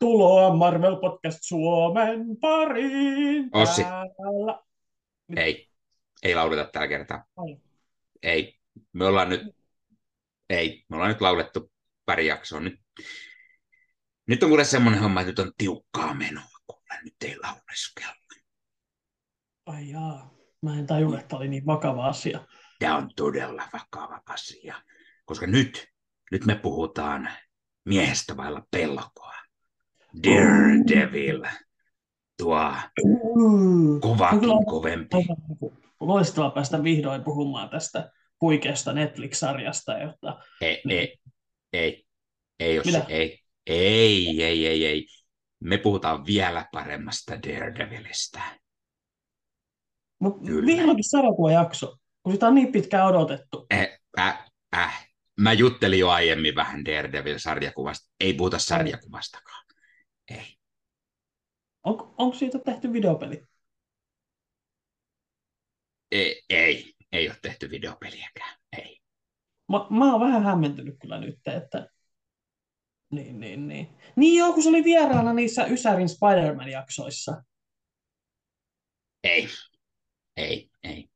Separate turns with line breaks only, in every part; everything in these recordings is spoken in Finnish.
Tervetuloa Marvel Podcast Suomen pariin.
Ossi.
Täällä.
Ei, ei lauleta tällä kertaa.
Ai.
Ei, me ollaan nyt, ei, me ollaan nyt laulettu pari jaksoa. Nyt, nyt on kuule semmoinen homma, että nyt on tiukkaa menoa, kuule, nyt ei lauleskella.
Ai jaa, mä en tajua, että oli niin vakava asia.
Tämä on todella vakava asia, koska nyt, nyt me puhutaan miehestä vailla pelkoa. Daredevil, tuo kuvakin kovempi.
on Loistavaa päästä vihdoin puhumaan tästä huikeasta Netflix-sarjasta, jotta
Ei,
Niin.
ei, ei, ei se,
Mitä?
ei, ei, ei, ei, ei. Me puhutaan vielä paremmasta Daredevilistä.
no,
Kyllä.
vihdoinkin sarjakuvajakso, kun sitä on niin pitkään odotettu.
Äh, äh, äh. Mä juttelin jo aiemmin vähän Daredevil-sarjakuvasta. Ei puhuta sarjakuvastakaan. Ei.
On, onko siitä tehty videopeli?
Ei, ei, ei ole tehty videopeliäkään. Ei.
Mä, mä oon vähän hämmentynyt kyllä nyt, että... Niin, niin, niin. Niin joo, kun se oli vieraana niissä Ysärin Spider-Man-jaksoissa.
Ei. Ei, ei.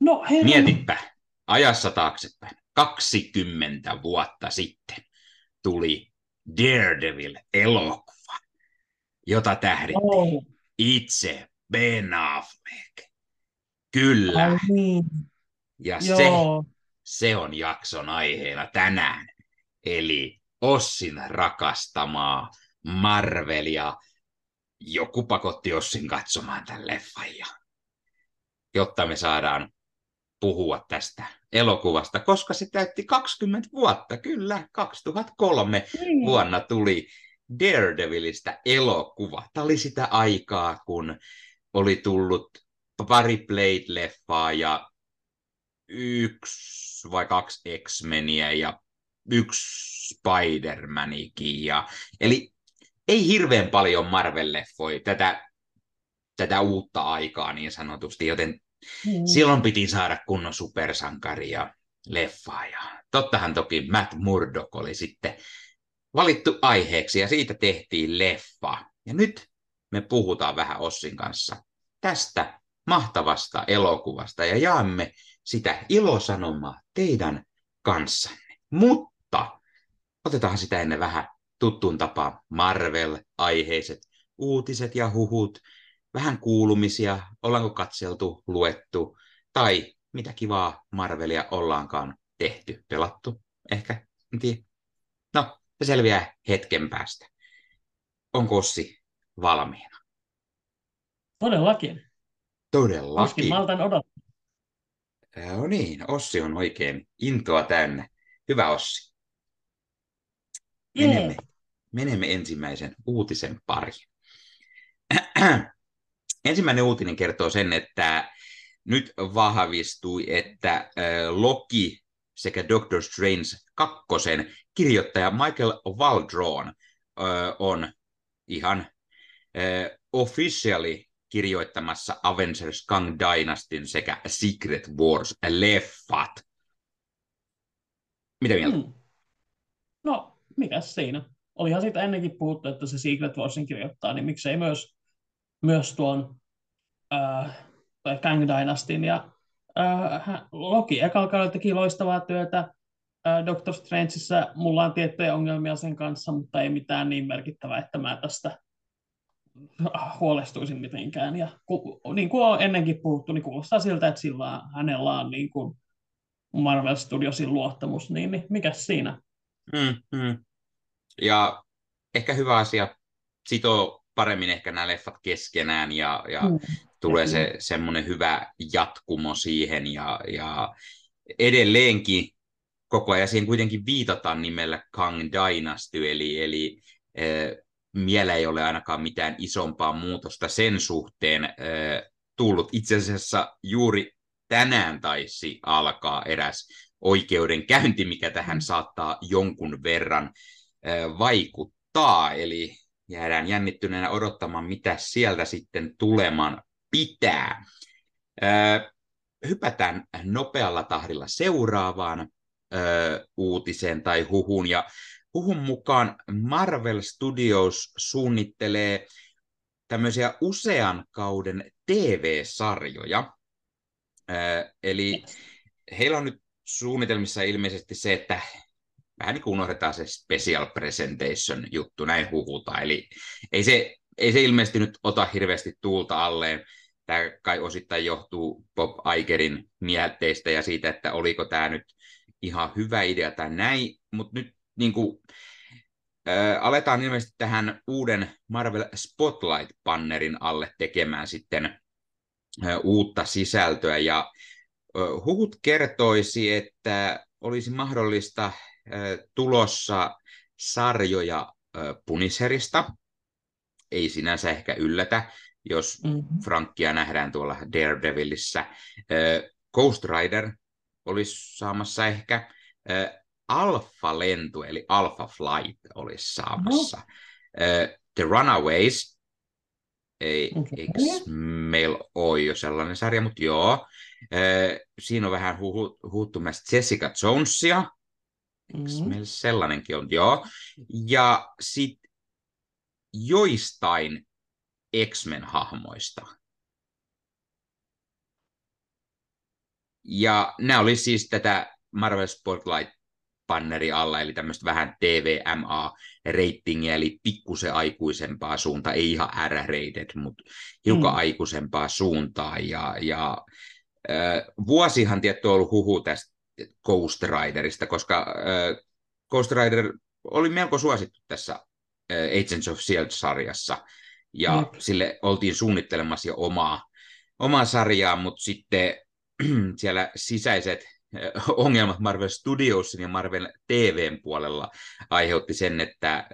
No herra...
Mietipä, ajassa taaksepäin, 20 vuotta sitten tuli Daredevil-elokuva, jota tähditti
Oh,
itse Ben Affleck. Kyllä,
ai niin,
ja se,
joo.
se on jakson aiheena tänään. Eli Ossin rakastamaa Marvelia. Joku pakotti Ossin katsomaan tämän leffan, ja, jotta me saadaan puhua tästä elokuvasta, koska se täytti 20 vuotta, kyllä, 2003
Niin.
vuonna tuli Daredevilistä elokuva. Tämä oli sitä aikaa, kun oli tullut pari Blade-leffaa ja yksi vai kaksi X-Meniä ja yksi Spider-Manikin. Ja... Eli ei hirveän paljon Marvel-leffoja tätä, tätä uutta aikaa niin sanotusti, joten
Mm.
silloin piti saada kunnon supersankaria leffaa. Ja tottahan toki Matt Murdock oli sitten valittu aiheeksi ja siitä tehtiin leffa. Ja nyt me puhutaan vähän Ossin kanssa tästä mahtavasta elokuvasta ja jaamme sitä ilosanomaa teidän kanssanne. Mutta otetaan sitä ennen vähän tuttuun tapaan Marvel-aiheiset uutiset ja huhut, vähän kuulumisia, ollaanko katseltu, luettu tai mitä kivaa Marvelia ollaankaan tehty, pelattu, ehkä, en tiedä. No, se selviää hetken päästä. Onko Ossi valmiina?
Todellakin. Tuskin
Todellakin.
maltan odottaa.
No niin, Ossi on oikein intoa täynnä. Hyvä Ossi. Menemme, menemme ensimmäisen uutisen pariin. Ensimmäinen uutinen kertoo sen, että nyt vahvistui, että Loki sekä Doctor Strange kakkosen kirjoittaja Michael Waldron on ihan officially kirjoittamassa Avengers Kang Dynastyn sekä Secret Wars-leffat. Mitä mieltä?
Mm. No, mikäs siinä? Olihan siitä ennenkin puhuttu, että se Secret Warsin kirjoittaa, niin miksei myös, myös tuon äh, Kang Dynastin ja äh, Loki ekalla teki loistavaa työtä. Doctor Strangeissa mulla on tiettyjä ongelmia sen kanssa, mutta ei mitään niin merkittävää, että mä tästä huolestuisin mitenkään. Ja ku, niin kuin on ennenkin puhuttu, niin kuulostaa siltä, että sillä, hänellä on niin kuin Marvel Studiosin luottamus, niin, niin mikäs siinä?
Mm, mm. Ja ehkä hyvä asia, sitoo paremmin ehkä nämä leffat keskenään ja, ja
Mm.
tulee se semmoinen hyvä jatkumo siihen ja, ja edelleenkin koko ajan siihen kuitenkin viitataan nimellä Kang Dynasty, eli, eli äh, vielä ei ole ainakaan mitään isompaa muutosta sen suhteen äh, tullut. Itse asiassa juuri tänään taisi alkaa eräs oikeudenkäynti, mikä tähän saattaa jonkun verran äh, vaikuttaa, eli jäädään jännittyneenä odottamaan, mitä sieltä sitten tulemaan pitää. Ö, hypätään nopealla tahdilla seuraavaan ö, uutiseen tai huhuun, ja huhun mukaan Marvel Studios suunnittelee tämmöisiä usean kauden TV-sarjoja. Eli heillä on nyt suunnitelmissa ilmeisesti se, että vähän niin kuin unohdetaan se special presentation juttu, näin huhutaan. Eli ei se, ei se ilmeisesti nyt ota hirveästi tuulta alleen. Tämä kai osittain johtuu Bob Igerin mietteistä ja siitä, että oliko tämä nyt ihan hyvä idea tai näin, mutta nyt niin kuin, äh, aletaan ilmeisesti tähän uuden Marvel Spotlight-pannerin alle tekemään sitten äh, uutta sisältöä, ja äh, huhut kertoisi, että olisi mahdollista äh, tulossa sarjoja äh, Punisherista, ei sinänsä ehkä yllätä, jos mm-hmm. Frankia nähdään tuolla Daredevilissä. Äh, Ghost Rider olisi saamassa ehkä. Alpha Lentu, eli Alpha Flight olisi saamassa. No. The Runaways, ei, okay. eikö meillä ole jo sellainen sarja, mutta joo. Siinä on vähän huhuttu myös Jessica Jonesia. Eikö mm. meillä sellainenkin on? Joo. Ja sitten joistain X-Men-hahmoista. Ja nämä oli siis tätä Marvel Spotlight banneri alla, eli tämmöistä vähän TVMA-reitingiä, eli pikkusen aikuisempaa suuntaa, ei ihan R-rated, mutta hiukan mm. aikuisempaa suuntaa. Ja, ja äh, vuosihan tietty on ollut huhu tästä Ghost Riderista, koska äh, Ghost Rider oli melko suosittu tässä äh, Agents of S.H.I.E.L.D.-sarjassa, ja mm. sille oltiin suunnittelemassa jo omaa, omaa sarjaa, mutta sitten siellä sisäiset ongelmat Marvel Studiosin ja Marvel TVn puolella aiheutti sen, että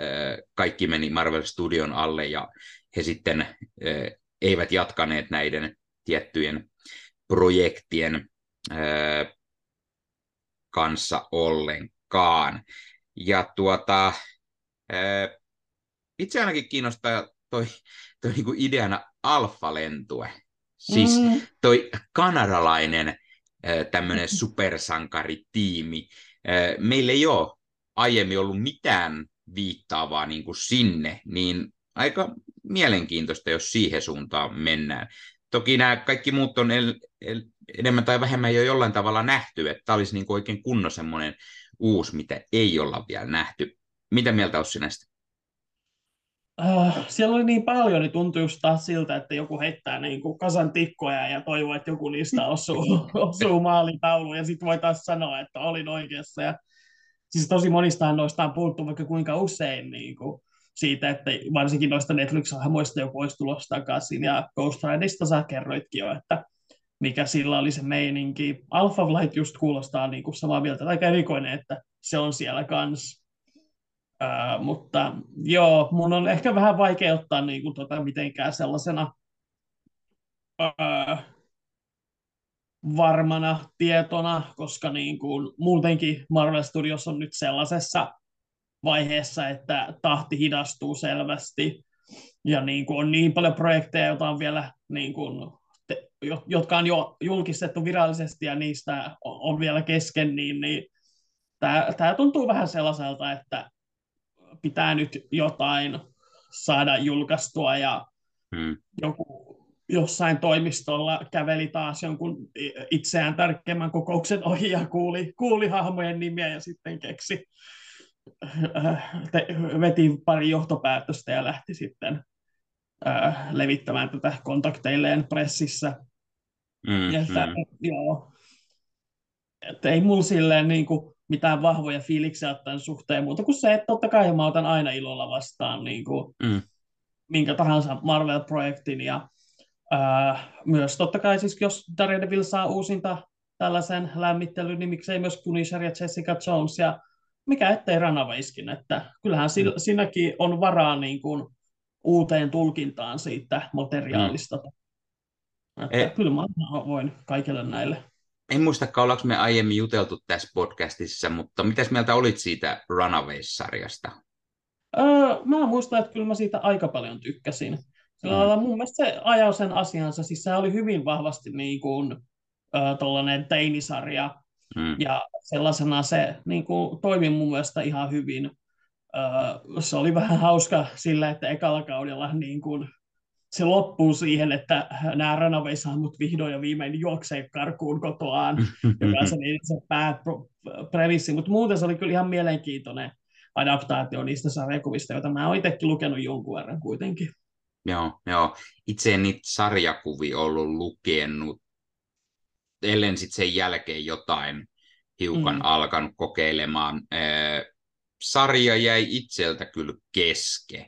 kaikki meni Marvel Studion alle ja he sitten eivät jatkaneet näiden tiettyjen projektien kanssa ollenkaan. Ja tuota, itse ainakin kiinnostaa toi, toi niinku ideana alfa-lentue. Siis mm. toi kanadalainen tämmöinen supersankaritiimi. Meillä ei ole aiemmin ollut mitään viittaavaa niin kuin sinne, niin aika mielenkiintoista, jos siihen suuntaan mennään. Toki nämä kaikki muut on el, el, enemmän tai vähemmän jo jollain tavalla nähty, että tämä olisi niin kuin oikein kunnon semmoinen uusi, mitä ei olla vielä nähty. Mitä mieltä Ossi näistä?
Uh, siellä oli niin paljon, niin tuntui just taas siltä, että joku heittää niin kuin kasan tikkoja ja toivoo, että joku niistä osuu, osuu maalitauluun ja sitten voi taas sanoa, että olin oikeassa. Ja, siis tosi monista noista on puhuttu vaikka kuinka usein niin kuin, siitä, että varsinkin noista Netflix-hahmoista joku olisi tulossa takaisin. Ja Ghost Riderista sä kerroitkin jo, että mikä sillä oli se meininki. Alpha Flight just kuulostaa niin kuin samaa mieltä, aika erikoinen, että se on siellä kanssa Uh, mutta joo, mun on ehkä vähän vaikea ottaa niin kuin, tota, mitenkään sellaisena uh, varmana tietona, koska niin kuin, muutenkin Marvel Studios on nyt sellaisessa vaiheessa, että tahti hidastuu selvästi. Ja niin kuin, on niin paljon projekteja, joita on vielä niin kuin, te, jotka on jo julkistettu virallisesti ja niistä on, on vielä kesken, niin, niin tämä tuntuu vähän sellaiselta, että pitää nyt jotain saada julkaistua ja hmm. joku jossain toimistolla käveli taas jonkun itseään tärkeimmän kokouksen ohi ja kuuli, kuuli hahmojen nimiä ja sitten keksi, te, veti pari johtopäätöstä ja lähti sitten äh, levittämään tätä kontakteilleen pressissä. Mm, ja että, mm. joo, että ei mulla silleen niin kuin, mitään vahvoja fiiliksiä tämän suhteen muuta kuin se, että totta kai mä otan aina ilolla vastaan niin kuin, mm. minkä tahansa Marvel-projektin ja ää, myös totta kai siis jos Daredevil saa uusinta tällaisen lämmittelyn, niin miksei myös Punisher ja Jessica Jones ja mikä ettei Ranawayskin, että kyllähän mm. siinäkin on varaa niin kuin, uuteen tulkintaan siitä materiaalista. Mm. Että e- kyllä mä voin kaikille näille
en muistakaan, ollaanko me aiemmin juteltu tässä podcastissa, mutta mitäs mieltä olit siitä Runaways-sarjasta?
Öö, mä muistan, että kyllä mä siitä aika paljon tykkäsin. Sillä mm. mun mielestä se ajaa sen asiansa, siis se oli hyvin vahvasti niin kuin, äh, teinisarja, mm. ja sellaisena se niin kuin, toimi mun mielestä ihan hyvin. se oli vähän hauska sillä, että ekalla kaudella niin kuin se loppuu siihen, että nämä Runaways-hahmot vihdoin ja viimein juoksee karkuun kotoaan, joka on se, niin, se pääpremissi, mutta muuten se oli kyllä ihan mielenkiintoinen adaptaatio niistä sarjakuvista, joita mä oon itsekin lukenut jonkun verran kuitenkin.
Joo, joo. Itse en niitä sarjakuvia ollut lukenut, ellen sitten sen jälkeen jotain hiukan mm. alkanut kokeilemaan. sarja jäi itseltä kyllä kesken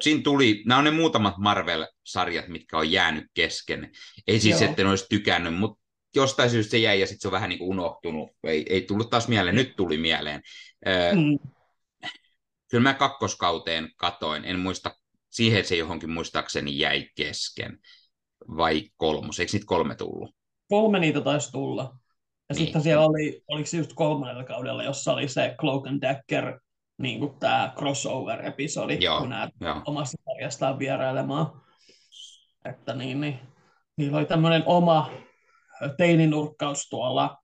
siinä tuli, nämä on ne muutamat Marvel-sarjat, mitkä on jäänyt kesken. Ei siis, Joo. että ne olisi tykännyt, mutta jostain syystä se jäi ja sitten se on vähän niin kuin unohtunut. Ei, ei tullut taas mieleen, nyt tuli mieleen. Mm. Kyllä mä kakkoskauteen katoin, en muista, siihen se johonkin muistaakseni jäi kesken. Vai kolmos, eikö niitä kolme tullut?
Kolme niitä taisi tulla. Ja niin. sitten siellä oli, oliko se just kolmannella kaudella, jossa oli se Cloak and Dagger niin kuin tämä crossover-episodi, joo, kun nämä joo. omasta sarjastaan vierailemaan. Että niin, niin, niillä oli tämmöinen oma teininurkkaus tuolla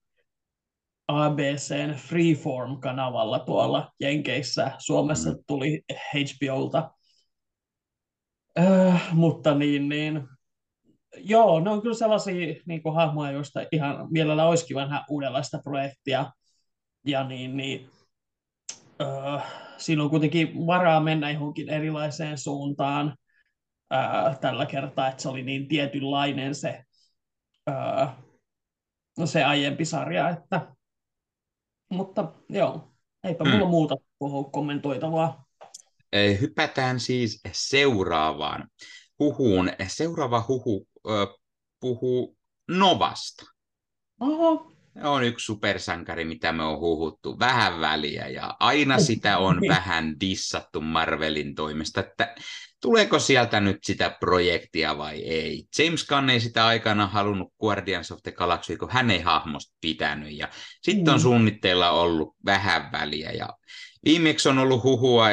ABCn Freeform-kanavalla tuolla Jenkeissä. Suomessa mm. tuli HBOlta. Äh, mutta niin, niin, joo, ne on kyllä sellaisia niin kuin hahmoja, joista ihan mielellä olisikin vähän uudenlaista projektia. Ja niin, niin siinä on kuitenkin varaa mennä johonkin erilaiseen suuntaan äh, tällä kertaa, että se oli niin tietynlainen se, äh, se aiempi sarja, että mutta joo, eipä mm. mulla muuta puhua kommentoitavaa.
Hypätään siis seuraavaan huhuun. Seuraava huhu äh, puhuu Novasta.
Oho
on yksi supersankari, mitä me on huhuttu vähän väliä, ja aina sitä on vähän dissattu Marvelin toimesta, että tuleeko sieltä nyt sitä projektia vai ei. James Gunn ei sitä aikana halunnut Guardians of the Galaxy, kun hän ei hahmosta pitänyt, ja sitten on mm. suunnitteilla ollut vähän väliä, ja viimeksi on ollut huhua,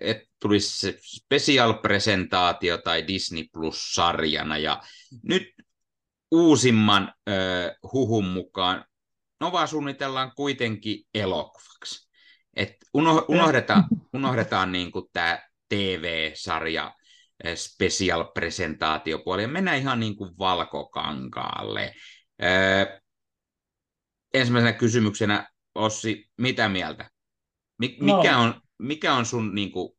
että tulisi special-presentaatio tai Disney Plus-sarjana, ja nyt uusimman äh, huhun mukaan Nova suunnitellaan kuitenkin elokuvaksi. Et unohdetaan, unohdetaan niin tämä TV-sarja eh, special presentaatiopuoli ja mennään ihan niin kuin valkokankaalle. Öö, ensimmäisenä kysymyksenä, Ossi, mitä mieltä? Mikä, no. on, mikä on sun niin kuin,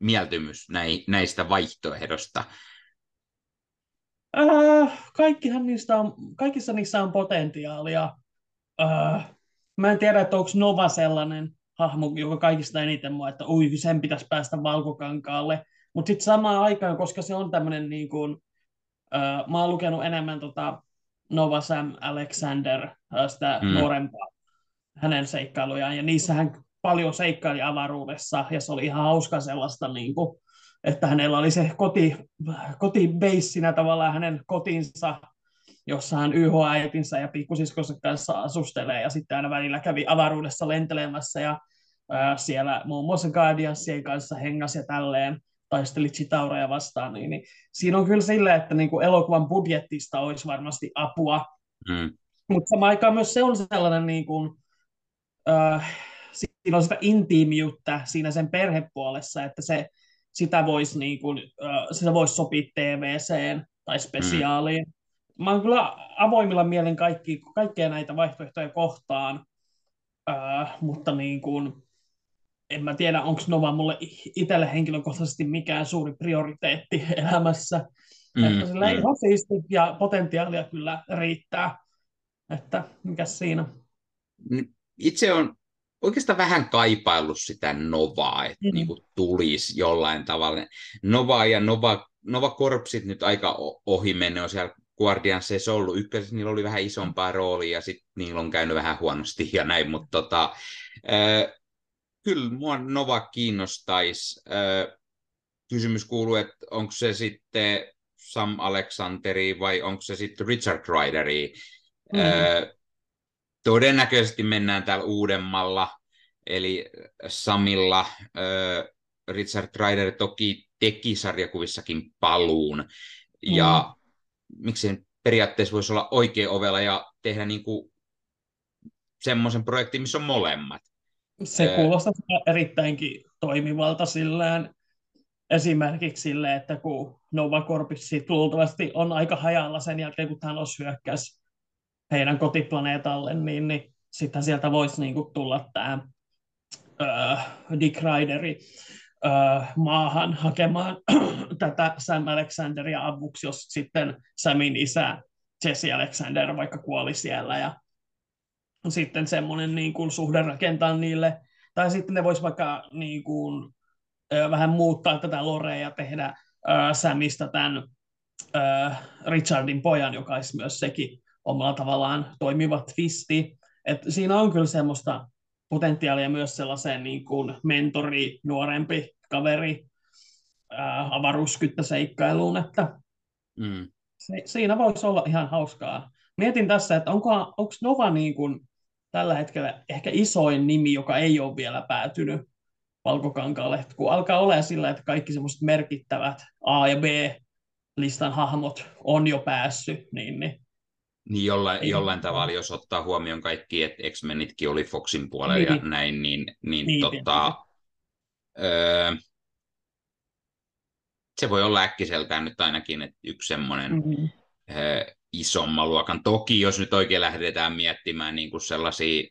mieltymys näistä vaihtoehdosta?
Äh, kaikkihan niistä on, kaikissa niissä on potentiaalia. Uh, mä en tiedä, että onko Nova sellainen hahmo, joka kaikista eniten mua, että ui, sen pitäisi päästä valkokankaalle. Mutta sitten samaan aikaan, koska se on tämmöinen niin kuin, uh, mä oon lukenut enemmän tota Nova Sam Alexander, uh, sitä mm. nuorempaa, hänen seikkailujaan, ja niissä hän paljon seikkaili avaruudessa, ja se oli ihan hauska sellaista, niin kuin, että hänellä oli se koti, kotibeissinä tavallaan hänen kotinsa jossa hän YH-äitinsä ja pikkusiskonsa kanssa asustelee ja sitten aina välillä kävi avaruudessa lentelemässä ja ää, siellä muun muassa Guardiansien kanssa hengas ja tälleen taisteli Chitaureja vastaan, niin, niin siinä on kyllä sille, että niin kuin elokuvan budjettista olisi varmasti apua, mm. mutta samaan aikaan myös se on sellainen niin kuin, äh, siinä on sitä intiimiutta siinä sen perhepuolessa, että se, sitä voisi niin kuin, äh, sitä voisi sopia TVCen tai spesiaaliin. Mm mä oon kyllä avoimilla mielen kaikki, kaikkea näitä vaihtoehtoja kohtaan, äh, mutta niin kuin, en mä tiedä, onko Nova mulle itselle henkilökohtaisesti mikään suuri prioriteetti elämässä. Mm, että sillä mm. ihan siisti ja potentiaalia kyllä riittää. Että mikä siinä?
Itse on oikeastaan vähän kaipaillut sitä Novaa, että mm. niin kuin tulisi jollain tavalla. Nova ja Nova, Nova Corpsit nyt aika ohi menne on siellä Guardiansseissa ollut. Ykkösessä niillä oli vähän isompaa roolia ja sitten niillä on käynyt vähän huonosti ja näin, mutta tota, äh, kyllä mua Nova kiinnostaisi. Äh, kysymys kuuluu, että onko se sitten Sam Alexanderi vai onko se sitten Richard Rideri. Mm-hmm. Äh, todennäköisesti mennään täällä uudemmalla, eli Samilla. Äh, Richard Rider toki teki sarjakuvissakin paluun, ja miksi periaatteessa voisi olla oikea ovella ja tehdä niin kuin semmoisen projektin, missä on molemmat.
Se kuulostaa erittäinkin toimivalta silleen, esimerkiksi sille, että kun Nova Corpus luultavasti on aika hajalla sen jälkeen, kun Thanos hyökkäsi heidän kotiplaneetalle, niin, niin sitten sieltä voisi niin kuin, tulla tämä äh, Dick Rideri maahan hakemaan tätä Sam Alexanderia avuksi, jos sitten Samin isä Jesse Alexander vaikka kuoli siellä ja sitten semmoinen niin kuin, suhde rakentaa niille, tai sitten ne vois vaikka niin kuin, vähän muuttaa tätä lorea ja tehdä Samista tämän Richardin pojan, joka olisi myös sekin omalla tavallaan toimiva twisti. Et siinä on kyllä semmoista potentiaalia myös sellaiseen niin kuin mentori, nuorempi kaveri äh, avaruuskyttäseikkailuun, että mm. se, siinä voisi olla ihan hauskaa. Mietin tässä, että onko, onko Nova niin kuin tällä hetkellä ehkä isoin nimi, joka ei ole vielä päätynyt valkokankaalle, kun alkaa olla sillä, että kaikki semmoiset merkittävät A- ja B-listan hahmot on jo päässyt, niin, niin
niin jollain, jollain tavalla, jos ottaa huomioon kaikki, että X-Menitkin oli Foxin puolella niin, ja näin, niin, niin, niin tota, öö, se voi olla äkkiseltään nyt ainakin että yksi semmoinen mm-hmm. öö, isomman luokan. Toki jos nyt oikein lähdetään miettimään niin kuin sellaisia,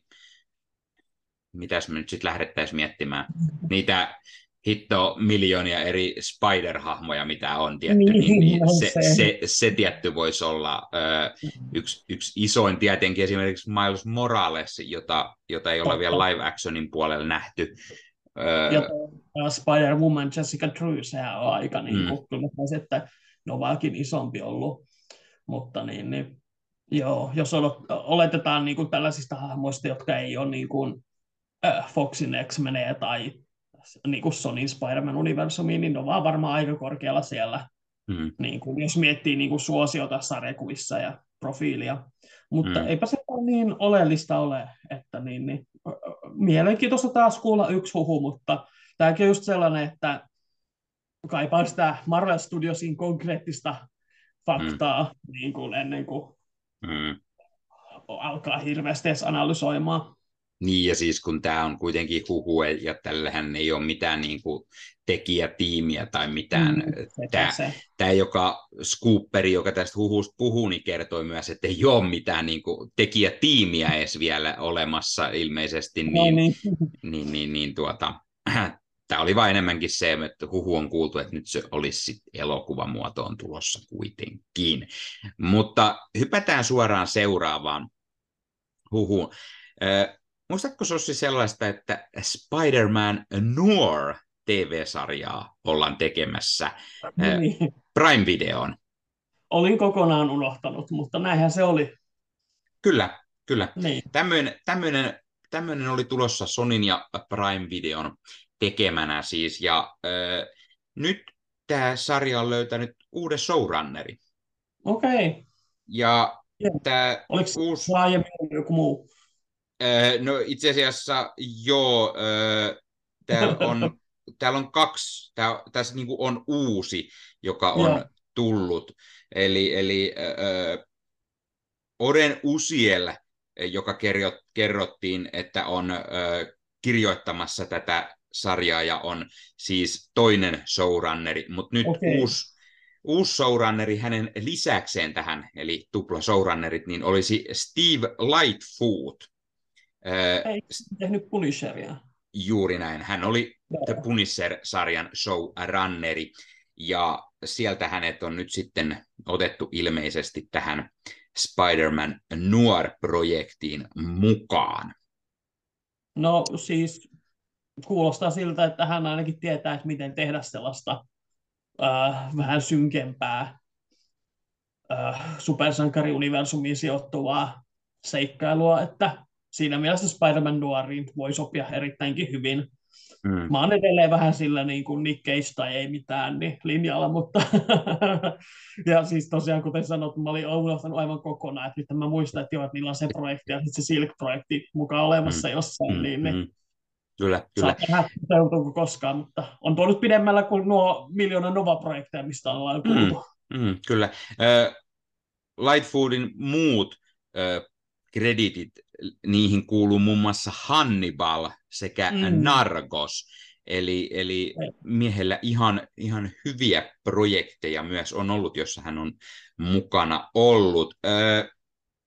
mitäs me nyt sitten lähdettäisiin miettimään, mm-hmm. niitä hitto miljoonia eri Spider-hahmoja, mitä on tietty, niin, niin, niin se, se. Se, se tietty voisi olla ö, yksi, yksi isoin tietenkin esimerkiksi Miles Morales, jota, jota ei ole vielä live actionin puolella nähty.
Ö, ja Spider-Woman Jessica Drew, sehän on aika niin kuin, mm. kyllä että Novakin isompi ollut, mutta niin, niin joo, jos oletetaan niin kuin tällaisista hahmoista, jotka ei ole niin kuin, äh, Foxin X-menejä tai niin kuin Sonin Spider-Man-universumiin, niin ne on vaan varmaan aika korkealla siellä, mm. niin kuin, jos miettii niin kuin suosiota sarjakuvissa ja profiilia. Mutta mm. eipä se niin oleellista ole, että niin, niin, mielenkiintoista taas kuulla yksi huhu, mutta tämäkin on just sellainen, että kaipaa sitä Marvel Studiosin konkreettista faktaa mm. niin kuin ennen kuin mm. alkaa hirveästi edes analysoimaan.
Niin, ja siis kun tämä on kuitenkin huhu, ja tällähän ei ole mitään niin kuin tekijätiimiä tai mitään. Mm, tämä, tämä, joka Scooperi, joka tästä huhusta puhuu, niin kertoi myös, että ei ole mitään niin kuin tekijätiimiä edes vielä olemassa ilmeisesti. Niin, no niin. niin, niin, niin tuota, tämä oli vain enemmänkin se, että huhu on kuultu, että nyt se olisi elokuvamuotoon tulossa kuitenkin. Mutta hypätään suoraan seuraavaan huhuun. Muistatko Sossi sellaista, että Spider-Man Noir TV-sarjaa ollaan tekemässä no niin. Prime-videoon?
Olin kokonaan unohtanut, mutta näinhän se oli.
Kyllä, kyllä. Niin. Tämmöinen, tämmöinen, tämmöinen oli tulossa Sonin ja Prime-videon tekemänä siis, ja äh, nyt tämä sarja on löytänyt uuden showrunneri.
Okei. Okay.
Ja tämä
Oliko uusi... laajemmin joku muu?
No itse asiassa joo, täällä on, täällä on kaksi, tää, tässä niin on uusi, joka on joo. tullut. Eli, eli äh, Oren Usiel, joka kerrot, kerrottiin, että on äh, kirjoittamassa tätä sarjaa ja on siis toinen showrunneri, mutta nyt okay. uusi, uusi showrunneri hänen lisäkseen tähän, eli tupla showrunnerit, niin olisi Steve Lightfoot,
ei tehnyt Punisheria.
Juuri näin. Hän oli. The Punisher-sarjan showrunneri, ja sieltä hänet on nyt sitten otettu ilmeisesti tähän Spider-Man Noir-projektiin mukaan.
No siis kuulostaa siltä, että hän ainakin tietää, että miten tehdä sellaista äh, vähän synkempää äh, supersankariuniversumiin sijoittuvaa seikkailua, että siinä mielessä Spider-Man Noirin voi sopia erittäinkin hyvin. Mm. Mä oon edelleen vähän sillä niin kuin tai ei mitään niin linjalla, mutta ja siis tosiaan kuten sanot, mä olin unohtanut aivan kokonaan, että nyt mä muistan, että, joo, että niillä on se projekti ja sitten se Silk-projekti mukaan olemassa mm. jossain, mm. niin, niin mm.
Kyllä, kyllä.
Saa koskaan, mutta on tuo nyt pidemmällä kuin nuo miljoona Nova-projekteja, mistä ollaan kuultu.
Mm. Mm, kyllä. Uh, Lightfoodin muut uh, kreditit niihin kuuluu muun muassa Hannibal sekä mm. Nargos. Eli, eli miehellä ihan, ihan hyviä projekteja myös on ollut, jossa hän on mukana ollut.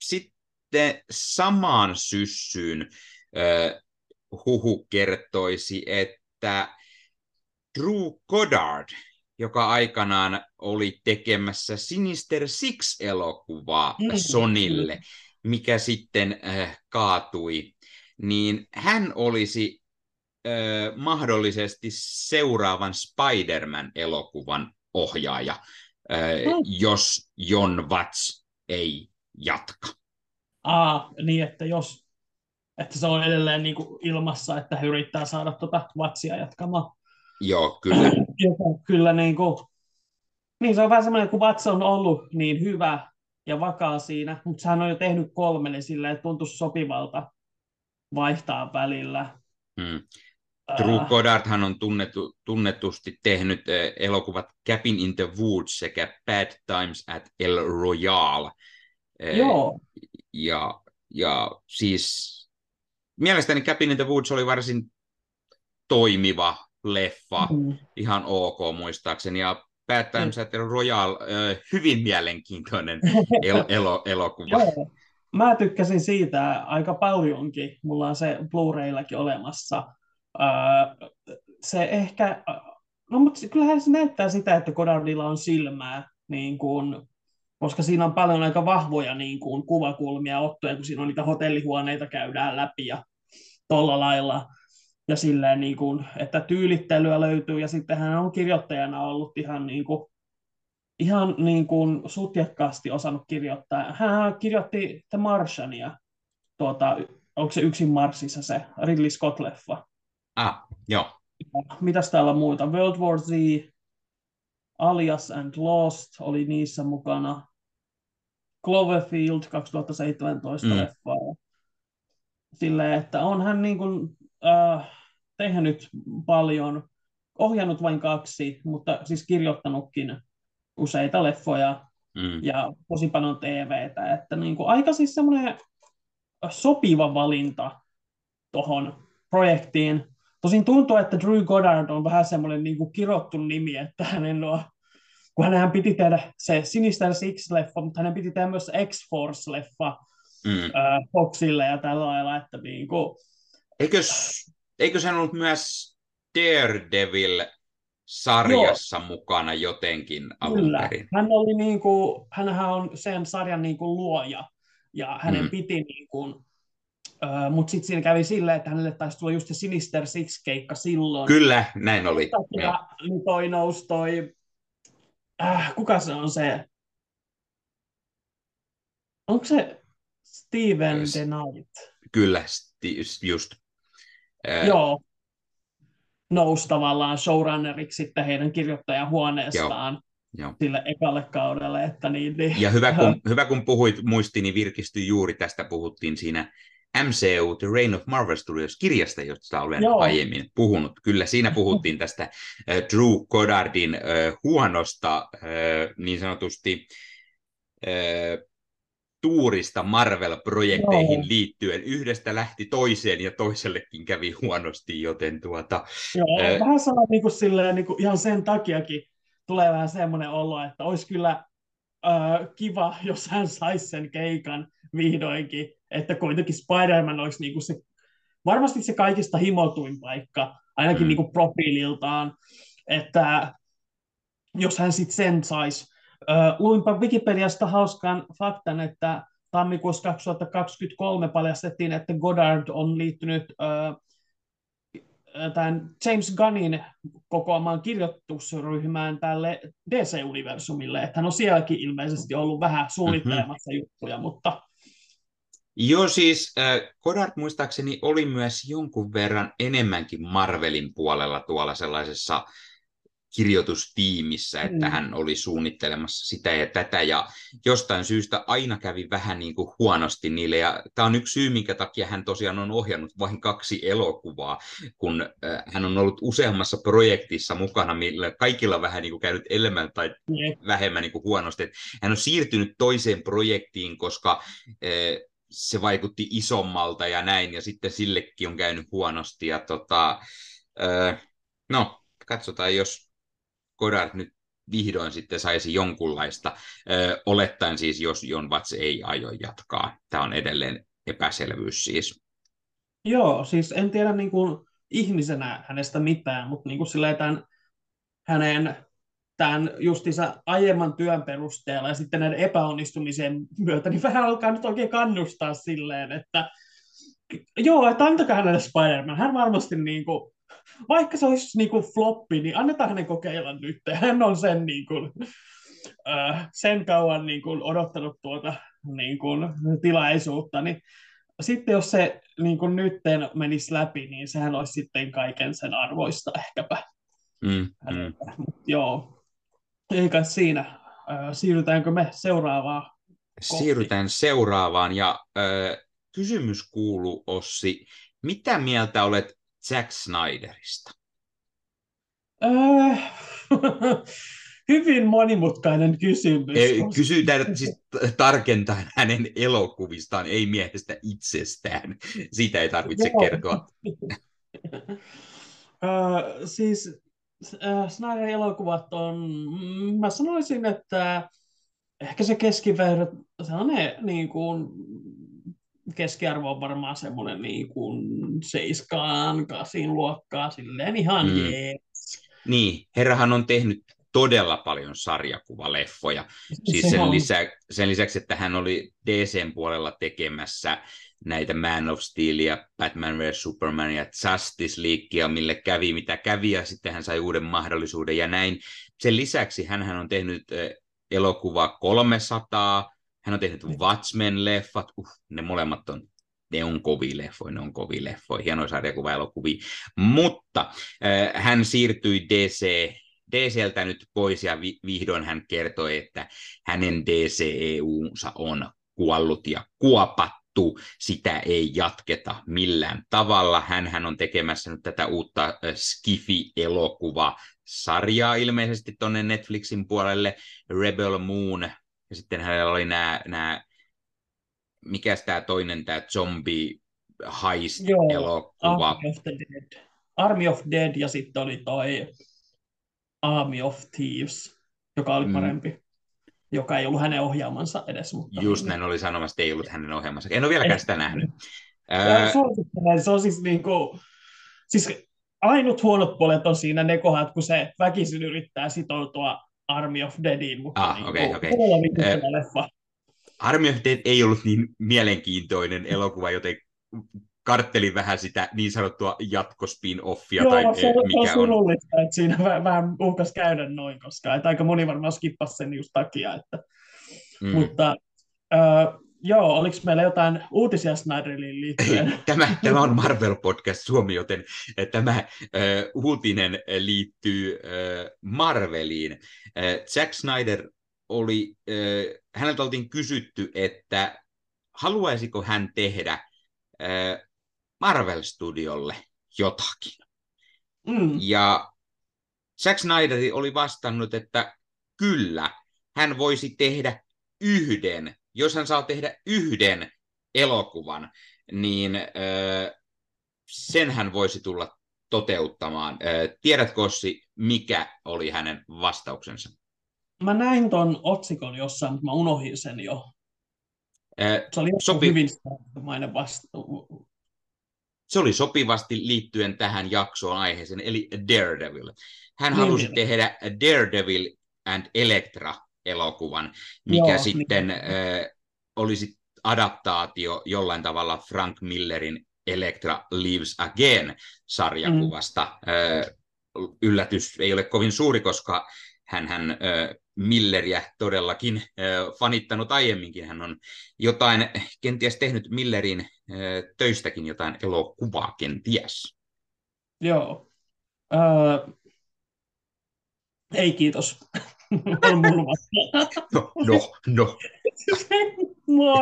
Sitten samaan syssyyn huhu kertoisi, että Drew Goddard, joka aikanaan oli tekemässä Sinister Six-elokuvaa mm. Sonille, mikä sitten äh, kaatui, niin hän olisi äh, mahdollisesti seuraavan Spider-Man-elokuvan ohjaaja, äh, mm. jos John Watts ei jatka.
Aa, niin että jos että se on edelleen niin kuin ilmassa, että he yrittää saada tuota Wattsia jatkamaan.
Joo, kyllä.
kyllä niin kuin, niin se on vähän semmoinen, kun Watts on ollut niin hyvä ja vakaa siinä, mutta hän on jo tehnyt kolme, niin silleen, että sopivalta vaihtaa välillä.
Hmm. Drew Goddardhan on tunnettu, tunnetusti tehnyt elokuvat Cabin in the Woods sekä Bad Times at El Royale.
Joo.
Ja, ja siis mielestäni Cabin in the Woods oli varsin toimiva leffa, mm. ihan ok muistaakseni, ja Bad Times at Royal, hyvin mielenkiintoinen el- elo- elokuva. Joo.
Mä tykkäsin siitä aika paljonkin, mulla on se Blu-rayllakin olemassa. Se ehkä, no mutta kyllähän se näyttää sitä, että Godardilla on silmää, niin kuin, koska siinä on paljon aika vahvoja niin kuin, kuvakulmia ottoja, kun siinä on niitä hotellihuoneita käydään läpi ja tuolla lailla. Ja silleen, niin kuin, että tyylittelyä löytyy, ja sitten hän on kirjoittajana ollut ihan, niin kuin, ihan niin kuin sutjakkaasti osannut kirjoittaa. Hän kirjoitti The Martiania, tuota, onko se yksin Marsissa se Ridley Scott-leffa?
Ah, joo.
Mitäs täällä on muuta? World War Z, Alias and Lost oli niissä mukana. Cloverfield 2017 mm. leffa silleen, että on hän niin kuin, äh, tehnyt paljon, ohjannut vain kaksi, mutta siis kirjoittanutkin useita leffoja mm. ja tosi paljon TVtä, että niin kuin aika siis semmoinen sopiva valinta tuohon projektiin. Tosin tuntuu, että Drew Goddard on vähän semmoinen niin kuin kirottu nimi, että hänen on, kun hän piti tehdä se Sinister Six-leffa, mutta hänen piti tehdä myös X-Force-leffa, mm. Foxille ja tällä lailla, että niin kuin...
Eikös, eikö hän ollut myös Daredevil sarjassa Joo. mukana jotenkin alun Kyllä. perin?
Hän oli niin kuin, hänhän on sen sarjan niin kuin luoja, ja hänen mm. piti niin kuin, Uh, mutta sitten siinä kävi silleen, että hänelle taisi tulla just se Sinister Six-keikka silloin.
Kyllä, näin oli.
Ja niin toi nousi toi, äh, kuka se on se, onko se Steven the Knight.
Kyllä, just.
Joo. Nousi tavallaan showrunneriksi sitten heidän kirjoittajahuoneestaan. Joo. Joo. sille ekalle kaudelle. Että niin, niin.
Ja hyvä kun, hyvä kun puhuit, muistini virkistyi juuri tästä, puhuttiin siinä MCU, The Reign of Marvel Studios kirjasta, josta olen Joo. aiemmin puhunut. Kyllä siinä puhuttiin tästä äh, Drew Goddardin äh, huonosta äh, niin sanotusti äh, tuurista Marvel-projekteihin Joo. liittyen. Yhdestä lähti toiseen ja toisellekin kävi huonosti, joten tuota...
Joo, ää... vähän sana niin kuin silleen, niin kuin ihan sen takiakin tulee vähän semmoinen olo, että olisi kyllä äh, kiva, jos hän saisi sen keikan vihdoinkin, että kuitenkin Spider-Man olisi niin kuin se, varmasti se kaikista himotuin paikka, ainakin mm. niin kuin profiililtaan, että jos hän sitten sen saisi, luinpa Wikipediasta hauskan faktan, että tammikuussa 2023 paljastettiin, että Goddard on liittynyt tämän James Gunnin kokoamaan kirjoitusryhmään tälle DC-universumille, että hän on sielläkin ilmeisesti ollut vähän suunnittelemassa mm-hmm. juttuja, mutta...
Joo, siis äh, Goddard muistaakseni oli myös jonkun verran enemmänkin Marvelin puolella tuolla sellaisessa kirjoitustiimissä, että mm. hän oli suunnittelemassa sitä ja tätä, ja jostain syystä aina kävi vähän niin kuin huonosti niille, ja tämä on yksi syy, minkä takia hän tosiaan on ohjannut vain kaksi elokuvaa, kun äh, hän on ollut useammassa projektissa mukana, millä kaikilla vähän niin kuin käynyt enemmän tai mm. vähemmän niin kuin huonosti. Hän on siirtynyt toiseen projektiin, koska äh, se vaikutti isommalta ja näin, ja sitten sillekin on käynyt huonosti. Ja tota, öö, no, katsotaan, jos Godard nyt vihdoin sitten saisi jonkunlaista, olettaen siis, jos Jon Vats ei aio jatkaa. Tämä on edelleen epäselvyys siis.
Joo, siis en tiedä niin kuin ihmisenä hänestä mitään, mutta niin kuin tämän, hänen tämän justiinsa aiemman työn perusteella ja sitten näiden epäonnistumisen myötä, niin vähän alkaa nyt oikein kannustaa silleen, että joo, että antakaa hänelle Spider-Man. Hän varmasti niin kuin, vaikka se olisi niin kuin floppi, niin annetaan hänen kokeilla nyt. Hän on sen, niin kuin, äh, sen kauan niin kuin, odottanut tuota niin kuin, tilaisuutta, niin sitten jos se niin kuin nyt menisi läpi, niin sehän olisi sitten kaiken sen arvoista ehkäpä.
Mm, mm.
Joo, eikä siinä. Äh, siirrytäänkö me seuraavaan?
Siirrytään kohti? seuraavaan ja äh, kysymys kuuluu Ossi, mitä mieltä olet Zack Snyderista?
Äh, hyvin monimutkainen kysymys.
Kysytään siis tarkentaen hänen elokuvistaan, ei miehestä itsestään. Siitä ei tarvitse Joo. kertoa.
uh, siis uh, Snyderin elokuvat on, mm, mä sanoisin, että ehkä se keskiverto, sellainen niin kuin, keskiarvo on varmaan semmoinen niin kuin seiskaan, kasin luokkaa, silleen ihan mm. jees.
Niin, herrahan on tehnyt todella paljon sarjakuvaleffoja. Siis sen, lisä, sen lisäksi, että hän oli DCn puolella tekemässä näitä Man of Steelia, Batman vs. Superman ja Justice Leaguea, mille kävi mitä kävi, ja sitten hän sai uuden mahdollisuuden ja näin. Sen lisäksi hän on tehnyt elokuva 300, hän on tehnyt Watchmen-leffat, uh, ne molemmat on ne on kovia leffoja, ne on kovia leffoja, hienoja sarjakuva-elokuvia, mutta äh, hän siirtyi DC, DCltä nyt pois ja vi, vihdoin hän kertoi, että hänen DCEUnsa on kuollut ja kuopattu, sitä ei jatketa millään tavalla. hän on tekemässä nyt tätä uutta Skifi-elokuva sarjaa ilmeisesti tuonne Netflixin puolelle, Rebel Moon, ja sitten hänellä oli nämä, nämä mikä tämä toinen, tämä zombie heist-elokuva.
Army of, the Dead. Army of Dead ja sitten oli toi Army of Thieves, joka oli mm. parempi. Mm. Joka ei ollut hänen ohjaamansa edes. Mutta
Just näin oli sanomassa, että ei ollut hänen ohjaamansa. En ole vieläkään sitä nähnyt.
Se on siis niin kuin, siis ainut huonot puolet on siinä ne kohdat, kun se väkisin yrittää sitoutua Army of Deadiin, mutta ah, niin okay, okay. leffa.
Army of Dead ei ollut niin mielenkiintoinen elokuva, joten karttelin vähän sitä niin sanottua jatkospin-offia.
Joo, tai se, mikä se on surullista, on. että siinä vähän, vähän uhkas käydä noin, koska että aika moni varmaan skippasi sen just takia. Että, mm. Mutta äh, joo, oliko meillä jotain uutisia Snyderiin liittyen?
tämä, tämä on Marvel Podcast Suomi, joten tämä äh, uutinen liittyy äh, Marveliin. Äh, Zack Snyder oli, äh, häneltä oltiin kysytty, että haluaisiko hän tehdä äh, Marvel-studiolle jotakin. Mm. Ja Zack Snyder oli vastannut, että kyllä, hän voisi tehdä yhden, jos hän saa tehdä yhden elokuvan, niin äh, sen hän voisi tulla toteuttamaan. Äh, tiedätkö, Ossi, mikä oli hänen vastauksensa?
Mä näin ton otsikon jossain, mutta mä unohdin sen jo. Se oli Sopi... hyvin vasta-
se oli sopivasti liittyen tähän jaksoon aiheeseen, eli Daredevil. Hän niin, halusi niin. tehdä Daredevil and Electra-elokuvan, mikä Joo, sitten niin. äh, olisi adaptaatio jollain tavalla Frank Millerin Electra Lives Again-sarjakuvasta. Mm. Äh, yllätys ei ole kovin suuri, koska hän, hän äh, Milleriä todellakin äh, fanittanut aiemminkin. Hän on jotain kenties tehnyt Millerin äh, töistäkin jotain elokuvaa kenties.
Joo. Uh, ei kiitos. On mulla
no, no, no.
Mua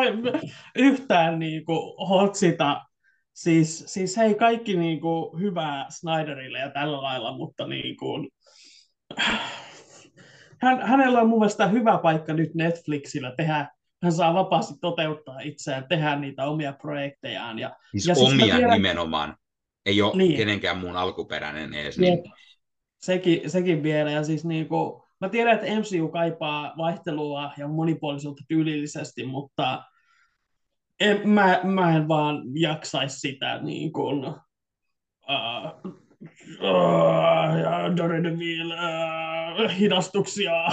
yhtään niinku hotsita. Siis, siis hei, kaikki niinku hyvää Snyderille ja tällä lailla, mutta niinku, hän, hänellä on mun mielestä hyvä paikka nyt Netflixillä tehdä hän saa vapaasti toteuttaa itseään, tehdä niitä omia projektejaan. Ja,
siis
ja
omia tiedän, nimenomaan. Ei ole
Niin.
kenenkään muun alkuperäinen edes. Niin.
sekin, sekin vielä. Ja siis niin kuin, mä tiedän, että MCU kaipaa vaihtelua ja monipuolisuutta tyylillisesti, mutta en, mä, mä en vaan jaksaisi sitä niin kuin, uh, uh, ja Daredevil, uh, hidastuksia.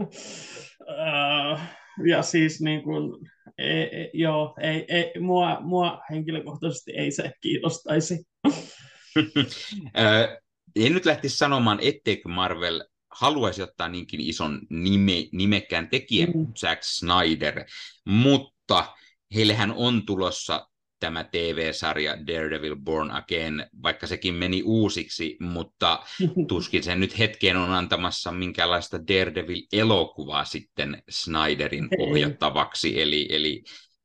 Uh, ja siis niin kuin, ei, ei, joo, ei, ei, mua, mua henkilökohtaisesti ei se kiinnostaisi.
En nyt lähtisi sanomaan, etteikö Marvel haluaisi ottaa niinkin ison nime, nimekkään tekijän
Mm.
Zack Snyder, mutta heillähän on tulossa tämä TV-sarja Daredevil Born Again, vaikka sekin meni uusiksi, mutta tuskin se nyt hetkeen on antamassa minkäänlaista Daredevil-elokuvaa sitten Snyderin ohjattavaksi, eli, eli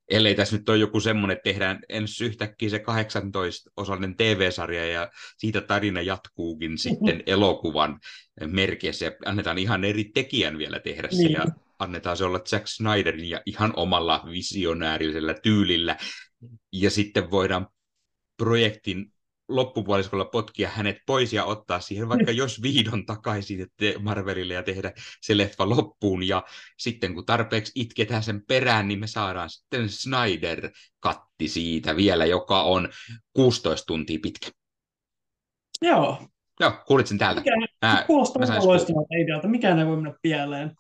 ellei tässä nyt ole joku semmoinen, että tehdään ensi yhtäkkiä se 18-osainen TV-sarja ja siitä tarina jatkuukin sitten elokuvan merkeissä ja annetaan ihan eri tekijän vielä tehdä se
Niin.
ja annetaan se olla Zack Snyderin ja ihan omalla visionäärisellä tyylillä ja sitten voidaan projektin loppupuoliskolla potkia hänet pois ja ottaa siihen vaikka jos viidon takaisin että Marvelille ja tehdä se leffa loppuun. Ja sitten kun tarpeeksi itketään sen perään, niin me saadaan sitten Snyder-katti siitä vielä, joka on 16 tuntia pitkä.
Joo,
Joo, kuulit sen täältä.
mikä, kuulostaa loistavalta idealta. Mikään ei voi mennä pieleen.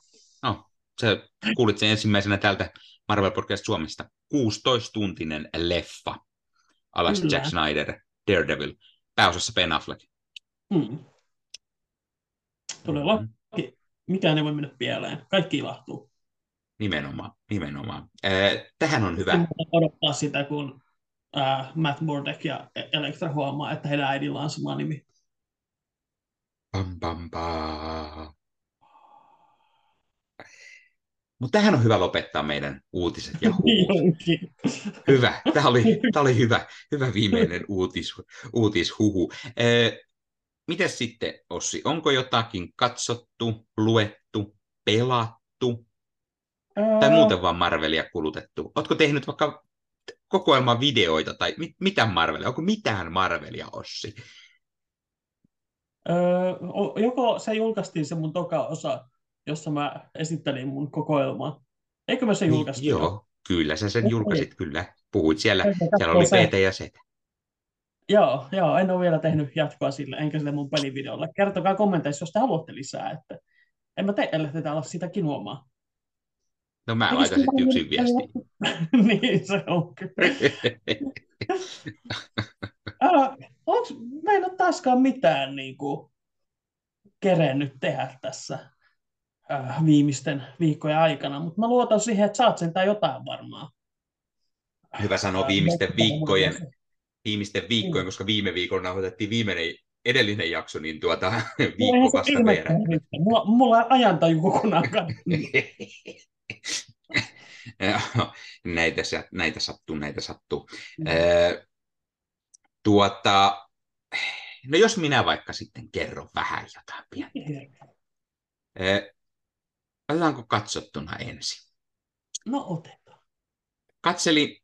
No, se kuulit sen ensimmäisenä täältä Marvel Podcast Suomesta. 16-tuntinen leffa. Alas
Kyllä.
Jack Snyder, Daredevil, pääosassa Ben Affleck.
Hmm. Todella. Mikään ei voi mennä pieleen. Kaikki ilahtuu.
Nimenomaan, nimenomaan. Äh, tähän on hyvä.
Odottaa sitä, kun ää, Matt Murdock ja Elektra huomaa, että heidän äidillä on sama nimi.
Pam, pam, pam. Mutta tähän on hyvä lopettaa meidän uutiset ja huhut.
Jonkin.
Hyvä, tämä oli, tämä oli hyvä, hyvä viimeinen uutis, uutishuhu. Eh, mites sitten, Ossi, onko jotakin katsottu, luettu, pelattu tai
Ää,
muuten vaan Marvelia kulutettu? Oletko tehnyt vaikka kokoelman videoita tai mit, mitä Marvelia? Onko mitään Marvelia, Ossi?
Öö, joko se julkaistiin se mun toka osa, jossa mä esittelin mun kokoelmaa. Eikö mä se julkaistu?
Niin, joo, kyllä sä sen julkaisit, kyllä. Puhuit siellä, siellä oli
se.
PT ja Z.
Joo, joo, en ole vielä tehnyt jatkoa sille, enkä sille mun pelivideolle. Kertokaa kommenteissa, jos te haluatte lisää, että en mä tee, ellei te ala sitä kinuomaan.
No mä laitan sitten
hyvä
yksin viestiin.
niin, se on kyllä. Älä, onks, mä en ole taaskaan mitään niin kuin, kerennyt tehdä tässä äh, viimeisten viikkojen aikana, mutta mä luotan siihen, että saat sentään jotain varmaan.
Hyvä sanoa
Ää,
viimeisten viikkojen, viimeisten
Mm.
viikkojen, koska viime viikolla nauhoitettiin viimeinen edellinen jakso, niin tuota viikko vasta
riitä. Mulla, mulla on ajantaju kokonaan
näitä, näitä sattuu, näitä sattuu.
Mm.
Ö, tuota, no jos minä vaikka sitten kerron vähän jotain pientä. Otetaanko katsottuna ensin?
No otetaan.
Katselin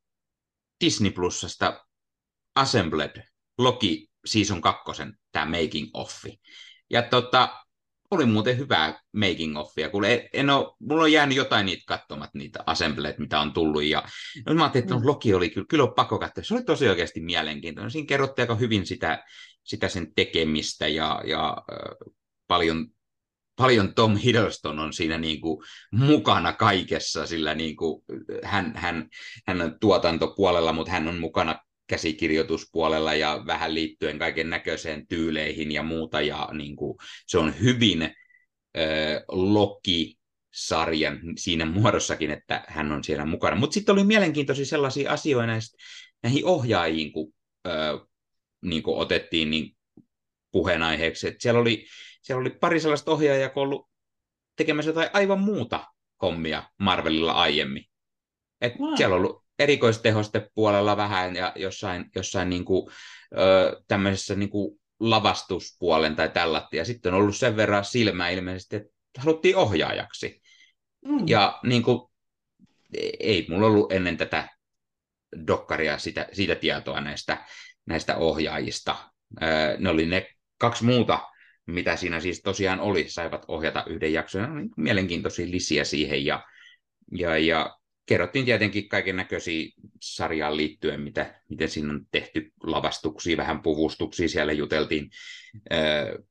Disney Plusasta Assembled Loki Season 2, tämä making offi. Ja tota, oli muuten hyvää making offia, kun en, en ole, mulla on jäänyt jotain niitä katsomat, niitä Assembled, mitä on tullut. Ja no, mä ajattelin, että no,
Mm.
Loki oli kyllä, kyllä on pakko katsoa. Se oli tosi oikeasti mielenkiintoinen. Siinä kerrottiin aika hyvin sitä, sitä sen tekemistä ja, ja äh, paljon paljon Tom Hiddleston on siinä niin kuin mukana kaikessa, sillä niin kuin hän, hän, hän on tuotantopuolella, mutta hän on mukana käsikirjoituspuolella ja vähän liittyen kaiken näköiseen tyyleihin ja muuta, ja niin kuin, se on hyvin äh, Loki-sarjan siinä muodossakin, että hän on siellä mukana. Mutta sitten oli mielenkiintoisia sellaisia asioita näistä, näihin ohjaajiin, kun äh, niin kuin otettiin niin puheenaiheeksi, että siellä oli siellä oli pari sellaista ohjaajaa, on ollut tekemässä jotain aivan muuta hommia Marvelilla aiemmin. Et
Wow.
Siellä on ollut erikoistehostepuolella vähän ja jossain, jossain niinku, ö, tämmöisessä niinku lavastuspuolen tai tällatti. Ja sitten on ollut sen verran silmää ilmeisesti, että haluttiin ohjaajaksi.
Mm.
Ja niin kuin ei mulla ollut ennen tätä dokkaria sitä, siitä tietoa näistä, näistä ohjaajista. Ne oli ne kaksi muuta, mitä siinä siis tosiaan oli, saivat ohjata yhden jakson. Oli mielenkiintoisia lisiä siihen ja, ja, ja kerrottiin tietenkin kaiken näköisiä sarjaan liittyen, mitä, miten siinä on tehty lavastuksia, vähän puvustuksia, siellä juteltiin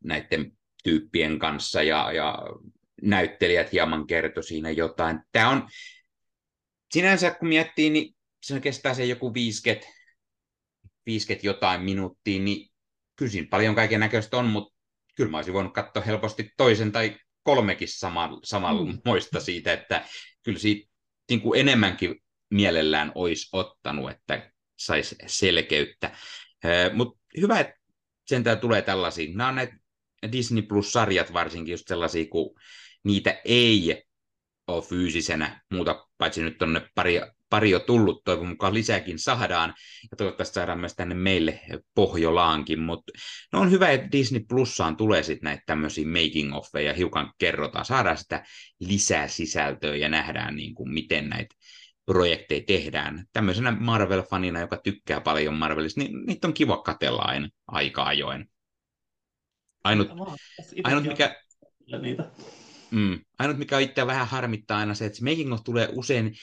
näiden tyyppien kanssa ja, ja näyttelijät hieman kertoi siinä jotain. Tämä on, sinänsä kun miettii, niin se kestää se joku 50, 50 jotain minuuttia, niin kyllä siinä paljon kaiken näköistä on, mutta kyllä mä olisin voinut katsoa helposti toisen tai kolmekin sama, samanmoista mm. siitä, että kyllä siitä niin kuin enemmänkin mielellään olisi ottanut, että saisi selkeyttä. Mutta hyvä, että sentään tulee tällaisia. Nämä on näitä Disney Plus-sarjat varsinkin just sellaisia, kun niitä ei ole fyysisenä muuta, paitsi nyt tuonne pari, pari jo tullut, toivon mukaan lisääkin saadaan, ja toivottavasti saadaan myös tänne meille Pohjolaankin, mutta no on hyvä, että Disney Plussaan tulee sitten näitä tämmöisiä making offeja, hiukan kerrotaan, saadaan sitä lisää sisältöä ja nähdään niin kuin miten näitä projekteja tehdään. Tämmöisenä Marvel-fanina, joka tykkää paljon Marvelista, niin niitä on kiva katella aina aika ajoin. Ainut, ainut mikä... Niitä. Mm, ainut mikä itse vähän harmittaa aina se, että se making of tulee usein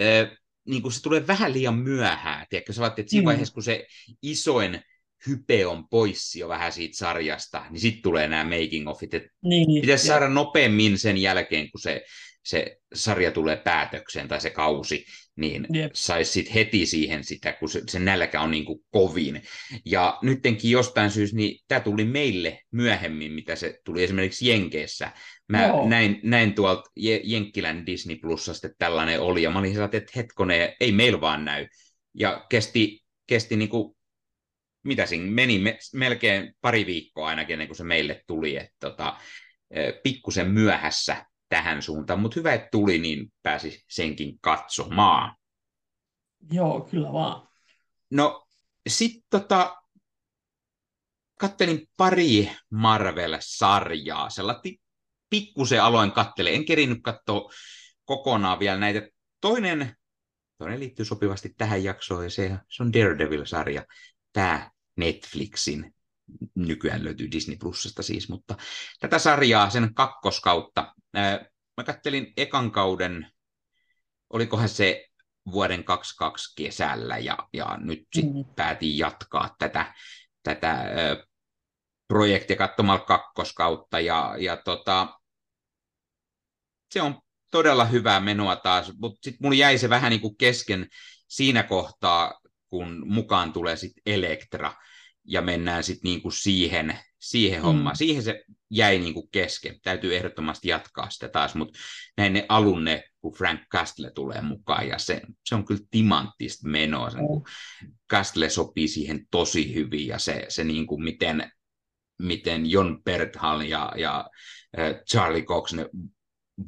äh, niin kuin se tulee vähän liian myöhään. Tiedätkö, sä että siinä mm. vaiheessa, kun se isoin hype on pois jo vähän siitä sarjasta, niin sitten tulee nämä making offit. Niin, pitäisi ja... saada nopeammin sen jälkeen, kun se, se sarja tulee päätökseen tai se kausi, niin yep. saisi sitten heti siihen sitä, kun se, se nälkä on niin kuin kovin. Ja nyttenkin jostain syystä, niin tämä tuli meille myöhemmin, mitä se tuli esimerkiksi Jenkeissä. Mä Joo. näin, näin tuolta Jenkkilän Disney Plusasta, että tällainen oli, ja mä olin sellainen, että hetkone, ei meillä vaan näy. Ja kesti, kesti niin kuin, mitä siinä meni, me, melkein pari viikkoa ainakin ennen kuin se meille tuli, että tota, pikkusen myöhässä tähän suuntaan, mutta hyvä, että tuli, niin pääsi senkin katsomaan.
Joo, kyllä vaan.
No, sitten tota, kattelin pari Marvel-sarjaa, sellainen pikkusen aloin kattele. En kerinyt katsoa kokonaan vielä näitä. Toinen, toinen liittyy sopivasti tähän jaksoon, ja se, se on Daredevil-sarja. Tämä Netflixin nykyään löytyy Disney Plusasta siis, mutta tätä sarjaa, sen kakkoskautta, mä kattelin ekan kauden, olikohan se vuoden 22 kesällä, ja, ja nyt sitten mm. päätin jatkaa tätä, tätä projektia katsomalla kakkoskautta, ja, ja tota, se on todella hyvää menoa taas, mutta sitten mulla jäi se vähän niin kuin kesken siinä kohtaa, kun mukaan tulee sitten Elektra, ja mennään sitten niinku siihen, siihen mm. hommaan. Siihen se jäi niinku kesken. Täytyy ehdottomasti jatkaa sitä taas, mutta näin ne alunne, kun Frank Castle tulee mukaan, ja se, se on kyllä timanttista menoa. Se, mm. Castle sopii siihen tosi hyvin, ja se, se niinku miten, miten John Berthal ja, ja Charlie Cox, ne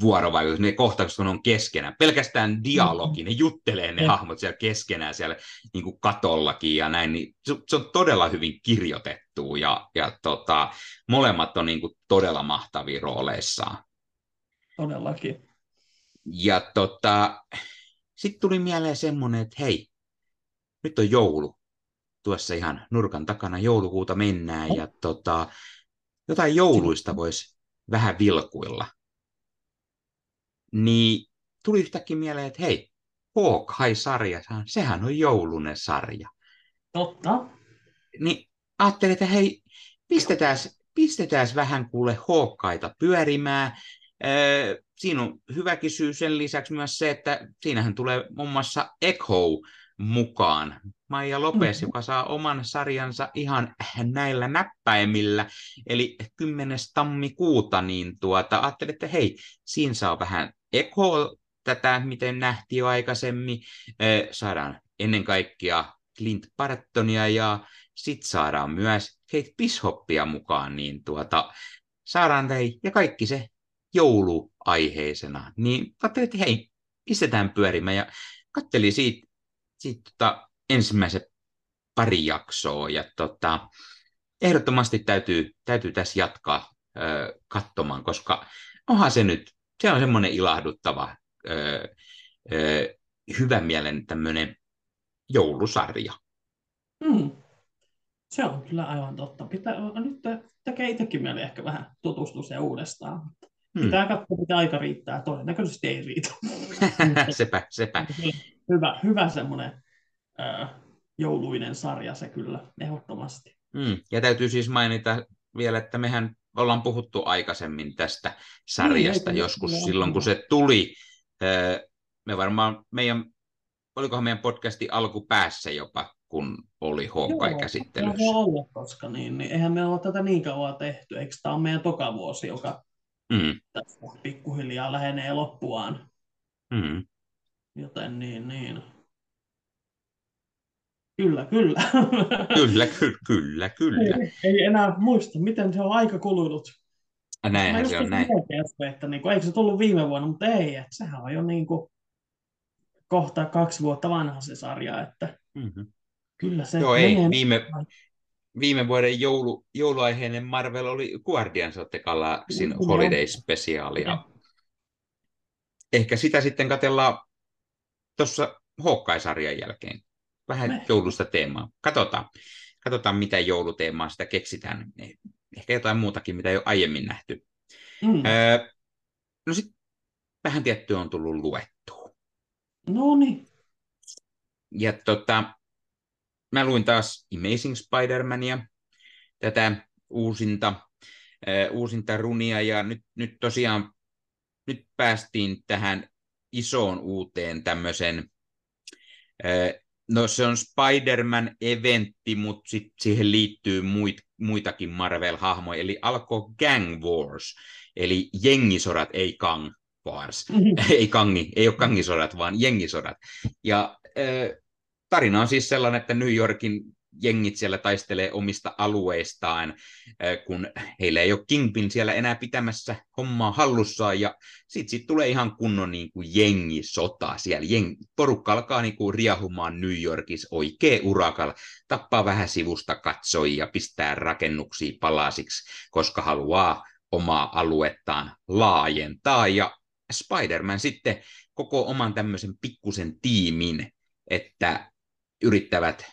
vuorovaikutus, ne kohtaukset kun on keskenään, pelkästään dialogi, ne juttelee ne hahmot siellä keskenään siellä niin kuin katollakin ja näin, niin se on todella hyvin kirjoitettu ja, ja tota, molemmat on niin kuin todella mahtavia rooleissaan.
Todellakin.
Ja tota, sitten tuli mieleen semmoinen, että hei, nyt on joulu. Tuossa ihan nurkan takana joulukuuta mennään ja tota, jotain jouluista voisi vähän vilkuilla niin tuli yhtäkkiä mieleen, että hei, Hawkeye-sarja, sehän on joulunen sarja.
Totta.
Niin ajattelin, että hei, pistetään, pistetään vähän kuule Hawkeita pyörimään. siinä on hyväkin syy sen lisäksi myös se, että siinähän tulee muun muassa Echo mukaan. Maija Lopes, mm-hmm. joka saa oman sarjansa ihan näillä näppäimillä, eli 10. tammikuuta, niin tuota, ajattelin, että hei, siinä saa vähän Eko tätä, miten nähtiin jo aikaisemmin. Saadaan ennen kaikkea Clint Bartonia ja sitten saadaan myös Kate Bishoppia mukaan, niin tuota, saadaan tei, ja kaikki se jouluaiheisena. Niin ajattelin, että hei, pistetään pyörimään ja katselin siitä, siitä tota, ensimmäiset pari jaksoa ja tota, ehdottomasti täytyy, täytyy tässä jatkaa katsomaan, koska onhan se nyt se on semmoinen ilahduttava ö, ö, hyvän mielen tämmöinen joulusarja.
Mm. Se on kyllä aivan totta. Pitää, nyt tekee itsekin mieli ehkä vähän tutustua se uudestaan. Hmm. Pitää katsoa, mitä aika riittää. Todennäköisesti ei riitä.
sepä, sepä.
Hyvä, hyvä semmoinen äh, jouluinen sarja se kyllä, ehdottomasti.
Hmm. Ja täytyy siis mainita vielä, että mehän ollaan puhuttu aikaisemmin tästä sarjasta niin, joskus ei, silloin, kun se tuli. Me varmaan meidän, olikohan meidän podcasti alkupäässä jopa, kun oli Hawkeye käsittelyssä.
Joo, olla, koska niin, niin eihän me ole tätä niin kauan tehty. Eikö tämä ole meidän toka vuosi, joka mm. tässä pikkuhiljaa lähenee loppuaan. Mm. Joten niin, niin. Kyllä, kyllä.
kyllä, kyllä, kyllä, kyllä.
Ei, ei enää muista, miten se on aika kulunut.
Näinhän se on näin.
että niin kuin, eikö se tullut viime vuonna, mutta ei, että sehän on jo niin kuin, kohta kaksi vuotta vanha se sarja, että mm-hmm. kyllä se
Joo, ei, viime, viime vuoden joulu, jouluaiheinen Marvel oli Guardians of the Galaxyn Holiday Special, ja ehkä sitä sitten katellaan tuossa Hawkeye-sarjan jälkeen vähän joulusta teemaa. Katsotaan, katsotaan, mitä jouluteemaa sitä keksitään. Ehkä jotain muutakin, mitä ei ole aiemmin nähty. Mm. Öö, no sitten vähän tiettyä on tullut luettua.
No niin.
Ja tota, mä luin taas Amazing Spider-Mania, tätä uusinta, äh, uusinta runia, ja nyt, nyt tosiaan nyt päästiin tähän isoon uuteen tämmöisen No se on Spider-Man-eventti, mutta sit siihen liittyy muit, muitakin Marvel-hahmoja, eli alkoi Gang Wars, eli jengisodat, ei Kang Wars, mm-hmm. ei kangi, ei ole kangisodat, vaan jengisodat. Ja äh, tarina on siis sellainen, että New Yorkin jengit siellä taistelee omista alueistaan, kun heillä ei ole Kingpin siellä enää pitämässä hommaa hallussaan, ja sitten sit tulee ihan kunnon niin kuin jengisota siellä. Jeng, porukka alkaa niin kuin riahumaan New Yorkissa oikein urakalla, tappaa vähän sivusta katsojia, pistää rakennuksia palasiksi, koska haluaa omaa aluettaan laajentaa, ja Spider-Man sitten koko oman tämmöisen pikkusen tiimin, että yrittävät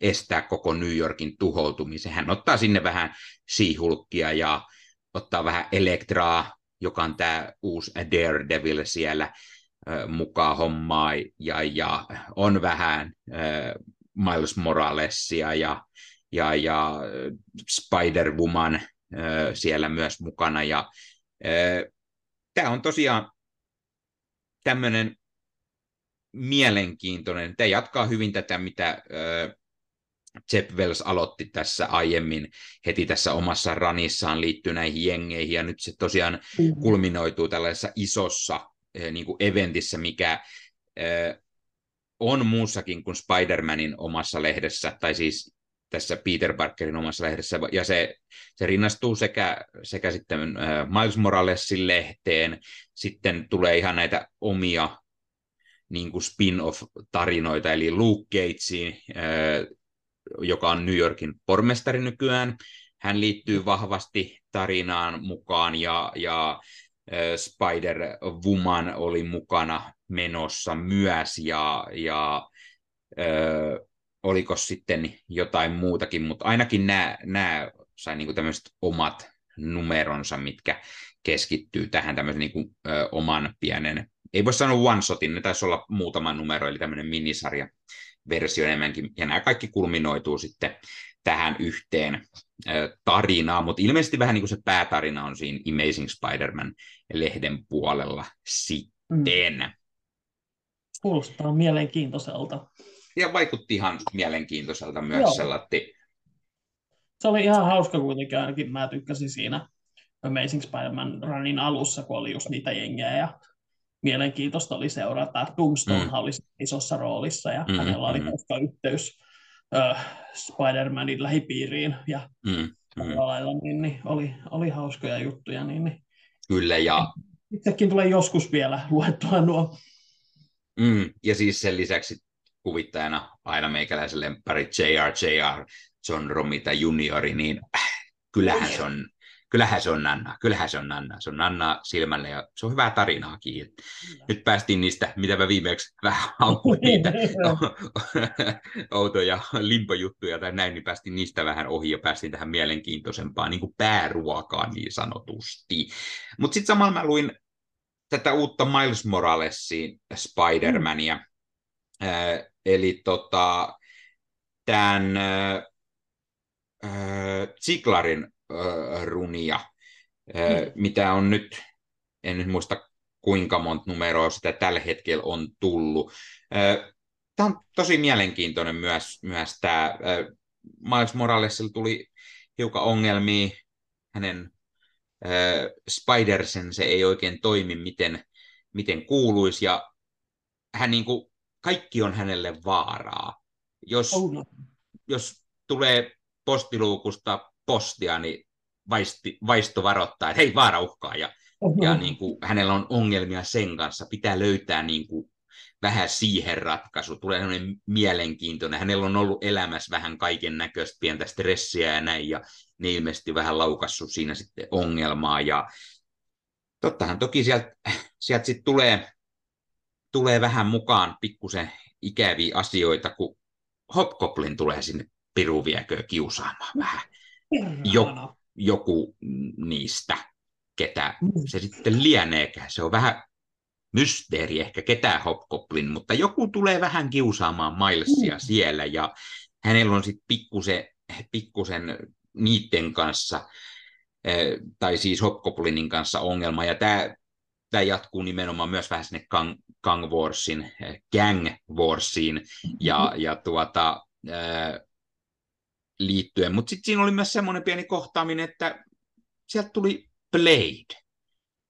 estää koko New Yorkin tuhoutumisen. Hän ottaa sinne vähän siihulkkia ja ottaa vähän Elektraa, joka on tämä uusi Daredevil siellä mukaan hommaa, ja, ja on vähän äh, Miles Moralesia ja, ja, ja Spider-Woman siellä myös mukana. Ja, tämä on tosiaan tämmöinen mielenkiintoinen. Tämä jatkaa hyvin tätä, mitä Jeff Wells aloitti tässä aiemmin heti tässä omassa ranissaan liittyen näihin jengeihin, ja nyt se tosiaan mm-hmm. kulminoituu tällaisessa isossa eh, niin kuin eventissä, mikä eh, on muussakin kuin Spider-Manin omassa lehdessä, tai siis tässä Peter Parkerin omassa lehdessä, ja se, se rinnastuu sekä, sekä sitten äh, Miles Moralesin lehteen, sitten tulee ihan näitä omia niin kuin spin-off-tarinoita, eli Luke Gatesiin, äh, joka on New Yorkin pormestari nykyään. Hän liittyy vahvasti tarinaan mukaan ja, ja Spider-Woman oli mukana menossa myös ja, ja ö, oliko sitten jotain muutakin, mutta ainakin nämä, nämä sai niinku tämmöiset omat numeronsa, mitkä keskittyy tähän tämmöisen niinku, ö, oman pienen, ei voi sanoa one-shotin, ne taisi olla muutama numero, eli tämmöinen minisarja versio enemmänkin, ja nämä kaikki kulminoituu sitten tähän yhteen tarinaan, mutta ilmeisesti vähän niin kuin se päätarina on siinä Amazing Spider-Man-lehden puolella sitten. Mm.
Kuulostaa mielenkiintoiselta.
Ja vaikutti ihan mielenkiintoiselta myös Joo. sellatti.
Se oli ihan hauska kuitenkin, ainakin mä tykkäsin siinä Amazing Spider-Man Runin alussa, kun oli just niitä jengejä ja mielenkiintoista oli seurata. Tombstone mm. oli isossa roolissa ja mm, hänellä oli mm. yhteys äh, Spider-Manin lähipiiriin ja mm, mm. lailla, niin, niin oli, oli hauskoja juttuja. Niin, niin.
Kyllä, ja...
Itsekin tulee joskus vielä luettua nuo.
Mm, ja siis sen lisäksi kuvittajana aina meikäläisen lemppari J.R. J.R. John Romita juniori, niin äh, kyllähän se on kyllähän se on Nanna, kyllähän se on Nanna, se on Nanna silmälle ja se on hyvää tarinaakin. Nyt päästiin niistä, mitä mä viimeksi vähän haukuin niitä outoja limpojuttuja tai näin, niin päästiin niistä vähän ohi ja päästiin tähän mielenkiintoisempaan niin kuin pääruokaan niin sanotusti. Mutta sitten samalla mä luin tätä uutta Miles Moralesin Spider-Mania, mm. äh, eli tota, tämän äh, Ziklarin runia, mm. mitä on nyt, en nyt muista kuinka monta numeroa sitä tällä hetkellä on tullut. Tämä on tosi mielenkiintoinen myös, myös tämä. Miles Moralesilla tuli hiukan ongelmia hänen Spidersen, se ei oikein toimi miten, miten kuuluisi, ja hän niin kuin, kaikki on hänelle vaaraa. Jos, oh jos tulee postiluukusta postia, niin vaisti, vaisto varoittaa, että hei, vaara uhkaa. Ja, uh-huh. ja niin kuin, hänellä on ongelmia sen kanssa. Pitää löytää niin kuin, vähän siihen ratkaisu. Tulee sellainen mielenkiintoinen. Hänellä on ollut elämässä vähän kaiken näköistä pientä stressiä ja näin, ja ne ilmeisesti vähän laukassut siinä sitten ongelmaa. Ja tottahan toki sieltä, sieltä sitten tulee, tulee vähän mukaan pikkusen ikäviä asioita, kun Hopkoplin tulee sinne piru viekö kiusaamaan vähän. Jo, joku niistä, ketä mm. se sitten lieneekään. Se on vähän mysteeri ehkä ketä Hopkoplin, mutta joku tulee vähän kiusaamaan Milesia mm. siellä ja hänellä on sitten pikkusen, pikkusen niiden kanssa, eh, tai siis Hopkoplinin kanssa ongelma, ja tämä tämä jatkuu nimenomaan myös vähän sinne Gang, Gang Warsin, eh, Gang Warsiin, ja, ja tuota, eh, liittyen. Mutta sitten siinä oli myös semmoinen pieni kohtaaminen, että sieltä tuli Blade.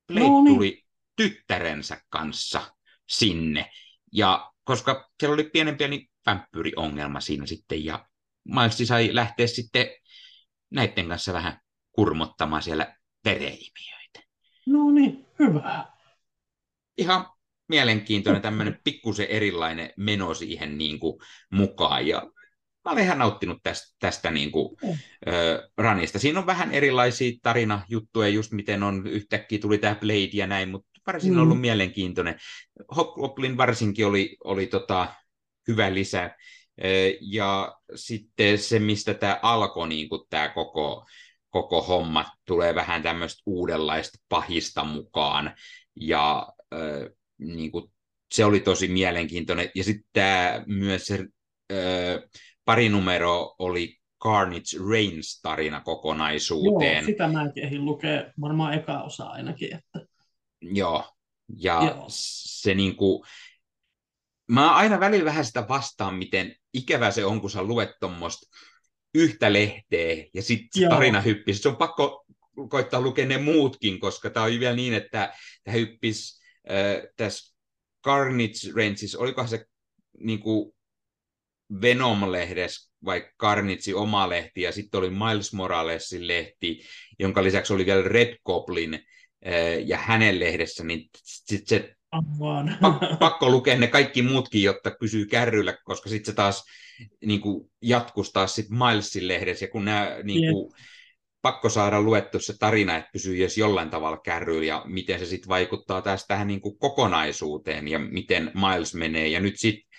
Blade no niin. tuli tyttärensä kanssa sinne. Ja koska siellä oli pienen pieni vampyyriongelma siinä sitten, ja Miles sai lähteä sitten näiden kanssa vähän kurmottamaan siellä vereimiöitä.
No niin, hyvä.
Ihan mielenkiintoinen tämmöinen pikkusen erilainen meno siihen niin kuin mukaan. Ja mä olen ihan nauttinut tästä, tästä niin kuin, mm. ö, ranista. Siinä on vähän erilaisia tarinajuttuja, just miten on yhtäkkiä tuli tämä Blade ja näin, mutta varsin mm. ollut mielenkiintoinen. Hoplin varsinkin oli, oli tota, hyvä lisä. Ja sitten se, mistä tämä alkoi, niin tämä koko, koko homma, tulee vähän tämmöistä uudenlaista pahista mukaan. Ja äh, niin kuin, se oli tosi mielenkiintoinen. Ja sitten tämä myös se pari numero oli Carnage Reigns tarina kokonaisuuteen. Joo,
sitä mä ehdin lukea varmaan eka osa ainakin. Että...
Joo, ja Joo. se niin kuin, mä aina välillä vähän sitä vastaan, miten ikävä se on, kun sä luet tuommoista yhtä lehteä ja sitten tarina hyppisi. Se on pakko koittaa lukea ne muutkin, koska tämä oli vielä niin, että tämä hyppisi äh, tässä Carnage Ranges, olikohan se niin kuin Venom-lehdessä vai Carnage oma lehti, ja sitten oli Miles Moralesin lehti, jonka lisäksi oli vielä Red Goblin, äh, ja hänen lehdessä, niin sitten se pakko, pakko lukea ne kaikki muutkin, jotta pysyy kärryillä, koska sitten se taas niin kuin, jatkus taas sit Milesin lehdessä, ja kun nämä niin kuin, yeah. pakko saada luettu se tarina, että pysyy edes jollain tavalla kärryillä, ja miten se sitten vaikuttaa taas tähän niin kuin, kokonaisuuteen, ja miten Miles menee, ja nyt sitten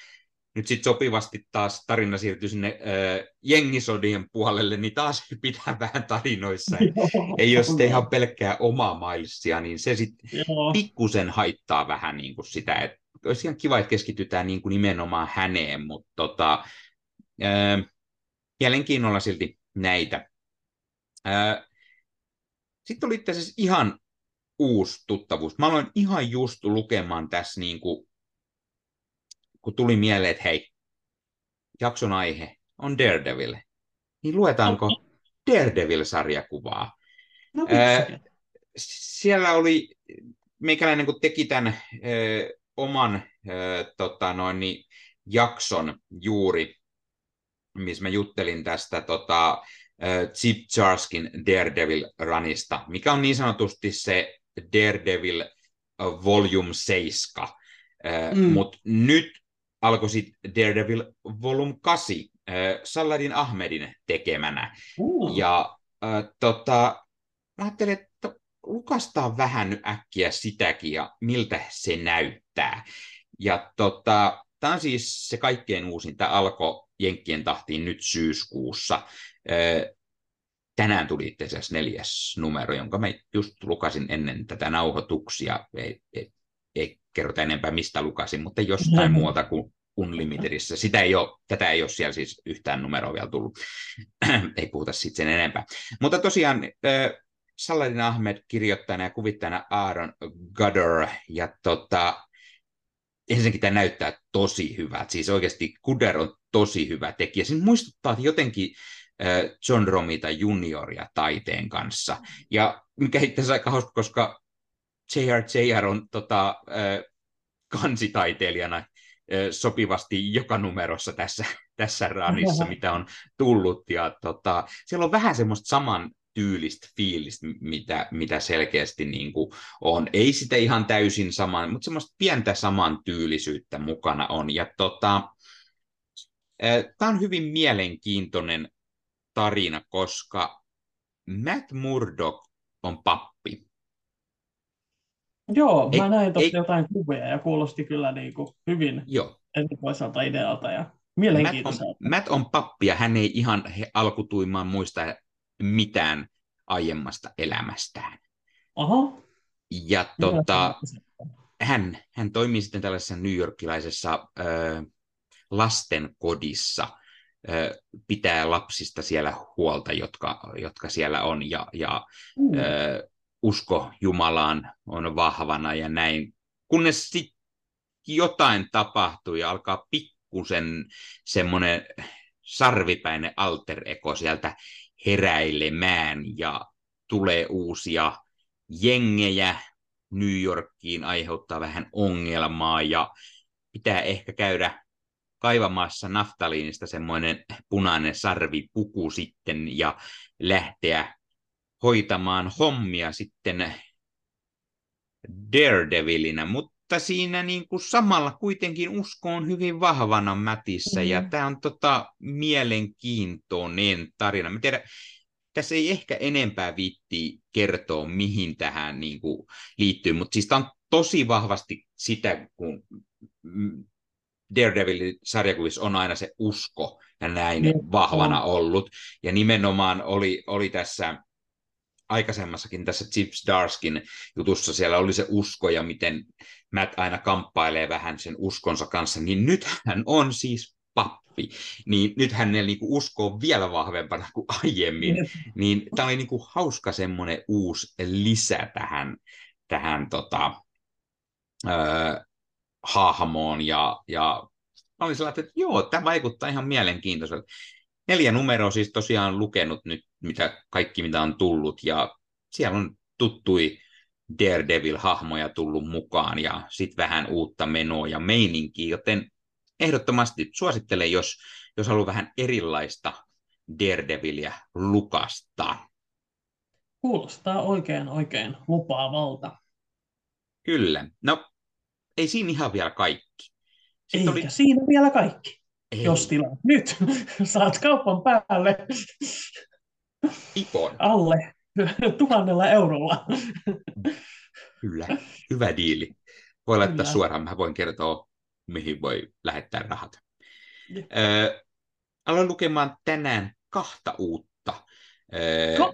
nyt sitten sopivasti taas tarina siirtyy sinne äh, jengisodien puolelle, niin taas pitää vähän tarinoissa. Ei ole sitten ihan pelkkää omaa Milesia, niin se sitten pikkusen haittaa vähän niin kuin sitä, että olisi ihan kiva, että keskitytään niin kuin nimenomaan häneen, mutta tota, äh, mielenkiinnolla silti näitä. Äh, sitten oli itse asiassa ihan uusi tuttavuus. Mä aloin ihan just lukemaan tässä niin kuin kun tuli mieleen, että hei, jakson aihe on Daredevil, niin luetaanko Daredevil-sarjakuvaa? No, äh, siellä oli, meikäläinen kun teki tämän äh, oman äh, tota noin, niin, jakson juuri, missä mä juttelin tästä tota, äh, Chip Charskin Daredevil-ranista, mikä on niin sanotusti se Daredevil Volume 7. Mm. Mutta nyt alkoi sitten Daredevil Volume 8 äh, Saladin Ahmedin tekemänä. Uh. Ja äh, tota, mä ajattelin, että lukastaa vähän nyt äkkiä sitäkin ja miltä se näyttää. Ja tota, tämä on siis se kaikkein uusin. Tämä alkoi Jenkkien tahtiin nyt syyskuussa. Tänään tuli itse asiassa neljäs numero, jonka mä just lukasin ennen tätä nauhoituksia. Ei, ei, ei kerrota enempää, mistä lukasin, mutta jostain muuta kuin Unlimitedissä. Sitä ei ole, tätä ei ole siellä siis yhtään numeroa vielä tullut. ei puhuta sitten sen enempää. Mutta tosiaan Saladin Ahmed kirjoittajana ja kuvittajana Aaron Gudder. Ja tota, ensinnäkin tämä näyttää tosi hyvältä. Siis oikeasti Gudder on tosi hyvä tekijä. Siinä muistuttaa jotenkin John Romita junioria taiteen kanssa. Ja mikä itse asiassa aika hauska, koska J.R. on tota, kansitaiteilijana sopivasti joka numerossa tässä, tässä ranissa, mitä on tullut. Ja tota, siellä on vähän semmoista saman tyylistä fiilistä, mitä, mitä selkeästi niin kuin on. Ei sitä ihan täysin saman, mutta semmoista pientä saman tyylisyyttä mukana on. Ja tota, tämä on hyvin mielenkiintoinen tarina, koska Matt Murdock on pappi.
Joo, mä ei, näin tuosta jotain kuvia ja kuulosti kyllä niin kuin hyvin Joo. erikoiselta idealta ja mielenkiintoiselta.
Matt on, Matt on pappi ja hän ei ihan alkutuimaan muista mitään aiemmasta elämästään.
Aha.
Ja tota, hän, hän toimii sitten tällaisessa newyorkilaisessa ö, lastenkodissa, ö, pitää lapsista siellä huolta, jotka, jotka siellä on, ja, ja mm. ö, usko Jumalaan on vahvana ja näin. Kunnes sitten jotain tapahtuu ja alkaa pikkusen semmoinen sarvipäinen alter ego sieltä heräilemään ja tulee uusia jengejä New Yorkiin, aiheuttaa vähän ongelmaa ja pitää ehkä käydä kaivamassa naftaliinista semmoinen punainen sarvipuku sitten ja lähteä hoitamaan hommia sitten Daredevilinä, mutta siinä niin kuin samalla kuitenkin usko on hyvin vahvana mätissä, mm. ja tämä on tota mielenkiintoinen tarina. Mä tiedän, tässä ei ehkä enempää viitti kertoa, mihin tähän niin kuin liittyy, mutta siis tämä on tosi vahvasti sitä, kun Daredevilin sarjakuvissa on aina se usko ja näin mm. vahvana ollut. Ja nimenomaan oli, oli tässä aikaisemmassakin tässä Chip Darskin jutussa siellä oli se usko ja miten Matt aina kamppailee vähän sen uskonsa kanssa, niin nyt hän on siis pappi. Niin nyt hänellä niinku usko vielä vahvempana kuin aiemmin. Niin tämä oli niinku hauska semmoinen uusi lisä tähän, tähän tota, äh, hahmoon ja, ja mä olin sellainen, että joo, tämä vaikuttaa ihan mielenkiintoiselta neljä numeroa siis tosiaan lukenut nyt, mitä, kaikki mitä on tullut, ja siellä on tuttui Daredevil-hahmoja tullut mukaan, ja sitten vähän uutta menoa ja meininkiä, joten ehdottomasti suosittelen, jos, jos haluaa vähän erilaista Daredevilia lukasta.
Kuulostaa oikein, oikein lupaavalta.
Kyllä. No, ei siinä ihan vielä kaikki.
Sitten Eikä oli... siinä vielä kaikki. Ei. Jos tilaat nyt, saat kaupan päälle
Ipon.
alle tuhannella eurolla.
Kyllä, hyvä diili. Voi laittaa Kyllä. suoraan, mä voin kertoa, mihin voi lähettää rahat. Ö, aloin lukemaan tänään kahta uutta, ö,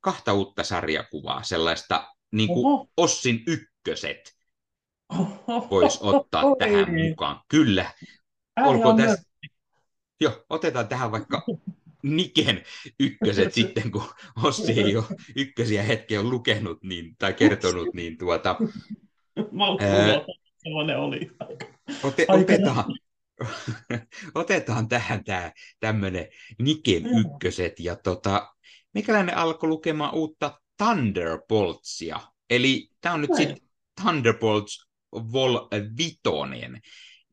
kahta uutta sarjakuvaa, sellaista niin kuin Ossin ykköset voisi ottaa tähän mukaan. Kyllä, Olkoon tässä... Joo, otetaan tähän vaikka Niken ykköset sitten, kun Ossi ei ole ykkösiä hetkeä on lukenut niin, tai kertonut, niin tuota...
ää, oli.
Ote, otetaan, otetaan tähän tämä tämmöinen Niken ykköset, ja tota, mikäläinen alkoi lukemaan uutta Thunderboltsia, eli tämä on nyt sitten Thunderbolts Vol Vitonen,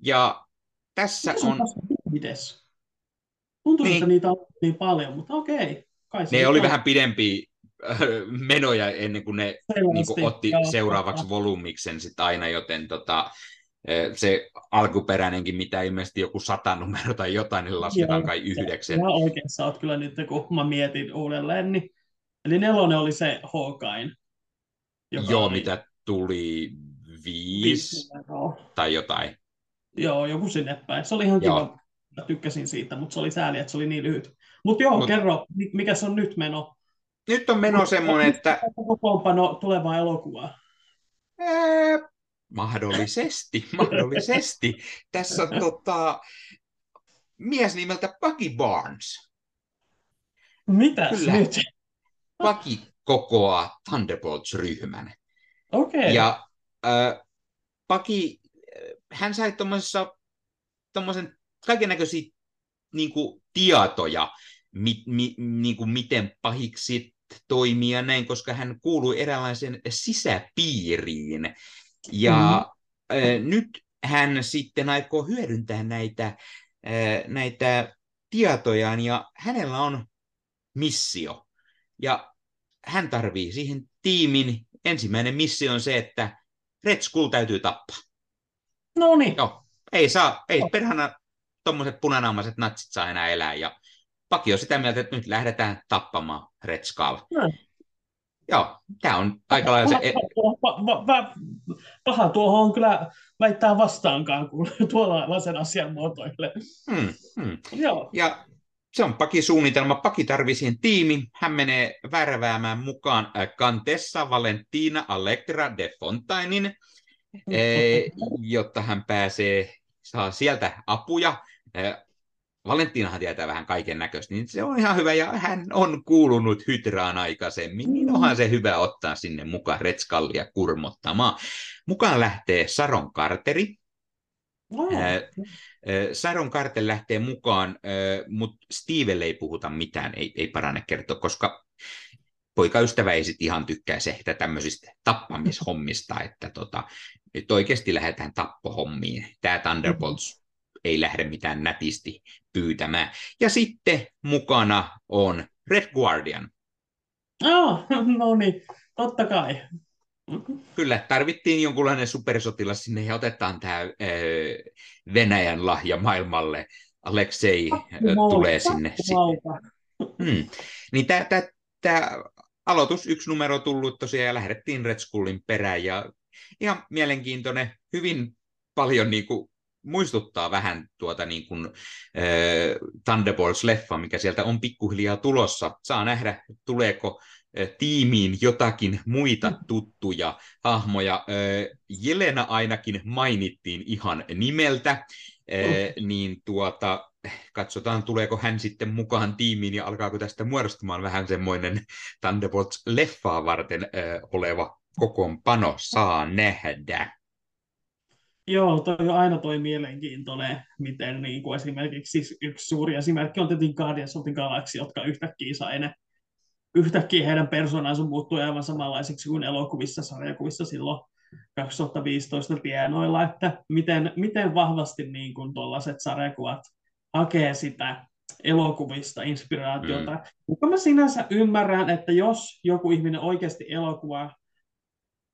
ja tässä on...
Mites? Tuntuu, niin. että niitä on niin paljon, mutta okei.
Kai ne oli on. vähän pidempi äh, menoja ennen kuin ne niin kuin otti joo, seuraavaksi volyymiksen sit aina, joten tota, äh, se alkuperäinenkin, mitä ilmeisesti joku sata numero tai jotain, niin lasketaan joo, kai yhdeksän.
Oikein, sä oot kyllä nyt, kun mä mietin uudelleen, niin Eli nelonen oli se Hawkein.
Joo, oli... mitä tuli viisi tai jotain.
Joo, joku sinne päin. Se oli ihan joo. kiva. Mä tykkäsin siitä, mutta se oli sääli, että se oli niin lyhyt. Mutta joo, Mut... kerro, mikä se on nyt meno?
Nyt on meno semmoinen, että...
Kokoonpano tulevaa elokuvaa.
Ee, mahdollisesti, mahdollisesti. Tässä on tota, mies nimeltä Bucky Barnes.
Mitäs Kyllä. nyt?
Bucky kokoaa Thunderbolts-ryhmän.
Okei. Okay.
Ja äh, Bucky, hän sai tuommoisen kaiken näköisiä niin tietoja, mi, mi, niin kuin miten pahiksi toimia näin, koska hän kuului eräänlaisen sisäpiiriin. Ja mm-hmm. äh, nyt hän sitten aikoo hyödyntää näitä, äh, näitä tietojaan, ja hänellä on missio. Ja hän tarvii siihen tiimin. Ensimmäinen missio on se, että Red Skull täytyy tappaa.
No niin.
Joo. Ei saa, ei perhana tuommoiset punanaamaiset natsit saa enää elää. Ja Paki on sitä mieltä, että nyt lähdetään tappamaan Red Skull. No. Joo, tämä on aika lailla se...
Paha tuohon on kyllä väittää vastaankaan, kun tuolla asian muotoille.
Hmm, hmm. Joo. Ja se on Pakin suunnitelma. Paki tarvii siihen tiimi. Hän menee värväämään mukaan Kantessa Valentina Allegra de Fontainin, jotta hän pääsee, saa sieltä apuja. Valentinahan tietää vähän kaiken näköistä, niin se on ihan hyvä, ja hän on kuulunut Hydraan aikaisemmin, niin onhan se hyvä ottaa sinne mukaan Retskallia kurmottamaan. Mukaan lähtee Saron Karteri, Oh. Saron Kartel lähtee mukaan, mutta Stevelle ei puhuta mitään, ei, ei parane kertoa, koska poikaystävä ei sit ihan tykkää se, että tämmöisistä tappamishommista, että tota, nyt oikeasti lähdetään tappohommiin. Tämä Thunderbolts ei lähde mitään nätisti pyytämään. Ja sitten mukana on Red Guardian.
Oh, no niin, totta kai.
Kyllä, tarvittiin jonkunlainen supersotilas sinne ja otetaan tämä Venäjän lahja maailmalle. Aleksei tulee sinne. Hmm. Niin tämä aloitus, yksi numero tullut tosiaan ja lähdettiin Red Skullin perään ja ihan mielenkiintoinen, hyvin paljon niin kuin, muistuttaa vähän tuota niin kuin, äh, Thunderbolts-leffa, mikä sieltä on pikkuhiljaa tulossa. Saa nähdä, tuleeko tiimiin jotakin muita tuttuja hahmoja. Jelena ainakin mainittiin ihan nimeltä, niin tuota, katsotaan tuleeko hän sitten mukaan tiimiin ja alkaako tästä muodostumaan vähän semmoinen Thunderbolts-leffaa varten oleva kokoonpano, saa nähdä.
Joo, toi on aina toi mielenkiintoinen, miten niin kuin esimerkiksi siis yksi suuri esimerkki on tietenkin Guardians of the Galaxy, jotka yhtäkkiä sai ne yhtäkkiä heidän persoonansa muuttui aivan samanlaiseksi kuin elokuvissa, sarjakuvissa silloin 2015 tienoilla, että miten, miten vahvasti niin kuin tuollaiset sarjakuvat hakee sitä elokuvista inspiraatiota. Mm. Mutta mä sinänsä ymmärrän, että jos joku ihminen oikeasti elokuva,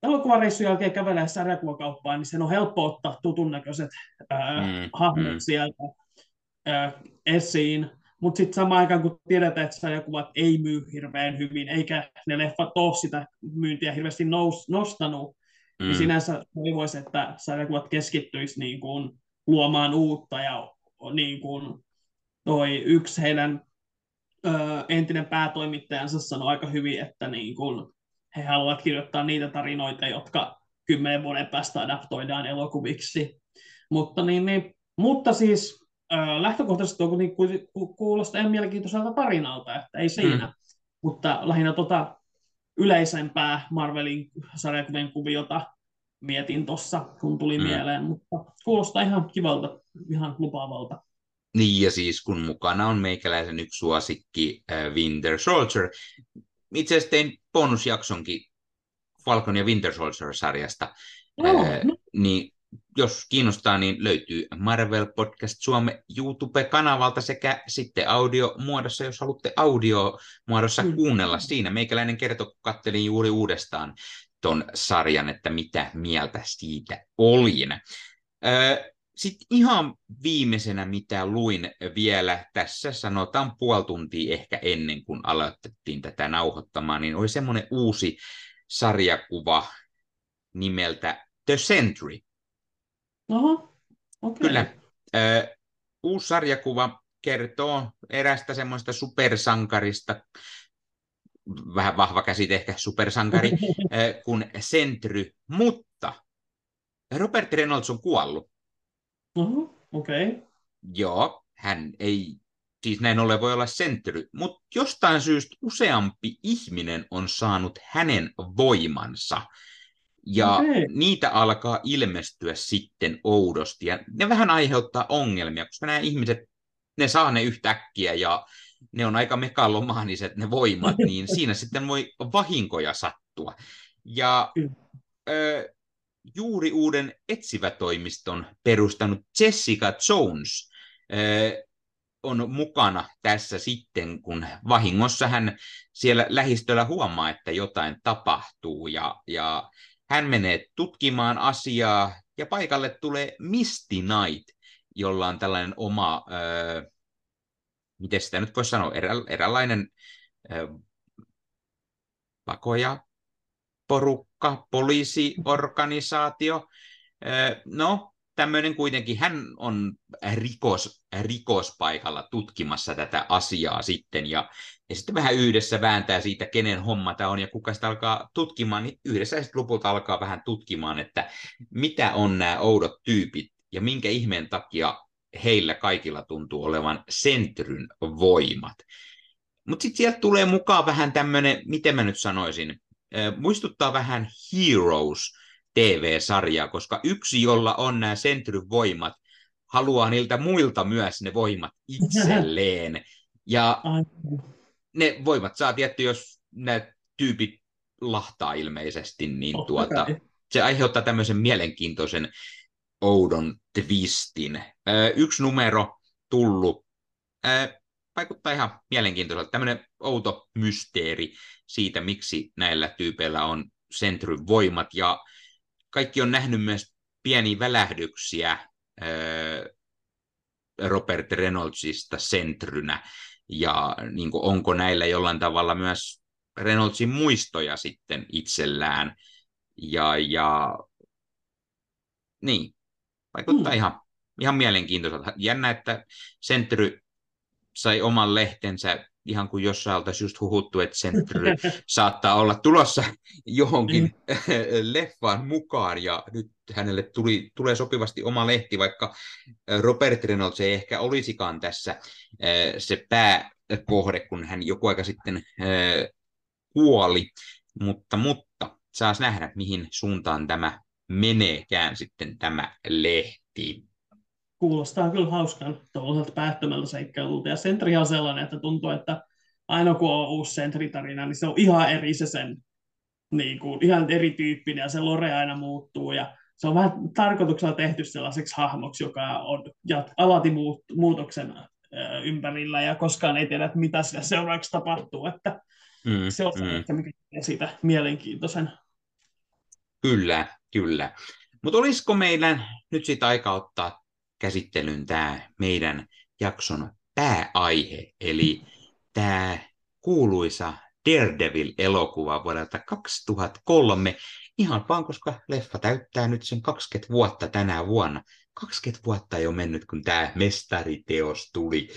elokuvareissun jälkeen kävelee sarjakuvakauppaan, niin sen on helppo ottaa tutun näköiset ää, mm. hahmot mm. sieltä ää, esiin. Mutta sitten samaan aikaan, kun tiedetään, että sarjakuvat ei myy hirveän hyvin, eikä ne leffat ole sitä myyntiä hirveästi nous, nostanut, niin mm. niin sinänsä toivoisi, että sarjakuvat keskittyisi niin kuin luomaan uutta ja niin kuin toi yksi heidän ö, entinen päätoimittajansa sanoi aika hyvin, että niin kuin he haluavat kirjoittaa niitä tarinoita, jotka kymmenen vuoden päästä adaptoidaan elokuviksi. Mutta, niin, niin, mutta siis lähtökohtaisesti on niin kuulostaa ihan mielenkiintoiselta tarinalta, että ei siinä. Mm. Mutta lähinnä tota yleisempää Marvelin sarjakuvien kuviota mietin tuossa, kun tuli mm. mieleen, mutta kuulostaa ihan kivalta, ihan lupaavalta.
Niin, ja siis kun mukana on meikäläisen yksi suosikki, äh, Winter Soldier. Itse asiassa tein bonusjaksonkin Falcon ja Winter Soldier-sarjasta, oh, äh, no. niin jos kiinnostaa, niin löytyy Marvel Podcast Suomen YouTube-kanavalta sekä sitten audio-muodossa, jos haluatte audio-muodossa mm. kuunnella siinä. Meikäläinen kertoo, kun kattelin juuri uudestaan ton sarjan, että mitä mieltä siitä olin. Öö, sitten ihan viimeisenä, mitä luin vielä tässä, sanotaan puoli tuntia ehkä ennen kuin aloitettiin tätä nauhoittamaan, niin oli semmoinen uusi sarjakuva nimeltä The Sentry.
Oho, okay.
Kyllä. Ö, uusi sarjakuva kertoo erästä semmoista supersankarista, vähän vahva käsite ehkä supersankari, kuin Sentry, mutta Robert Reynolds on kuollut.
Uh-huh, okei. Okay.
Joo, hän ei siis näin ollen voi olla sentry, mutta jostain syystä useampi ihminen on saanut hänen voimansa. Ja okay. niitä alkaa ilmestyä sitten oudosti. Ja ne vähän aiheuttaa ongelmia, koska nämä ihmiset, ne saa ne yhtäkkiä ja ne on aika megalomaaniset ne voimat, niin siinä sitten voi vahinkoja sattua. Ja ö, juuri uuden etsivätoimiston perustanut Jessica Jones ö, on mukana tässä sitten, kun vahingossa hän siellä lähistöllä huomaa, että jotain tapahtuu ja, ja hän menee tutkimaan asiaa ja paikalle tulee Misty Knight, jolla on tällainen oma, äh, miten sitä nyt voisi sanoa, erä, eräänlainen äh, pakoja, porukka, poliisiorganisaatio. No, tämmöinen kuitenkin, hän on rikos, rikospaikalla tutkimassa tätä asiaa sitten, ja, ja sitten vähän yhdessä vääntää siitä, kenen homma tämä on, ja kuka sitä alkaa tutkimaan, niin yhdessä sitten lopulta alkaa vähän tutkimaan, että mitä on nämä oudot tyypit, ja minkä ihmeen takia heillä kaikilla tuntuu olevan sentryn voimat. Mutta sitten sieltä tulee mukaan vähän tämmöinen, miten mä nyt sanoisin, muistuttaa vähän Heroes, TV-sarjaa, koska yksi, jolla on nämä sentryvoimat, haluaa niiltä muilta myös ne voimat itselleen. Ja ne voimat saa tietty, jos nämä tyypit lahtaa ilmeisesti, niin oh, tuota, se aiheuttaa tämmöisen mielenkiintoisen oudon twistin. yksi numero tullut. Vaikuttaa ihan mielenkiintoiselta. Tämmöinen outo mysteeri siitä, miksi näillä tyypeillä on sentryvoimat. Ja kaikki on nähnyt myös pieniä välähdyksiä Robert Reynoldsista sentrynä, ja niin kuin, onko näillä jollain tavalla myös Reynoldsin muistoja sitten itsellään, ja, ja niin, vaikuttaa hmm. ihan, ihan mielenkiintoiselta. Jännä, että Sentry sai oman lehtensä ihan kuin jossain oltaisiin just huhuttu, että Sentry saattaa olla tulossa johonkin mm. leffaan mukaan, ja nyt hänelle tuli, tulee sopivasti oma lehti, vaikka Robert Reynolds ei ehkä olisikaan tässä se pääkohde, kun hän joku aika sitten kuoli, mutta, mutta saas nähdä, mihin suuntaan tämä meneekään sitten tämä lehti
kuulostaa kyllä hauskan tuollaiselta päättömältä seikkailulta. Ja Sentri on sellainen, että tuntuu, että aina kun on uusi Sentri-tarina, niin se on ihan eri se sen, niin kuin, ihan erityyppinen ja se lore aina muuttuu. Ja se on vähän tarkoituksella tehty sellaiseksi hahmoksi, joka on alati muut, muutoksen ympärillä ja koskaan ei tiedä, että mitä sillä seuraavaksi tapahtuu. Että mm, se on mm. ehkä mikä siitä mielenkiintoisen.
Kyllä, kyllä. Mutta olisiko meidän nyt sitä aika ottaa käsittelyyn tämä meidän jakson pääaihe, eli tämä kuuluisa Daredevil-elokuva vuodelta 2003, ihan vaan koska leffa täyttää nyt sen 20 vuotta tänä vuonna. 20 vuotta ei ole mennyt, kun tämä mestariteos tuli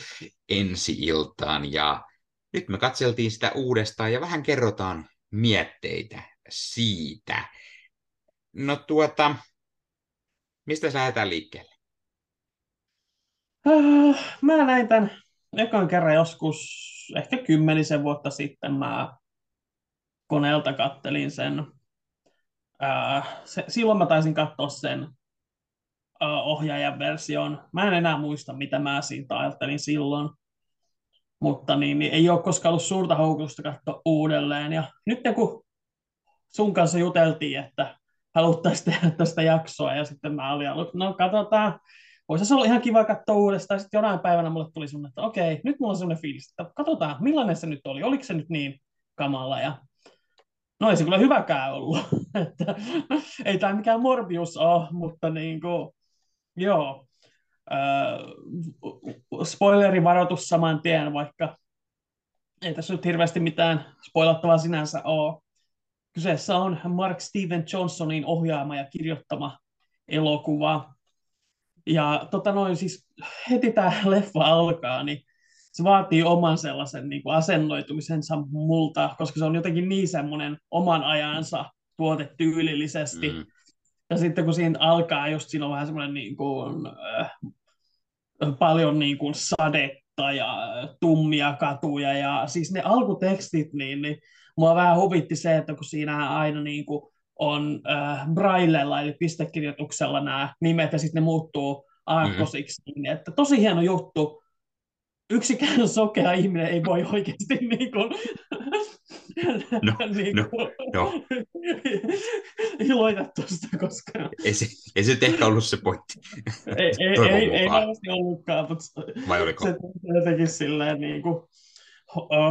ensi iltaan, ja nyt me katseltiin sitä uudestaan ja vähän kerrotaan mietteitä siitä. No tuota, mistä sä lähdetään liikkeelle?
Äh, mä näin tämän ekan kerran joskus, ehkä kymmenisen vuotta sitten mä koneelta kattelin sen. Se, silloin mä taisin katsoa sen ohjaajan version. Mä en enää muista, mitä mä siitä ajattelin silloin. Mutta niin, niin ei ole koskaan ollut suurta houkutusta katsoa uudelleen. Ja nyt kun sun kanssa juteltiin, että haluttaisiin tehdä tästä jaksoa, ja sitten mä olin ollut, no katsotaan, Voisi se olla ihan kiva katsoa uudestaan. Sitten jonain päivänä mulle tuli semmoinen, että okei, nyt mulla on semmoinen fiilis, että katsotaan, millainen se nyt oli. Oliko se nyt niin kamala? Ja no ei se kyllä hyväkään ollut. että, ei tämä mikään Morbius ole, mutta niin kuin, Joo. Äh, spoilerivaroitus saman tien, vaikka ei tässä nyt hirveästi mitään spoilattavaa sinänsä ole. Kyseessä on Mark Steven Johnsonin ohjaama ja kirjoittama elokuva. Ja tota noin, siis heti tämä leffa alkaa, niin se vaatii oman sellaisen niin kuin asennoitumisensa multa, koska se on jotenkin niin semmoinen oman ajansa tuote tyylillisesti. Mm. Ja sitten kun siinä alkaa, just siinä on vähän semmoinen niin kuin, äh, paljon niin kuin sadetta ja tummia katuja ja siis ne alkutekstit, niin, niin mua vähän huvitti se, että kun siinä aina niin kuin on äh, braillella eli pistekirjoituksella nämä nimet ja sitten ne muuttuu aakkosiksi, mm-hmm. niin että tosi hieno juttu. Yksikään sokea ihminen ei voi oikeasti niin kuin,
no, niin no, no.
iloita tuosta, koska...
Ei se, ei se ehkä ollut se pointti.
ei, ei, ei, ei varmasti ollutkaan, mutta
Vai oliko?
se jotenkin silleen niin kuin,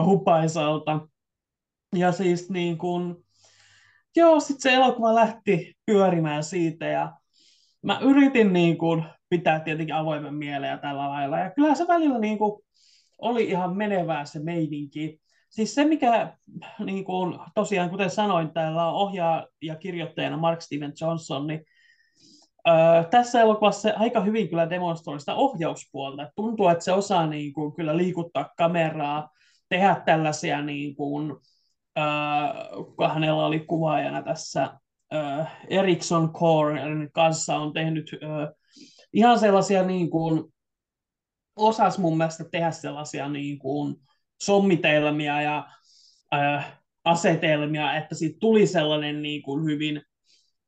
hupaisalta. Ja siis niin kuin, joo, sitten se elokuva lähti pyörimään siitä ja mä yritin niin kuin, pitää tietenkin avoimen mieleen ja tällä lailla. Ja kyllä se välillä niin kuin, oli ihan menevää se meininki. Siis se, mikä niin kuin, tosiaan, kuten sanoin, täällä on ohjaa ja kirjoittajana Mark Steven Johnson, niin Öö, tässä elokuvassa aika hyvin kyllä demonstroi sitä ohjauspuolta. Tuntuu, että se osaa niin kuin, kyllä liikuttaa kameraa, tehdä tällaisia, niin kuin, öö, hänellä oli kuvaajana tässä öö, Ericsson Core kanssa on tehnyt öö, ihan sellaisia niin kuin, osas mun mielestä tehdä sellaisia niin kuin, sommitelmia ja äh, asetelmia, että siitä tuli sellainen niin kuin hyvin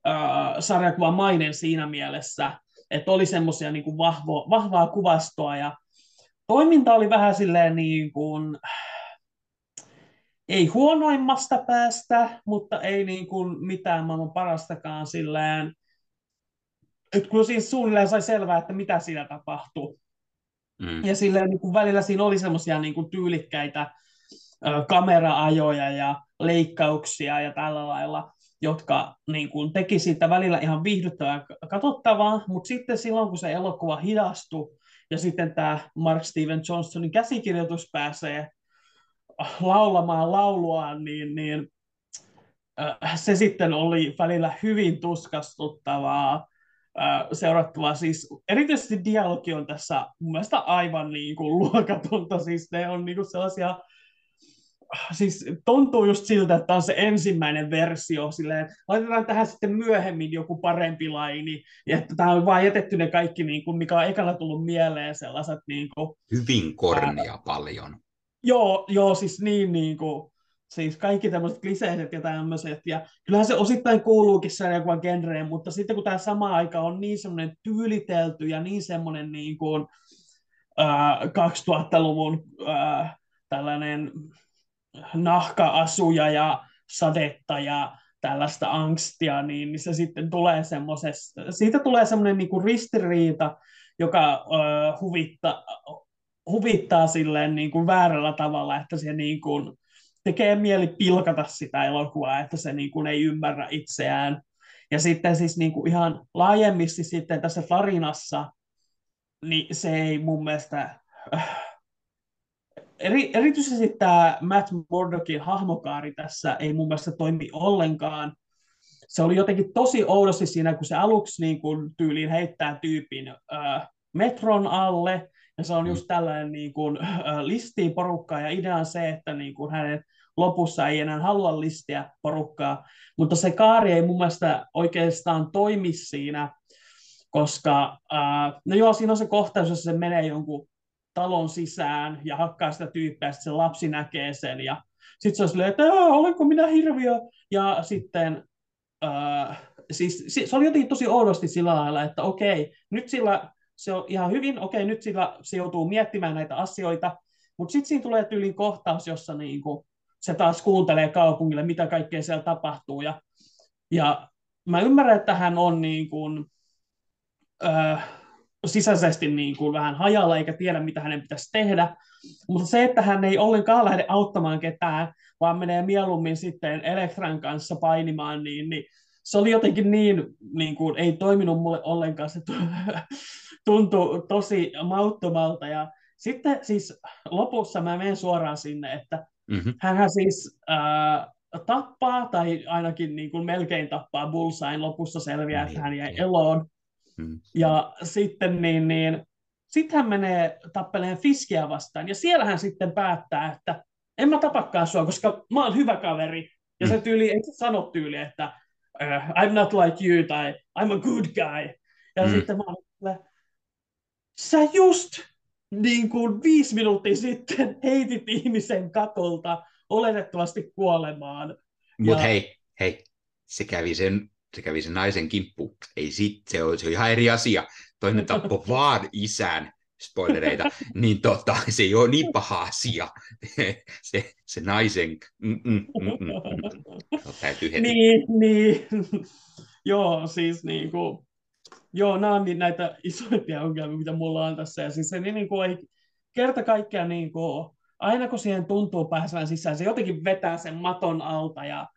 äh, sarjakuvamainen siinä mielessä, että oli semmoisia niin vahvaa kuvastoa ja toiminta oli vähän silleen niin kuin, ei huonoimmasta päästä, mutta ei niin kuin mitään maailman parastakaan silleen, että kyllä siinä suunnilleen sai selvää, että mitä siinä tapahtuu. Mm. Ja silleen niin kuin välillä siinä oli semmoisia niin kuin tyylikkäitä ö, kameraajoja ja leikkauksia ja tällä lailla, jotka niin kuin, teki siitä välillä ihan viihdyttävää katsottavaa, mutta sitten silloin, kun se elokuva hidastui ja sitten tämä Mark Steven Johnsonin käsikirjoitus pääsee laulamaan lauluaan, niin, niin se sitten oli välillä hyvin tuskastuttavaa seurattavaa. Siis erityisesti dialogi on tässä mun mielestä aivan niin kuin luokatonta. Siis ne on niin kuin sellaisia siis tuntuu just siltä, että on se ensimmäinen versio, silleen, laitetaan tähän sitten myöhemmin joku parempi laini, ja että tämä on vaan jätetty ne kaikki, niin kuin, mikä on ekana tullut mieleen, sellaiset niin kuin,
Hyvin kornia ää, paljon.
Joo, joo, siis niin, niin kuin, siis kaikki tämmöiset kliseiset ja tämmöiset, ja kyllähän se osittain kuuluukin sarjakuvan genreen, mutta sitten kun tämä sama aika on niin semmoinen tyylitelty ja niin semmoinen niin kuin, äh, 2000-luvun äh, tällainen nahka-asuja ja sadetta ja tällaista angstia, niin, niin se sitten tulee semmoisesta, siitä tulee semmoinen niin kuin ristiriita, joka äh, huvittaa, huvittaa silleen niin kuin väärällä tavalla, että se niin kuin, tekee mieli pilkata sitä elokuvaa, että se niin kuin ei ymmärrä itseään. Ja sitten siis niin kuin ihan laajemmasti sitten tässä tarinassa, niin se ei mun mielestä... Äh, eri, erityisesti tämä Matt Murdockin hahmokaari tässä ei mun mielestä toimi ollenkaan. Se oli jotenkin tosi oudosti siinä, kun se aluksi niin kuin tyyliin heittää tyypin äh, metron alle, ja se on just mm. tällainen niin kuin, äh, listii porukkaa, ja idea on se, että niin kuin hänen lopussa ei enää halua listiä porukkaa, mutta se kaari ei mun mielestä oikeastaan toimi siinä, koska äh, no joo, siinä on se kohtaus, jossa se menee jonkun talon sisään ja hakkaa sitä tyyppiä, sitten se lapsi näkee sen ja sitten se on silleen, että olenko minä hirviö, ja sitten äh, siis, se oli jotenkin tosi oudosti sillä lailla, että okei, nyt sillä se on ihan hyvin, okei, nyt sillä se joutuu miettimään näitä asioita, mutta sitten siinä tulee tyylin kohtaus, jossa niinku, se taas kuuntelee kaupungille, mitä kaikkea siellä tapahtuu. Ja, ja mä ymmärrän, että hän on niin kuin, äh, sisäisesti niin kuin vähän hajalla eikä tiedä, mitä hänen pitäisi tehdä. Mutta se, että hän ei ollenkaan lähde auttamaan ketään, vaan menee mieluummin sitten Elektran kanssa painimaan, niin, niin se oli jotenkin niin, niin kuin, ei toiminut mulle ollenkaan, se tuntui tosi mauttomalta. Ja sitten siis lopussa mä menen suoraan sinne, että mm-hmm. hän siis äh, tappaa, tai ainakin niin kuin melkein tappaa Bullsain lopussa selviää, että hän jäi niin. eloon. Mm. Ja sitten niin, niin, sitten hän menee tappeleen Fiskiä vastaan, ja siellä hän sitten päättää, että en mä tapakaan sua, koska mä oon hyvä kaveri. Ja se mm. tyyli, ei se sano tyyli, että I'm not like you, tai I'm a good guy. Ja mm. sitten mä oon, sä just niin kuin viisi minuuttia sitten heitit ihmisen katolta oletettavasti kuolemaan.
Mutta ja... hei, hei, se kävi sen, se kävi sen naisen kimppu. Ei sit, se on, se on ihan eri asia. Toinen tappoi vaan isän, spoilereita, niin tota, se ei ole niin paha asia. se, se naisen... Mm, mm, mm, mm. Täytyy heti.
Niin, niin. Joo, siis niin kuin, joo, nämä on niin näitä isoimpia ongelmia, mitä mulla on tässä. Ja siis se niin kuin ei kerta kaikkiaan niin kuin, aina kun siihen tuntuu pääsevän sisään, se jotenkin vetää sen maton alta ja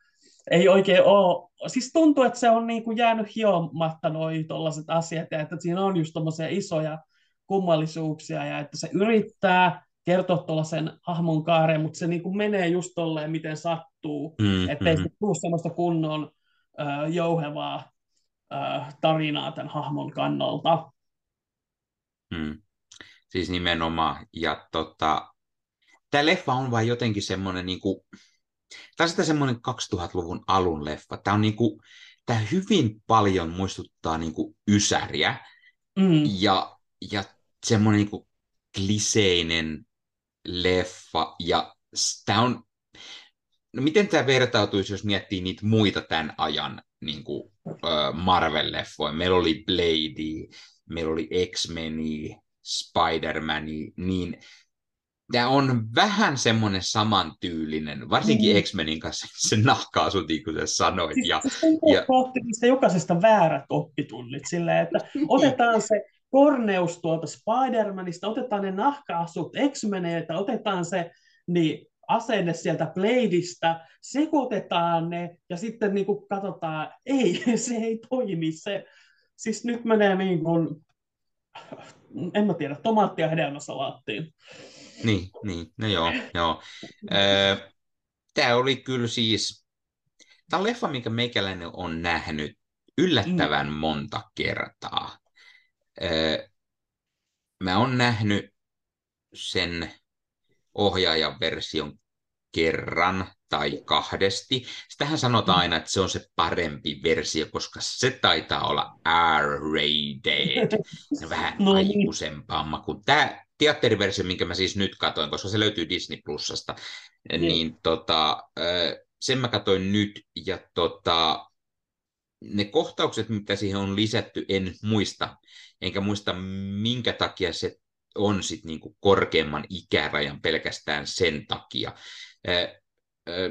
ei oikein ole, siis tuntuu, että se on niin kuin jäänyt hiomatta noi tollaiset asiat ja että siinä on just tommosia isoja kummallisuuksia ja että se yrittää kertoa tuollaisen hahmon kaaren, mutta se niin kuin menee just tolleen, miten sattuu, mm, ettei mm. se tule semmoista kunnon äh, jouhevaa äh, tarinaa tämän hahmon kannalta.
Mm. Siis nimenomaan, ja tota, tämä leffa on vain jotenkin semmoinen, niin kuin, tämä on semmoinen 2000-luvun alun leffa. Tämä, on niin kuin, tämä hyvin paljon muistuttaa niin kuin ysäriä mm. ja, ja semmoinen niin kliseinen leffa. Ja tämä on, no miten tämä vertautuisi, jos miettii niitä muita tämän ajan niin kuin, Marvel-leffoja. Meillä oli Blade, meillä oli X-Meni, Spider-Mani, niin tämä on vähän semmoinen samantyylinen, varsinkin mm. X-Menin kanssa se nahkaasut, niin kuin sä sanoit. Ja,
siis ja... jokaisesta väärät oppitunnit silleen, että otetaan se korneus tuolta Spider-Manista, otetaan ne nahkaasut X-Meneiltä, otetaan se niin asenne sieltä Bladeista, sekoitetaan ne ja sitten niin kuin katsotaan, ei, se ei toimi. Se, siis nyt menee niin kuin, en mä tiedä, tomaattia hedelmäsalaattiin.
Niin, niin, no joo, joo. Tämä oli kyllä siis, tämä on leffa, minkä meikäläinen on nähnyt yllättävän mm. monta kertaa. Mä oon nähnyt sen ohjaajan version kerran tai kahdesti. Sitähän sanotaan aina, että se on se parempi versio, koska se taitaa olla R-rated, vähän no, niin. aikuisempaa maku. Tämä teatteriversio, minkä mä siis nyt katoin, koska se löytyy Disney Plusasta, niin, niin tota, sen mä katoin nyt, ja tota, ne kohtaukset, mitä siihen on lisätty, en muista, enkä muista minkä takia se on sit niinku korkeamman ikärajan pelkästään sen takia.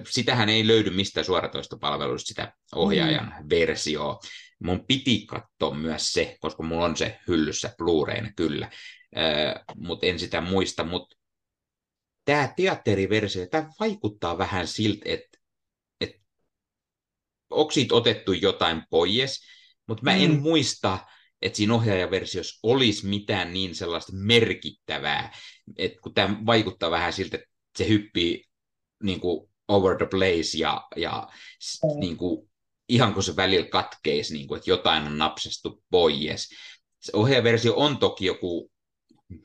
Sitähän ei löydy mistään suoratoistopalveluista, sitä ohjaajan mm. versioa. Mun piti katsoa myös se, koska mulla on se hyllyssä Blu-rayna kyllä, mutta en sitä muista. Mutta tämä teatteriversio, tämä vaikuttaa vähän siltä, että et, onko siitä otettu jotain pois, mutta mä en mm. muista, että siinä ohjaajaversiossa olisi mitään niin sellaista merkittävää, että kun tämä vaikuttaa vähän siltä, että se hyppii niin kuin over the place ja, ja mm. niin kuin, ihan kun se välillä katkeisi, niin kuin, että jotain on napsastu pois. Se ohjaajaversio on toki joku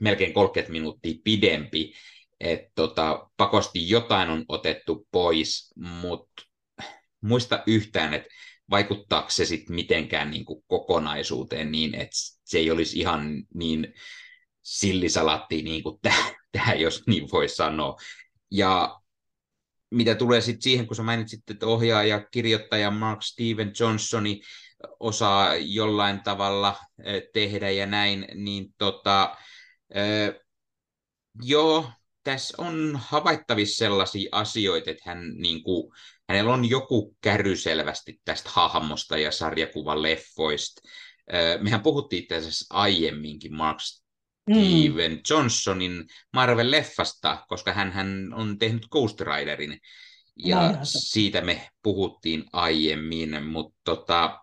melkein 30 minuuttia pidempi, että tota, pakosti jotain on otettu pois, mutta muista yhtään, että vaikuttaako se sitten mitenkään niin kuin kokonaisuuteen niin, että se ei olisi ihan niin sillisalatti niin kuin tähän, jos niin voi sanoa. Ja mitä tulee sitten siihen, kun sä mainitsit, että ohjaaja, kirjoittaja Mark Steven Johnsoni osaa jollain tavalla eh, tehdä ja näin, niin tota, joo, tässä on havaittavissa sellaisia asioita, että hän, niin kuin, hänellä on joku käry selvästi tästä hahmosta ja sarjakuvan leffoista. Mehän puhuttiin itse asiassa aiemminkin Mark mm. Steven mm. Johnsonin Marvel-leffasta, koska hän, hän on tehnyt Ghost Riderin. ja siitä me puhuttiin aiemmin, mutta tota,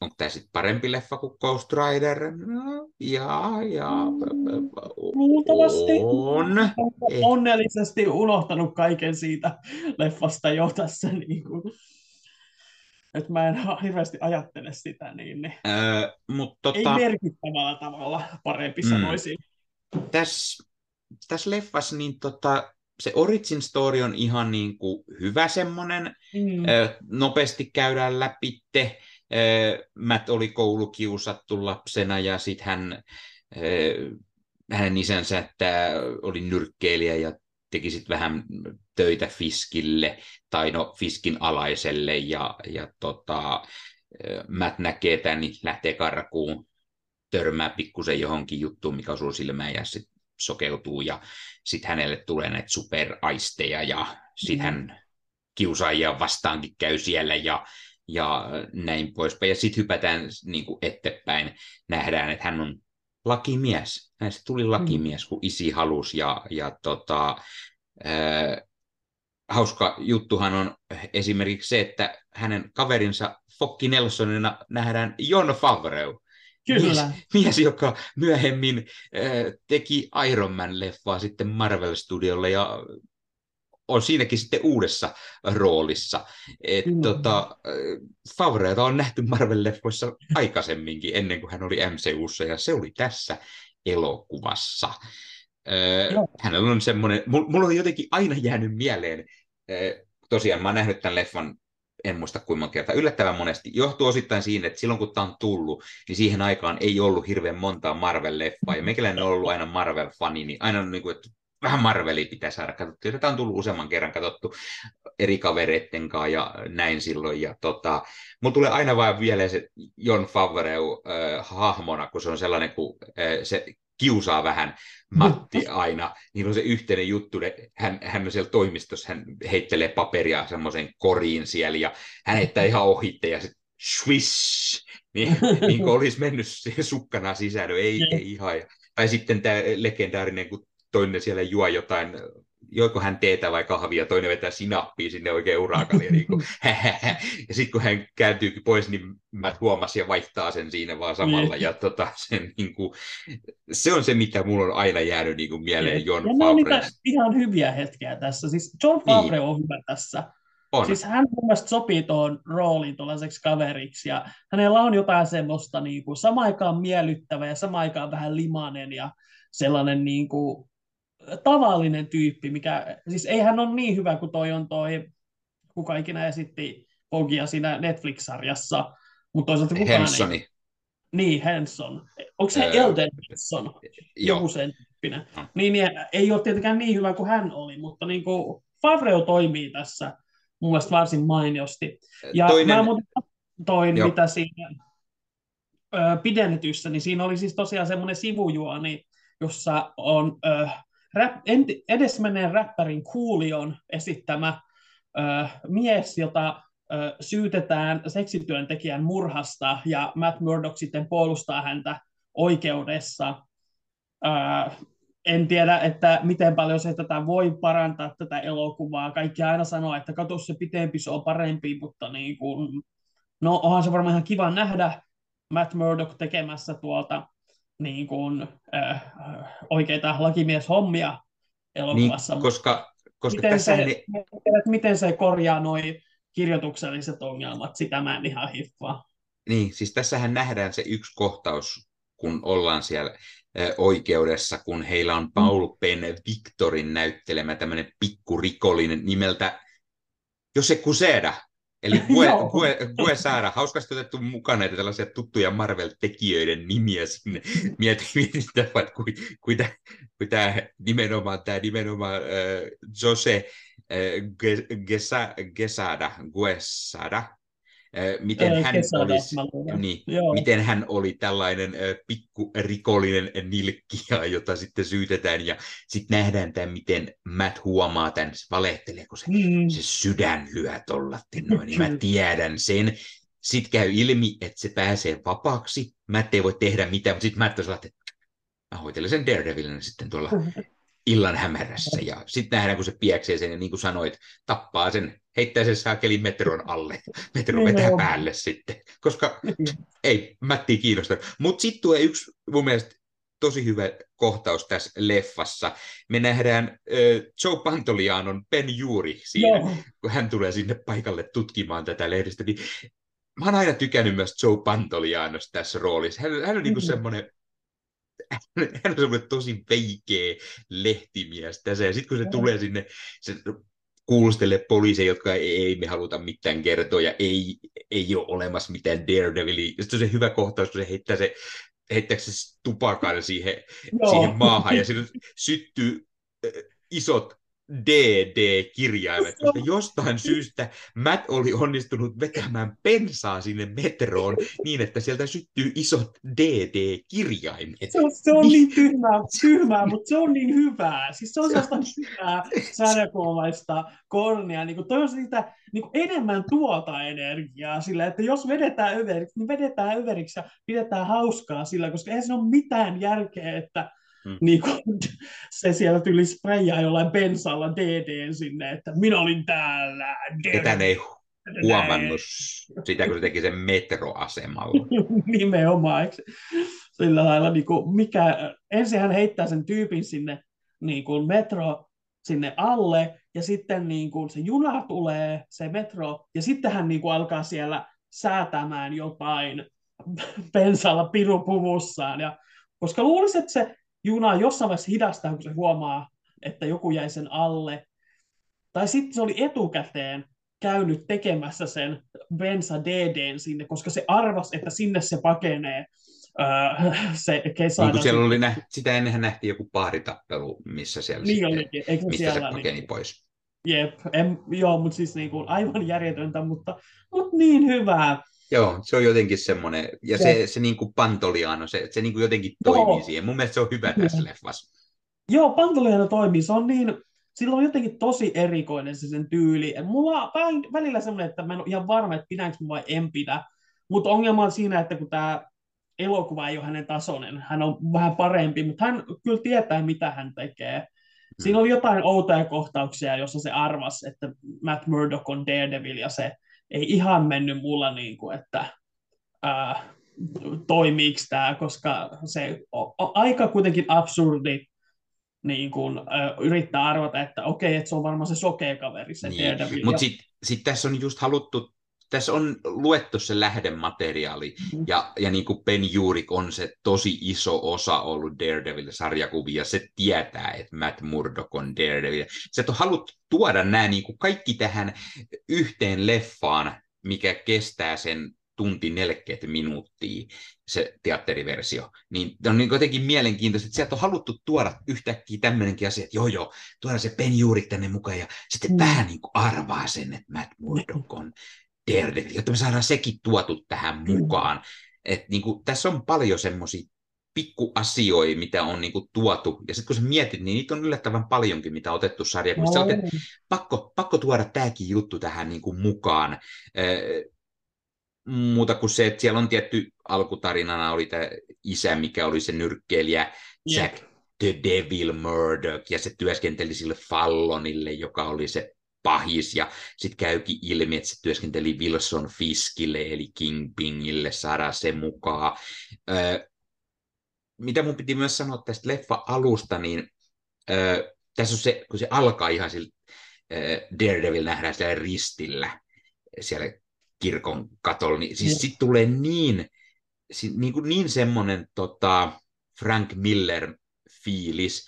onko tämä sitten parempi leffa kuin Ghost Rider? No, ja, ja,
Luultavasti.
On.
Onnellisesti unohtanut kaiken siitä leffasta jo tässä. Niin kuin. Että mä en hirveästi ajattele sitä, niin, niin.
Öö, mut, tota...
ei merkittävällä tavalla parempi mm. sanoisin.
Tässä täs leffassa niin tota, se origin story on ihan niin kuin hyvä semmoinen. Mm. Öö, nopeasti käydään läpi. Matt oli koulukiusattu lapsena ja sitten hän, hänen isänsä että oli nyrkkeilijä ja teki sitten vähän töitä Fiskille tai no Fiskin alaiselle ja, ja tota, Matt näkee tämän, niin lähtee karkuun, törmää pikkusen johonkin juttuun, mikä osuu silmään ja sitten sokeutuu ja sitten hänelle tulee näitä superaisteja ja sitten mm. hän kiusaajia vastaankin käy siellä ja ja näin poispäin. Ja sitten hypätään niin kuin eteenpäin, nähdään, että hän on lakimies. Hänestä tuli lakimies, kun isi halusi. Ja, ja tota, äh, hauska juttuhan on esimerkiksi se, että hänen kaverinsa Fokki Nelsonina nähdään Jon Favreau.
Kyllä.
Mies, mies, joka myöhemmin äh, teki Iron Man-leffaa sitten Marvel Studiolle ja on siinäkin sitten uudessa roolissa. Et, mm. tota, Favreata on nähty Marvel-leffoissa aikaisemminkin, ennen kuin hän oli MCUssa, ja se oli tässä elokuvassa. Joo. hänellä on semmoinen, mulla on jotenkin aina jäänyt mieleen, tosiaan mä oon nähnyt tämän leffan en muista kuinka monta kertaa, yllättävän monesti. Johtuu osittain siinä, että silloin kun tämä on tullut, niin siihen aikaan ei ollut hirveän montaa Marvel-leffaa, ja meikäläinen on ollut aina Marvel-fani, niin aina niin kuin, että vähän Marvelia pitää saada katsottua. Tätä on tullut useamman kerran katsottu eri kavereitten kanssa ja näin silloin. Ja tota, mulla tulee aina vain vielä se Jon Favreau äh, hahmona, kun se on sellainen, kun äh, se kiusaa vähän Matti aina. Niin on se yhteinen juttu, että hän, hän on siellä toimistossa, hän heittelee paperia semmoisen koriin siellä ja hän heittää ihan ohitte ja sitten swish, niin, niin kuin olisi mennyt sukkana sisään, ei, ei ihan. Tai sitten tämä legendaarinen, kun toinen siellä juo jotain, joiko hän teetä vai kahvia, toinen vetää sinappia sinne oikein urakalle. niin kuin, ja sitten kun hän kääntyy pois, niin mä huomasin ja vaihtaa sen siinä vaan samalla. ja tota, sen, niin kuin, se on se, mitä mulla on aina jäänyt niin kuin mieleen John
ja ihan hyviä hetkiä tässä. Siis John Favre niin. on hyvä tässä. On. Siis hän mun mielestä sopii tuon rooliin tuollaiseksi kaveriksi, ja hänellä on jotain semmoista niin kuin, sama aikaan miellyttävä ja sama aikaan vähän limanen ja sellainen niin kuin, tavallinen tyyppi, mikä, siis ei hän ole niin hyvä kuin toi on toi, kuka ikinä esitti Pogia siinä Netflix-sarjassa, mutta toisaalta kukaan
Hensoni.
ei. Niin, Henson. Onko se öö, Elden Henson? Joku sen tyyppinen. No. Niin, niin, ei ole tietenkään niin hyvä kuin hän oli, mutta niin kuin Favreo toimii tässä mun mielestä varsin mainiosti. Ja Toinen... mä muuten toin, Joo. mitä siinä ö, pidennetyssä, niin siinä oli siis tosiaan semmoinen sivujuoni, jossa on ö, rap, edesmenneen räppärin Kuulion esittämä ö, mies, jota ö, syytetään seksityöntekijän murhasta, ja Matt Murdock sitten puolustaa häntä oikeudessa. Ö, en tiedä, että miten paljon se tätä voi parantaa tätä elokuvaa. Kaikki aina sanoo, että katso se pitempi, se on parempi, mutta niin kuin, no onhan se varmaan ihan kiva nähdä Matt Murdock tekemässä tuolta niin kuin, äh, oikeita lakimieshommia elokuvassa.
Niin, koska, koska
miten,
tässä
se, ne... miten se korjaa noin kirjoitukselliset ongelmat, sitä mä en ihan hiffaa.
Niin, siis tässähän nähdään se yksi kohtaus, kun ollaan siellä oikeudessa, kun heillä on Paul mm. Penn Victorin näyttelemä tämmöinen pikkurikollinen nimeltä Jose Kuseda, Eli Gue, Gue, Gue Saara, hauskasti otettu mukaan näitä tällaisia tuttuja Marvel-tekijöiden nimiä sinne. Mietin, mietin että kuin, kuin, tämä, kuin tämä nimenomaan, tämä nimenomaan äh, Jose äh, Gesada, Gesada, Guesada, miten, hän olisi, niin, miten hän oli tällainen pikkurikollinen nilkkiä, jota sitten syytetään, ja sitten nähdään tämä, miten Matt huomaa tämän, se valehtelee, kun se, mm. se sydän lyö tollatti noin, niin mä tiedän sen. Sitten käy ilmi, että se pääsee vapaaksi, Matt ei voi tehdä mitään, mutta sitten Matt on että mä hoitelen sen Daredevilin sitten tuolla illan hämärässä. Ja sitten nähdään, kun se pieksee sen ja niin kuin sanoit, tappaa sen, heittää sen saakelin metron alle. Metro niin vetää päälle sitten, koska ei Mätti kiinnosta. Mutta sitten tulee yksi mun mielestä tosi hyvä kohtaus tässä leffassa. Me nähdään äh, Joe Pantolianon Ben Juuri siinä, Joo. kun hän tulee sinne paikalle tutkimaan tätä lehdistä. Niin mä oon aina tykännyt myös Joe Pantolianosta tässä roolissa. Hän, hän on niinku mm. semmoinen hän on semmoinen tosi veikeä lehtimies tässä. Ja sitten kun se tulee sinne, se kuulustelee poliiseja, jotka ei, ei me haluta mitään kertoa ja ei, ei ole olemassa mitään Daredevilia. Sitten on se hyvä kohtaus, kun se heittää se heittääkö se tupakan siihen, siihen maahan ja siinä syttyy isot DD-kirjaimet, koska jostain syystä Matt oli onnistunut vetämään pensaa sinne metroon niin, että sieltä syttyy isot DD-kirjaimet.
Se on, se on niin tyhmää, tyhmää, mutta se on niin hyvää. Siis se on sellaista hyvää sarjakuvaista kornia. Niin kuin toi on sitä niin kuin enemmän tuota energiaa sillä, että jos vedetään överiksi, niin vedetään överiksi ja pidetään hauskaa sillä, koska ei se ole mitään järkeä, että Mm. Niin kuin, se siellä tuli sprayaa jollain bensalla DD sinne, että minä olin täällä.
Ketään ei huomannut sitä, kun se teki sen metroasemalla.
Nimenomaan, eikö? Sillä lailla, niin kuin, mikä, ensin hän heittää sen tyypin sinne niin kuin metro sinne alle, ja sitten niin kuin se juna tulee, se metro, ja sitten hän niin kuin alkaa siellä säätämään jotain pensalla pirupuvussaan, ja koska luulisin, että se juna jossain vaiheessa hidastaa, kun se huomaa, että joku jäi sen alle. Tai sitten se oli etukäteen käynyt tekemässä sen bensa DDn sinne, koska se arvas, että sinne se pakenee äh, se kesä.
Niin siellä oli nä- sitä ennenhän nähtiin joku paaritappelu, missä siellä
niin olikin. Eikö
mistä
siellä,
se pakeni niin, pois.
Jep, en, joo, mutta siis niin kuin aivan järjetöntä, mutta, mutta niin hyvää.
Joo, se on jotenkin semmoinen, ja se, se niin kuin Pantoliano, se, se niin kuin jotenkin toimii Joo. siihen. Mun mielestä se on hyvä tässä leffassa.
Joo, Pantoliano toimii, se on niin, sillä on jotenkin tosi erikoinen se sen tyyli. Et mulla on välillä semmoinen, että mä en ole ihan varma, että pidänkö mä vai en pidä. Mutta ongelma on siinä, että kun tämä elokuva ei ole hänen tasoinen, hän on vähän parempi, mutta hän kyllä tietää, mitä hän tekee. Mm. Siinä oli jotain outoja kohtauksia, jossa se arvas, että Matt Murdock on Daredevil ja se ei ihan mennyt mulla niin kuin, että ää, toimiiko tämä, koska se on, on aika kuitenkin absurdi niin kuin, ää, yrittää arvata, että okei, että se on varmaan se sokea kaveri, se niin.
Mutta sitten sit tässä on just haluttu tässä on luettu se lähdemateriaali, mm-hmm. ja, ja niin kuin Ben Jurik on se tosi iso osa ollut Daredevil-sarjakuvia, se tietää, että Matt Murdock on Daredevil. Se on haluttu tuoda nämä niin kuin kaikki tähän yhteen leffaan, mikä kestää sen tunti 40 minuuttia, se teatteriversio, niin on niin jotenkin mielenkiintoista, että sieltä on haluttu tuoda yhtäkkiä tämmöinenkin asia, että joo joo, tuoda se Ben Jurik tänne mukaan ja sitten mm. vähän niin kuin arvaa sen, että Matt Murdock on Daredevil, jotta me saadaan sekin tuotu tähän mukaan. Et niin kuin, tässä on paljon semmoisia pikkuasioita, mitä on niin kuin, tuotu. Ja sitten kun sä mietit, niin niitä on yllättävän paljonkin, mitä on otettu sarjaan. No. Olet, pakko, pakko tuoda tämäkin juttu tähän niin kuin, mukaan. Ee, muuta kuin se, että siellä on tietty alkutarinana oli tämä isä, mikä oli se nyrkkeilijä Jack yep. the Devil Murdoch, ja se työskenteli sille Fallonille, joka oli se pahis, ja sitten käykin ilmi, että se työskenteli Wilson Fiskille, eli Kingpingille, saadaan se mukaan. Öö, mitä mun piti myös sanoa tästä leffa-alusta, niin öö, tässä on se, kun se alkaa ihan sillä, öö, Daredevil nähdään siellä ristillä, siellä kirkon katolla, niin siis mm. sitten tulee niin, niin, kuin niin semmoinen tota, Frank Miller fiilis.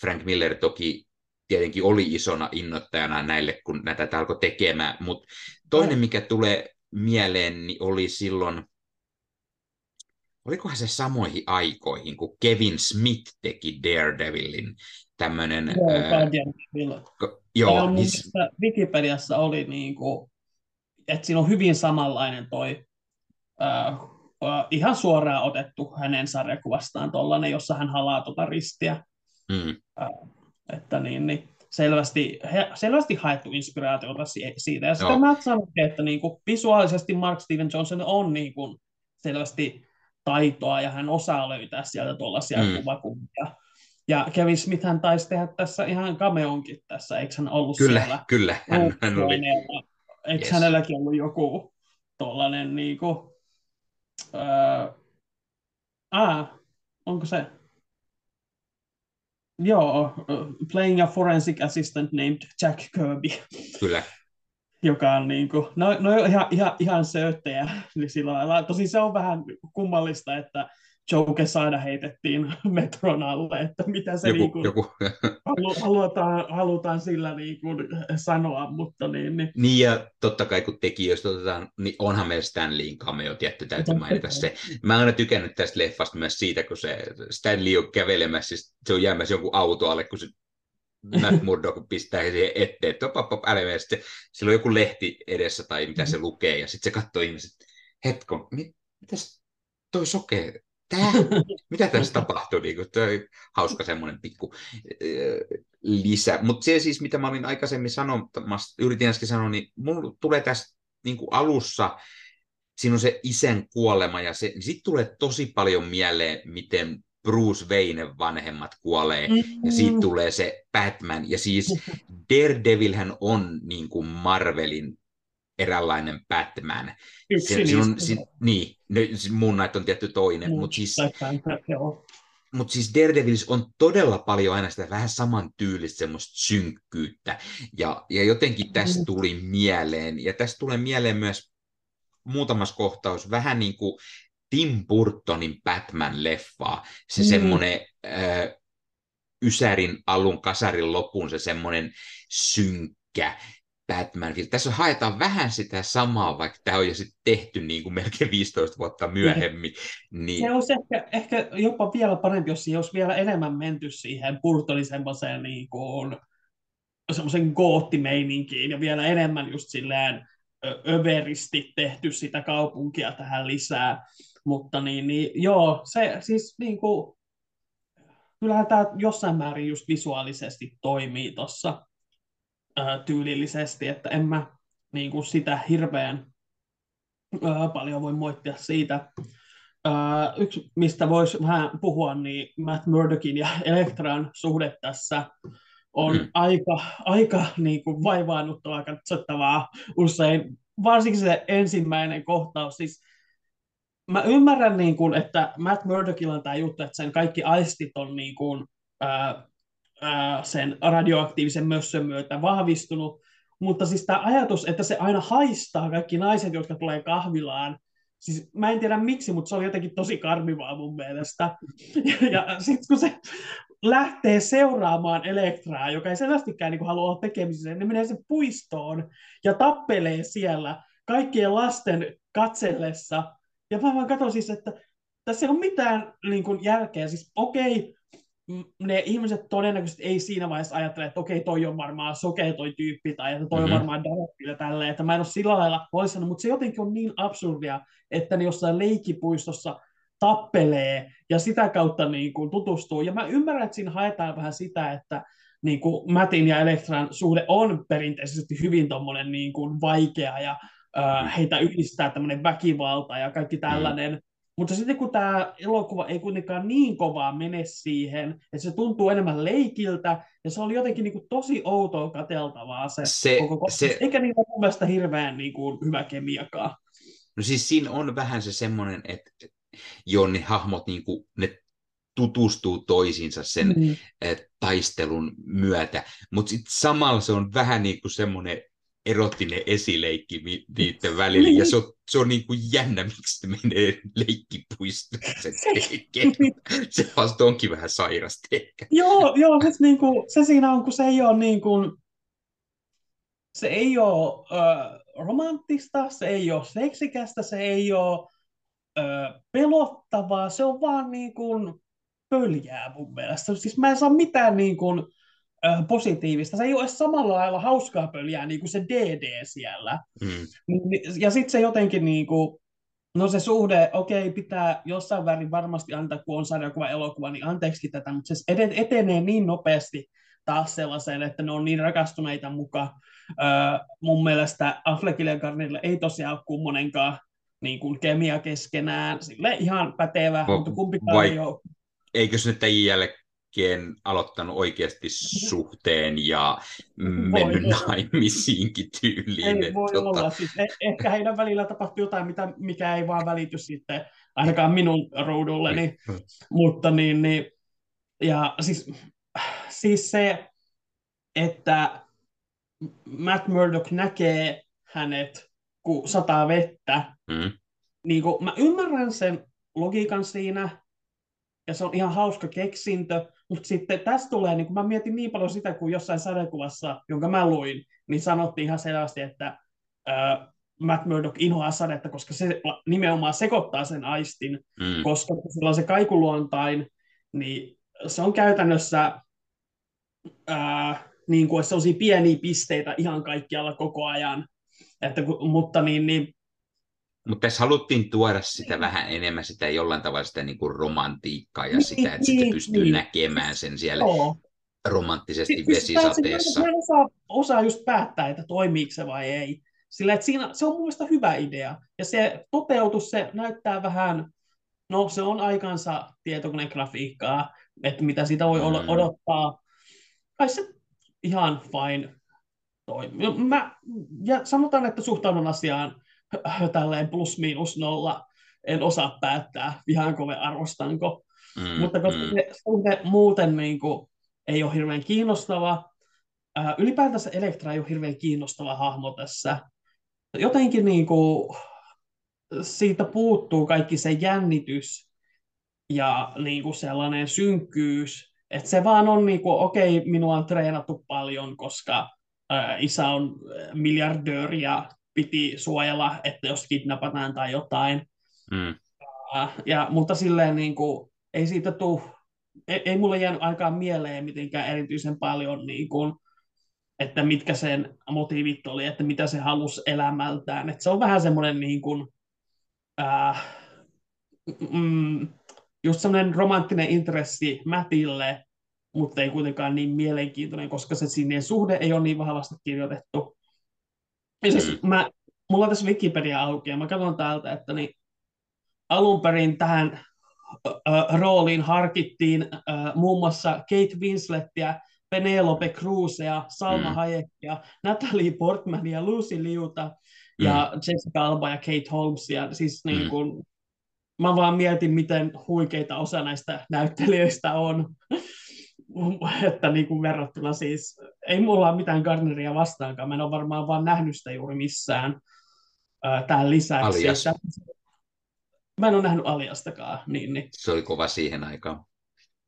Frank Miller toki tietenkin oli isona innoittajana näille, kun näitä alkoi tekemään, mutta toinen, mikä tulee mieleen, niin oli silloin, olikohan se samoihin aikoihin, kun Kevin Smith teki Daredevilin, tämmöinen...
Joo, äh, joo, niin... Wikipediassa oli niin kuin, että siinä on hyvin samanlainen toi äh, ihan suoraan otettu hänen sarjakuvastaan tuollainen, jossa hän halaa tuota ristiä. Mm. Että niin, niin selvästi, he, selvästi haettu inspiraatiota siitä. Ja sitten mä sanoin, että niin kuin, visuaalisesti Mark Steven Johnson on niin kuin, selvästi taitoa ja hän osaa löytää sieltä tuollaisia mm. kuvakuvia. Ja Kevin Smithhän taisi tehdä tässä ihan cameonkin tässä, eikö hän ollut
kyllä,
siellä?
Kyllä, hän, hän oli.
Eikö yes. hänelläkin ollut joku tuollainen niinku, ää, aa, onko se? Joo, playing a forensic assistant named Jack Kirby.
Kyllä.
Joka on niin kuin, no, no ihan, ihan, ihan sööttejä, niin sillä lailla. Tosi se on vähän kummallista, että Joe Quesada heitettiin metron alle, että mitä se
joku,
niin kuin,
joku.
halutaan, halutaan sillä niin kuin sanoa, mutta niin, niin.
Niin ja totta kai kun tekijöistä otetaan, niin onhan meillä Stanleyin cameo, tietty täytyy mainita se. Mä oon aina tykännyt tästä leffasta myös siitä, kun se Stanley on kävelemässä, siis se on jäämässä jonkun auto alle, kun se Matt Murdock pistää siihen eteen, että op, op, op, älä mene. Sitten sillä on joku lehti edessä tai mitä se lukee, ja sitten se katsoo ihmiset, hetko, mit, mitäs toi sokee, Tää? Mitä tässä tapahtuu? Niin kuin, toi hauska semmoinen pikku äh, lisä. Mutta se siis, mitä mä olin aikaisemmin sanomassa, yritin äsken sanoa, niin mulla tulee tässä niin kuin alussa, siinä on se isän kuolema, ja se, niin sitten tulee tosi paljon mieleen, miten Bruce Wayne vanhemmat kuolee, mm-hmm. ja siitä tulee se Batman, ja siis Daredevilhän on niin kuin Marvelin eräänlainen Batman.
Yksi
si, niin, ne, Moon Knight on tietty toinen, mutta siis, mut siis Daredevils on todella paljon aina sitä vähän samantyylistä semmoista synkkyyttä, ja, ja jotenkin tästä mm. tuli mieleen, ja tästä tulee mieleen myös muutamas kohtaus vähän niin kuin Tim Burtonin Batman-leffaa, se mm. semmoinen äh, Ysärin alun, kasarin lopun, se semmoinen synkkä, batman. Tässä haetaan vähän sitä samaa, vaikka tämä on jo sitten tehty niin kuin melkein 15 vuotta myöhemmin. Niin...
Se olisi ehkä, ehkä jopa vielä parempi, jos olisi vielä enemmän menty siihen Burtonin niin kuin, semmoisen goottimeininkiin ja vielä enemmän just silleen överisti tehty sitä kaupunkia tähän lisää. Mutta niin, niin joo, se siis niin kuin, kyllähän tämä jossain määrin just visuaalisesti toimii tuossa ää, tyylillisesti, että en mä niin kuin sitä hirveän ää, paljon voi moittia siitä. Ää, yksi, mistä voisi vähän puhua, niin Matt Murdockin ja Elektran suhde tässä on mm. aika, aika niin kuin vaivaannuttavaa katsottavaa usein, varsinkin se ensimmäinen kohtaus. Siis mä ymmärrän, niin kuin, että Matt Murdockilla on tämä juttu, että sen kaikki aistit on niin kuin, ää, sen radioaktiivisen mössön myötä vahvistunut, mutta siis tämä ajatus, että se aina haistaa kaikki naiset, jotka tulee kahvilaan, siis mä en tiedä miksi, mutta se oli jotenkin tosi karmivaa mun mielestä. Ja, ja sitten kun se lähtee seuraamaan Elektraa, joka ei selvästikään niin halua olla tekemisissä, niin menee se puistoon ja tappelee siellä kaikkien lasten katsellessa. Ja mä vaan katson siis, että tässä ei ole mitään niin kuin, järkeä. Siis okei, ne ihmiset todennäköisesti ei siinä vaiheessa ajattele, että okei, toi on varmaan sokea toi tyyppi, tai että toi mm-hmm. on varmaan darkki ja tälleen, että mä en ole sillä lailla huolissani, mutta se jotenkin on niin absurdia, että ne jossain leikkipuistossa tappelee ja sitä kautta niin kuin tutustuu. Ja mä ymmärrän, että siinä haetaan vähän sitä, että niin kuin Matin ja Elektran suhde on perinteisesti hyvin tommonen niin kuin vaikea ja äh, heitä yhdistää tämmöinen väkivalta ja kaikki tällainen. Mm. Mutta sitten kun tämä elokuva ei kuitenkaan niin kovaa mene siihen, että se tuntuu enemmän leikiltä, ja se oli jotenkin niin kuin tosi outoa kateltavaa se, se koko se... Eikä niin mun mielestä hirveän niin kuin hyvä kemiakaan.
No siis siinä on vähän se semmoinen, että jo ne hahmot niin kuin, ne tutustuu toisiinsa sen mm. taistelun myötä, mutta sitten samalla se on vähän niin kuin semmoinen erottinen esileikki niiden välillä, ja se on, se on niin kuin jännä, miksi ne menee leikkipuistoon se tekee. Se vasta onkin vähän sairasta ehkä.
Joo, joo se, niin kuin, se siinä on, kun se ei ole niin kuin, se ei ole äh, romanttista, se ei ole seksikästä, se ei ole äh, pelottavaa, se on vaan niin kuin pöljää mun mielestä. Siis mä en saa mitään niin kuin, positiivista. Se ei ole edes samalla lailla hauskaa pöljää niin kuin se DD siellä. Mm. Ja sitten se jotenkin niin kuin, no se suhde, okei, pitää jossain värin varmasti antaa, kun on sarjakuva elokuva, niin anteeksi tätä, mutta se etenee niin nopeasti taas sellaiseen, että ne on niin rakastuneita mukaan. Öö, mun mielestä Affleckille ja Garnille ei tosiaan ole kummonenkaan niin kuin kemia keskenään. Sille ihan pätevä, Va- mutta kumpikaan vai, ei ole.
Eikö se nyt jälleen jälkeen aloittanut oikeasti suhteen ja mennyt naimisiinkin tyyliin.
Ei voi tota... olla. Siis eh- ehkä heidän välillä tapahtui jotain, mitä, mikä ei vaan välity sitten ainakaan minun ruudulleni. Mutta niin, niin, ja siis, siis se, että Matt Murdock näkee hänet, kun sataa vettä, mm. niin kuin, mä ymmärrän sen logiikan siinä, ja se on ihan hauska keksintö, mutta sitten tässä tulee, niin kun mä mietin niin paljon sitä, kuin jossain sadekuvassa, jonka mä luin, niin sanottiin ihan selvästi, että äh, Matt Murdock inhoaa sadetta, koska se nimenomaan sekoittaa sen aistin, mm. koska sillä on se kaikuluontain, niin se on käytännössä äh, niin kuin sellaisia pieniä pisteitä ihan kaikkialla koko ajan. Että, mutta niin, niin
mutta tässä haluttiin tuoda sitä vähän enemmän sitä jollain tavalla sitä niin kuin romantiikkaa ja niin, sitä, että niin, sitten pystyy niin. näkemään sen siellä Joo. romanttisesti siis vesisateessa.
Mä en osaa, osaa just päättää, että toimiiko se vai ei. Sillä että siinä, se on mun mielestä hyvä idea. Ja se toteutus, se näyttää vähän, no se on aikansa tietokonegrafiikkaa, että mitä sitä voi mm. odottaa. Kai se ihan fine toimii. Mä, ja sanotaan, että suhtaudun asiaan tälleen plus miinus nolla, en osaa päättää, vihaanko vai arvostanko. Mm, Mutta koska mm. se suhde muuten niin kuin, ei ole hirveän kiinnostava, ää, ylipäätänsä Elektra ei ole hirveän kiinnostava hahmo tässä. Jotenkin niin kuin, siitä puuttuu kaikki se jännitys ja niin kuin sellainen synkkyys, että se vaan on niin kuin, okei, okay, minua on treenattu paljon, koska ää, isä on miljardööri ja piti suojella, että jos kidnapataan tai jotain. Mm. Ja, mutta silleen niin kuin, ei siitä tule, ei, ei mulle jäänyt aikaan mieleen mitenkään erityisen paljon, niin kuin, että mitkä sen motiivit oli, että mitä se halusi elämältään. Että se on vähän semmoinen niin kuin, äh, mm, just semmoinen romanttinen intressi Mätille, mutta ei kuitenkaan niin mielenkiintoinen, koska se sinne suhde ei ole niin vahvasti kirjoitettu. Siis mm. mä, mulla on tässä Wikipedia auki ja mä katson täältä, että niin alun perin tähän äh, rooliin harkittiin äh, muun muassa Kate Winslettiä, Penelope Cruzea, Salma mm. Hayekia, Natalie Portmania, Lucy Liuta ja mm. Jessica Alba ja Kate Holmesia. Siis mm. niin kun, mä vaan mietin, miten huikeita osa näistä näyttelijöistä on. että niin kuin verrattuna siis, ei mulla ole mitään Gardneria vastaankaan, mä en ole varmaan vaan nähnyt sitä juuri missään tämän lisäksi. Alias. Että, mä en ole nähnyt Aliastakaan. Niin, niin.
Se oli kova siihen aikaan.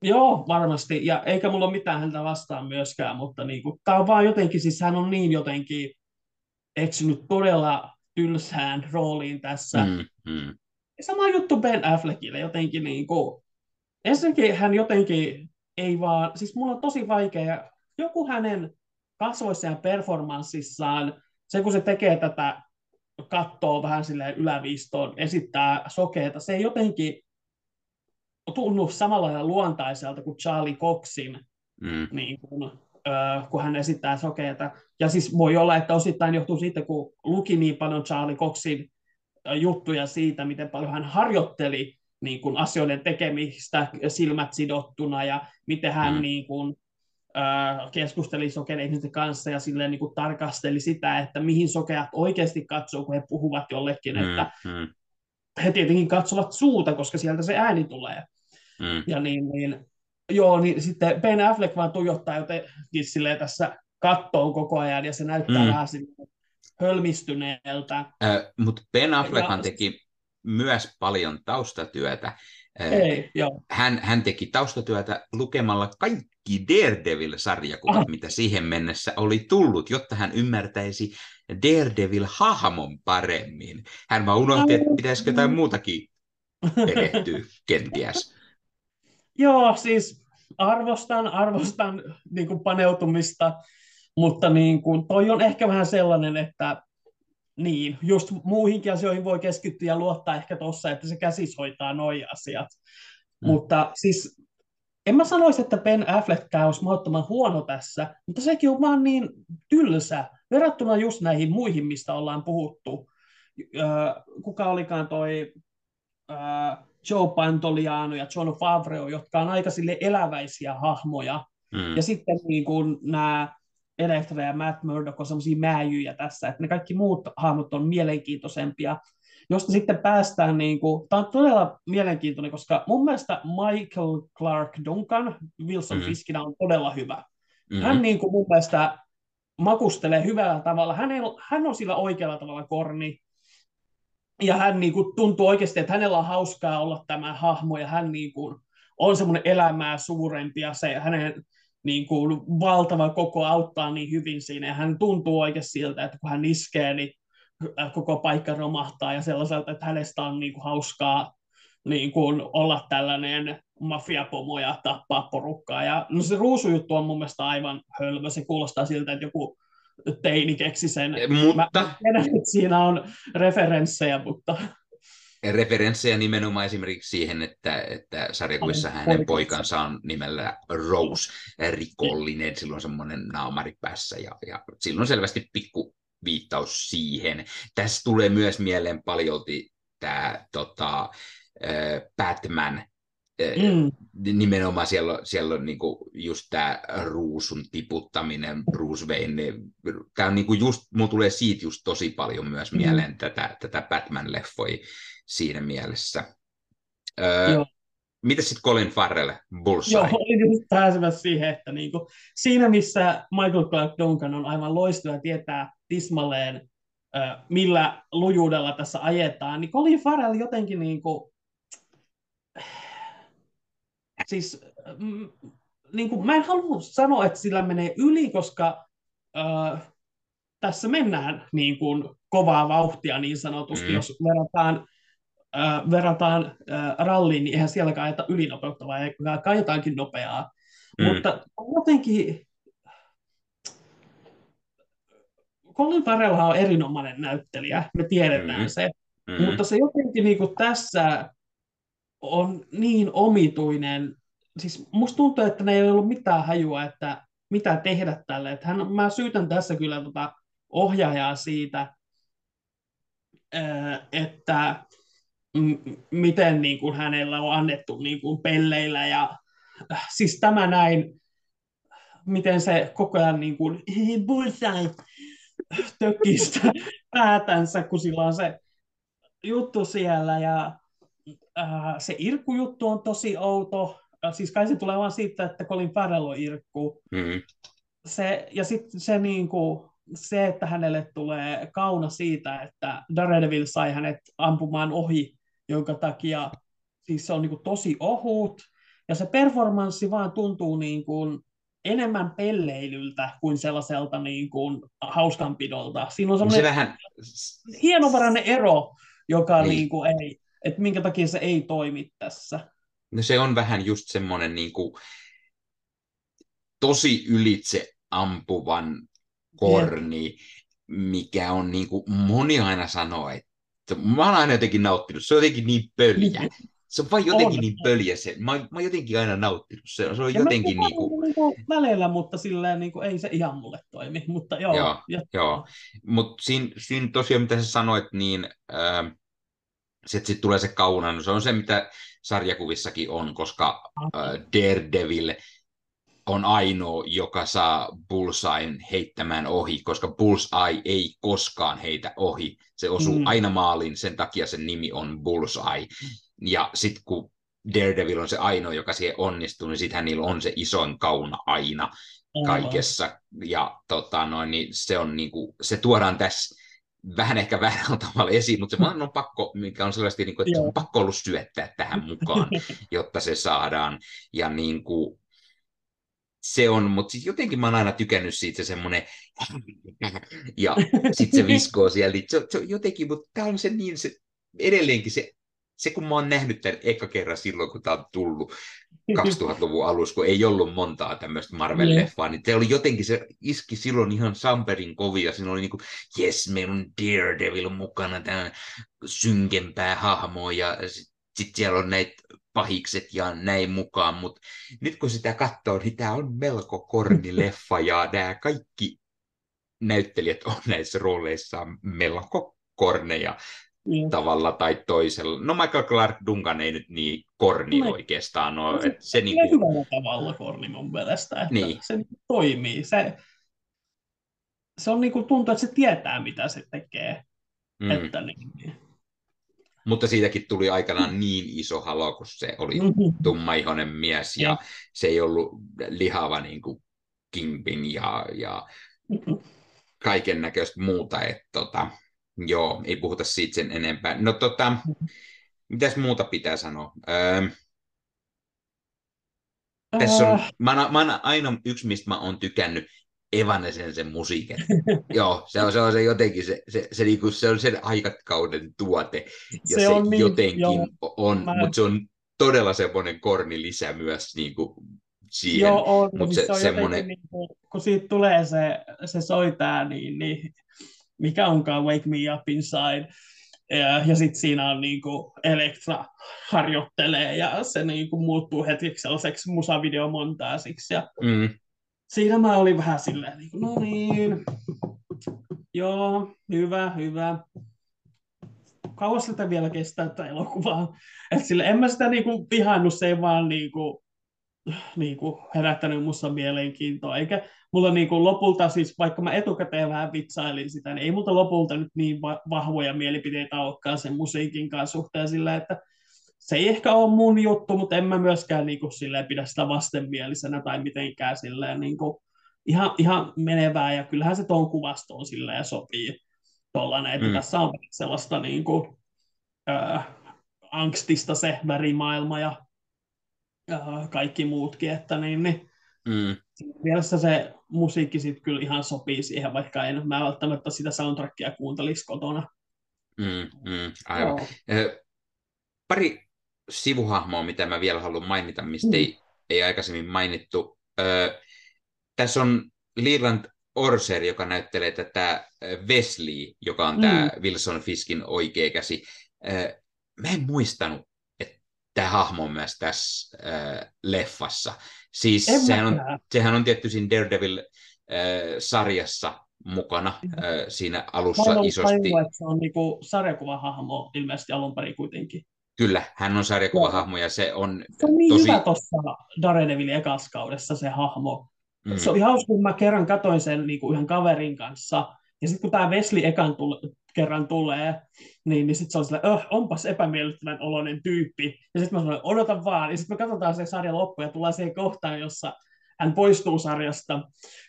Joo, varmasti. Ja eikä mulla ole mitään häntä vastaan myöskään, mutta niin kuin, tämä on vaan jotenkin, siis hän on niin jotenkin eksynyt todella tylsään rooliin tässä. Mm, mm. Sama juttu Ben Affleckille jotenkin niin kuin, ensinnäkin hän jotenkin ei vaan, siis mulla on tosi vaikea, joku hänen kasvoissa ja performanssissaan, se kun se tekee tätä, kattoo vähän silleen yläviistoon, esittää sokeita, se ei jotenkin tunnu samalla lailla luontaiselta kuin Charlie Coxin, mm. niin kuin, äh, kun hän esittää sokeita. Ja siis voi olla, että osittain johtuu siitä, kun luki niin paljon Charlie Coxin juttuja siitä, miten paljon hän harjoitteli niin kuin asioiden tekemistä silmät sidottuna ja miten hän mm. niin kuin, äh, keskusteli sokeiden ihmisten kanssa ja silleen niin kuin tarkasteli sitä, että mihin sokeat oikeasti katsoo, kun he puhuvat jollekin, mm. että mm. he tietenkin katsovat suuta, koska sieltä se ääni tulee. Mm. Ja niin, niin, joo, niin sitten Ben Affleck vaan tuijottaa jotenkin silleen tässä kattoon koko ajan ja se näyttää mm. vähän hölmistyneeltä.
Äh, Mutta Ben Affleckhan teki myös paljon taustatyötä.
Ei, joo.
Hän, hän teki taustatyötä lukemalla kaikki Daredevil-sarjakuvat, ah. mitä siihen mennessä oli tullut, jotta hän ymmärtäisi Daredevil-hahmon paremmin. Hän vaan unohti, että pitäisikö jotain muutakin perehtyä kenties.
Joo, siis arvostan, arvostan niin kuin paneutumista, mutta niin kuin, toi on ehkä vähän sellainen, että niin, just muihinkin asioihin voi keskittyä ja luottaa ehkä tuossa, että se käsis hoitaa noi asiat. Mm. Mutta siis en mä sanoisi, että Ben Affleck olisi mahdottoman huono tässä, mutta sekin on vaan niin tylsä verrattuna just näihin muihin, mistä ollaan puhuttu. Kuka olikaan toi Joe Pantoliano ja John Favreau, jotka on aika sille eläväisiä hahmoja. Mm. Ja sitten niin kuin nämä Elektra ja Matt Murdock on sellaisia määjyjä tässä, että ne kaikki muut hahmot on mielenkiintoisempia josta sitten päästään, niin kuin, tämä on todella mielenkiintoinen, koska mun mielestä Michael Clark Duncan Wilson mm-hmm. Fiskinä on todella hyvä. Mm-hmm. Hän niin kuin, mun mielestä makustelee hyvällä tavalla. Hän, ei, hän on sillä oikealla tavalla korni. Ja hän niin kuin, tuntuu oikeasti, että hänellä on hauskaa olla tämä hahmo, ja hän niin kuin, on semmoinen elämää suurempi, ja se hänen niin kuin, valtava koko auttaa niin hyvin siinä, ja hän tuntuu oikeasti siltä, että kun hän iskee, niin Äh, koko paikka romahtaa ja sellaiselta, että hänestä on niin kuin hauskaa niin kuin olla tällainen mafiapomo ja tappaa porukkaa. Ja no se ruusujuttu on mun mielestä aivan hölmö. Se kuulostaa siltä, että joku teini keksi sen.
Mutta...
Mä tiedän, että siinä on referenssejä, mutta...
Referenssejä nimenomaan esimerkiksi siihen, että, että sarjakuvissa hänen poikansa on nimellä Rose, rikollinen, silloin semmoinen naamari päässä ja, ja silloin selvästi pikku viittaus siihen. Tässä tulee myös mieleen paljolti tämä tota, Batman, mm. nimenomaan siellä, siellä on niinku just tämä ruusun tiputtaminen, Bruce Wayne. Tämä on niinku just, mulla tulee siitä just tosi paljon myös mm. mieleen tätä, tätä Batman-leffoi siinä mielessä. Öö, Miten sitten Colin Farrell, Bullseye?
Joo, olin just pääsemässä siihen, että niinku, siinä missä Michael Clark Duncan on aivan loistava tietää tismalleen, millä lujuudella tässä ajetaan, niin Colin Farrell jotenkin niin kuin, siis mm, niin kuin, mä en halua sanoa, että sillä menee yli, koska äh, tässä mennään niin kuin, kovaa vauhtia niin sanotusti, mm. jos verrataan, äh, verrataan äh, ralliin, niin eihän siellä ajeta ylinopeutta, vaan kajetaankin nopeaa. Mm. Mutta jotenkin Colin Farrell on erinomainen näyttelijä, me tiedetään mm-hmm. se, mm-hmm. mutta se jotenkin niin kuin tässä on niin omituinen, siis musta tuntuu, että ne ei ollut mitään hajua, että mitä tehdä tälle. Että hän, mä syytän tässä kyllä tota ohjaajaa siitä, että m- miten niin kuin hänellä on annettu niin kuin pelleillä ja äh, siis tämä näin, miten se koko ajan niin kuin, bullseye, tökistä päätänsä, kun sillä on se juttu siellä. Ja äh, se irkkujuttu on tosi outo. Äh, siis kai se tulee vaan siitä, että Colin Farrell on irkku. Mm-hmm. Se, ja sitten se, niin kuin, se, että hänelle tulee kauna siitä, että Daredevil sai hänet ampumaan ohi, jonka takia siis se on niin kuin, tosi ohut. Ja se performanssi vaan tuntuu niin kuin, enemmän pelleilyltä kuin sellaiselta niin kuin hauskanpidolta. Siinä on
se vähän...
hienovarainen ero, joka niin. Niin kuin ei, että minkä takia se ei toimi tässä.
No se on vähän just semmoinen niin kuin, tosi ylitse ampuvan korni, yeah. mikä on niin kuin, moni aina sanoo, että mä oon aina jotenkin nauttinut, se on jotenkin niin pöljä. Se on vain jotenkin on. niin pöljä se. Mä, mä oon jotenkin aina nauttinut. Se, se on ja jotenkin niin kuin...
Niinku välillä, mutta silleen niin kuin, ei se ihan mulle toimi. Mutta joo.
Joo, joo. mutta siinä, siinä tosiaan, mitä sä sanoit, niin äh, sitten sit tulee se kauna. No se on se, mitä sarjakuvissakin on, koska äh, Daredevil on ainoa, joka saa Bullseyen heittämään ohi, koska Bullseye ei koskaan heitä ohi. Se osuu mm. aina maaliin, sen takia sen nimi on Bullseye. Ja sitten kun Daredevil on se ainoa, joka siihen onnistuu, niin sitten hänellä on se isoin kauna aina kaikessa. Ja tota, noin, niin se, on, niin kuin, se tuodaan tässä vähän ehkä väärällä tavalla esiin, mutta se vaan on pakko, mikä on sellaisesti, niin kuin, että se on pakko ollut syöttää tähän mukaan, jotta se saadaan. Ja niin kuin, se on, mutta sitten jotenkin mä oon aina tykännyt siitä se semmoinen, ja sitten se viskoo siellä, se, se jotenkin, mutta tämä on se niin, se, edelleenkin se se kun mä oon nähnyt tämän eka kerran silloin, kun tämä on tullut 2000-luvun alussa, kun ei ollut montaa tämmöistä Marvel-leffaa, niin se oli jotenkin, se iski silloin ihan Samperin kovia. Siinä oli niinku, jes, meillä on Daredevil mukana, tämä synkempää hahmoa, ja sitten siellä on näitä pahikset ja näin mukaan, mutta nyt kun sitä katsoo, niin tämä on melko korni leffa, ja nämä kaikki näyttelijät on näissä rooleissa melko korneja
Niin.
tavalla tai toisella. No Michael Clark Duncan ei nyt niin korni
No.
oikeastaan ole.
Se-
että se
Niin
niinku,
hyvällä tavalla korni mun mielestä, että
Niin.
se toimii. Se, se on niinku, tuntuu, että se tietää, mitä se tekee.
mm.
Että niin, niin.
Mutta siitäkin tuli aikanaan niin iso halo, kun se oli
Mhm.
tummaihoinen mies ja
Jep.
se ei ollut lihava niin kuin Kingpin ja, ja kaiken näköistä muuta. Et, tota, joo, ei puhuta siitä sen enempää. No tota, mitäs muuta pitää sanoa? Öö, tässä on,
Äh,
mä, oon- mä oon ainoa yksi, mistä mä oon tykännyt, Evanescen musiikin. Joo, se on, se on se jotenkin, se, se, se, niinku, se on sen aikakauden tuote, ja se,
Se on niin,
jotenkin
joo.
on,
Mä-
mutta se on todella semmoinen kornilisä myös niinku, siihen.
Joo, on,
mut
siis
se-
se on
semmonen-
jotenkin, niin kuin, kun siitä tulee se, se soitää, niin, niin mikä onkaan Wake Me Up Inside, ja, ja sitten siinä on niin kuin Elektra harjoittelee, ja se niin kuin muuttuu hetkeksi sellaiseksi musavideomontaasiksi, ja
Mm,
siinä mä olin vähän silleen, niin kuin, no niin, joo, hyvä, hyvä. Kauas tätä vielä kestää tätä elokuvaa. Et sille, en mä sitä niinku vihannut, se ei vaan niinku, niinku herättänyt musta mielenkiintoa. Eikä mulla niinku lopulta, siis vaikka mä etukäteen vähän vitsailin sitä, niin ei multa lopulta nyt niin va- vahvoja mielipiteitä olekaan sen musiikin kanssa suhteen sillä, että se ei ehkä ole mun juttu, mutta en mä myöskään niinku silleen pidä sitä vastenmielisenä tai mitenkään silleen niinku ihan, ihan menevää, ja kyllähän se tuon kuvastoon silleen sopii tollanen, että
Mm.
tässä on sellaista niinku, äh, angstista se värimaailma ja äh, kaikki muutkin, että niin, niin
mm,
mielessä se musiikki sitten kyllä ihan sopii siihen, vaikka en mä välttämättä sitä soundtrackia kuuntelisi kotona.
mm, mm, aivan.
Joo.
Pari sivuhahmoa, mitä mä vielä haluan mainita, mistä
Mm.
ei, ei aikaisemmin mainittu. Ö, tässä on Leland Orser, joka näyttelee tätä Wesley, joka on
Mm.
tämä Wilson Fiskin oikea käsi. Ö, Mä en muistanut, että tämä hahmo on myös tässä ö, leffassa. Siis
En
sehän on, sehän on tietty siinä Daredevil-sarjassa mukana ö, siinä
Mä
alussa
ollut
isosti.
tajua, että se on niinku sarjakuvahahmo ilmeisesti alun perin kuitenkin.
Kyllä, hän on sarjakuvahahmo ja se on
Se on niin
tosi...
Hyvä tuossa Daredevilin ekassa kaudessa se hahmo.
Mm,
Se oli hauska, kun mä kerran katoin sen niin kuin yhden kaverin kanssa. Ja sitten kun tämä Wesley ekan tule, kerran tulee, niin, niin sitten se on silleen, öh, onpas epämiellyttävän oloinen tyyppi. Ja sitten mä sanoin, odota vaan. Ja sitten me katsotaan se sarja loppu ja tullaan siihen kohtaan, jossa hän poistuu sarjasta.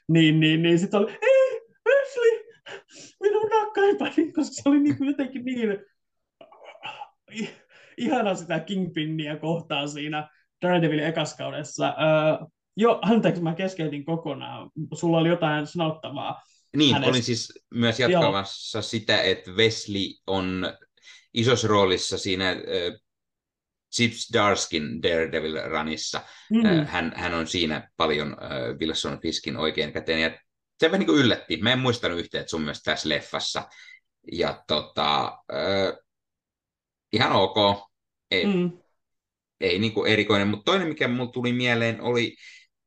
Niin, niin, niin sitten oli, ei, Wesley, minun rakkaipani, koska se oli niin kuin jotenkin niin ihana sitä Kingpinniä kohtaa siinä Daredevilin ekaskaudessa. Öö, jo, anteeksi, mä keskeytin kokonaan. Sulla oli jotain sanottavaa.
Niin,
hänestä.
olin siis myös jatkamassa sitä, että Wesley on isossa roolissa siinä äh, Chip Darskin Daredevil-ranissa.
Mm.
Äh, hän, hän on siinä paljon äh, Wilson Fiskin oikein käteen. Ja se vähän niin kuin yllätti. Mä en muistanut yhtään, että sun myös tässä leffassa. Ja tota, äh, ihan ok. Ei,
Mm.
ei niin kuin erikoinen, mutta toinen, mikä mulle tuli mieleen, oli,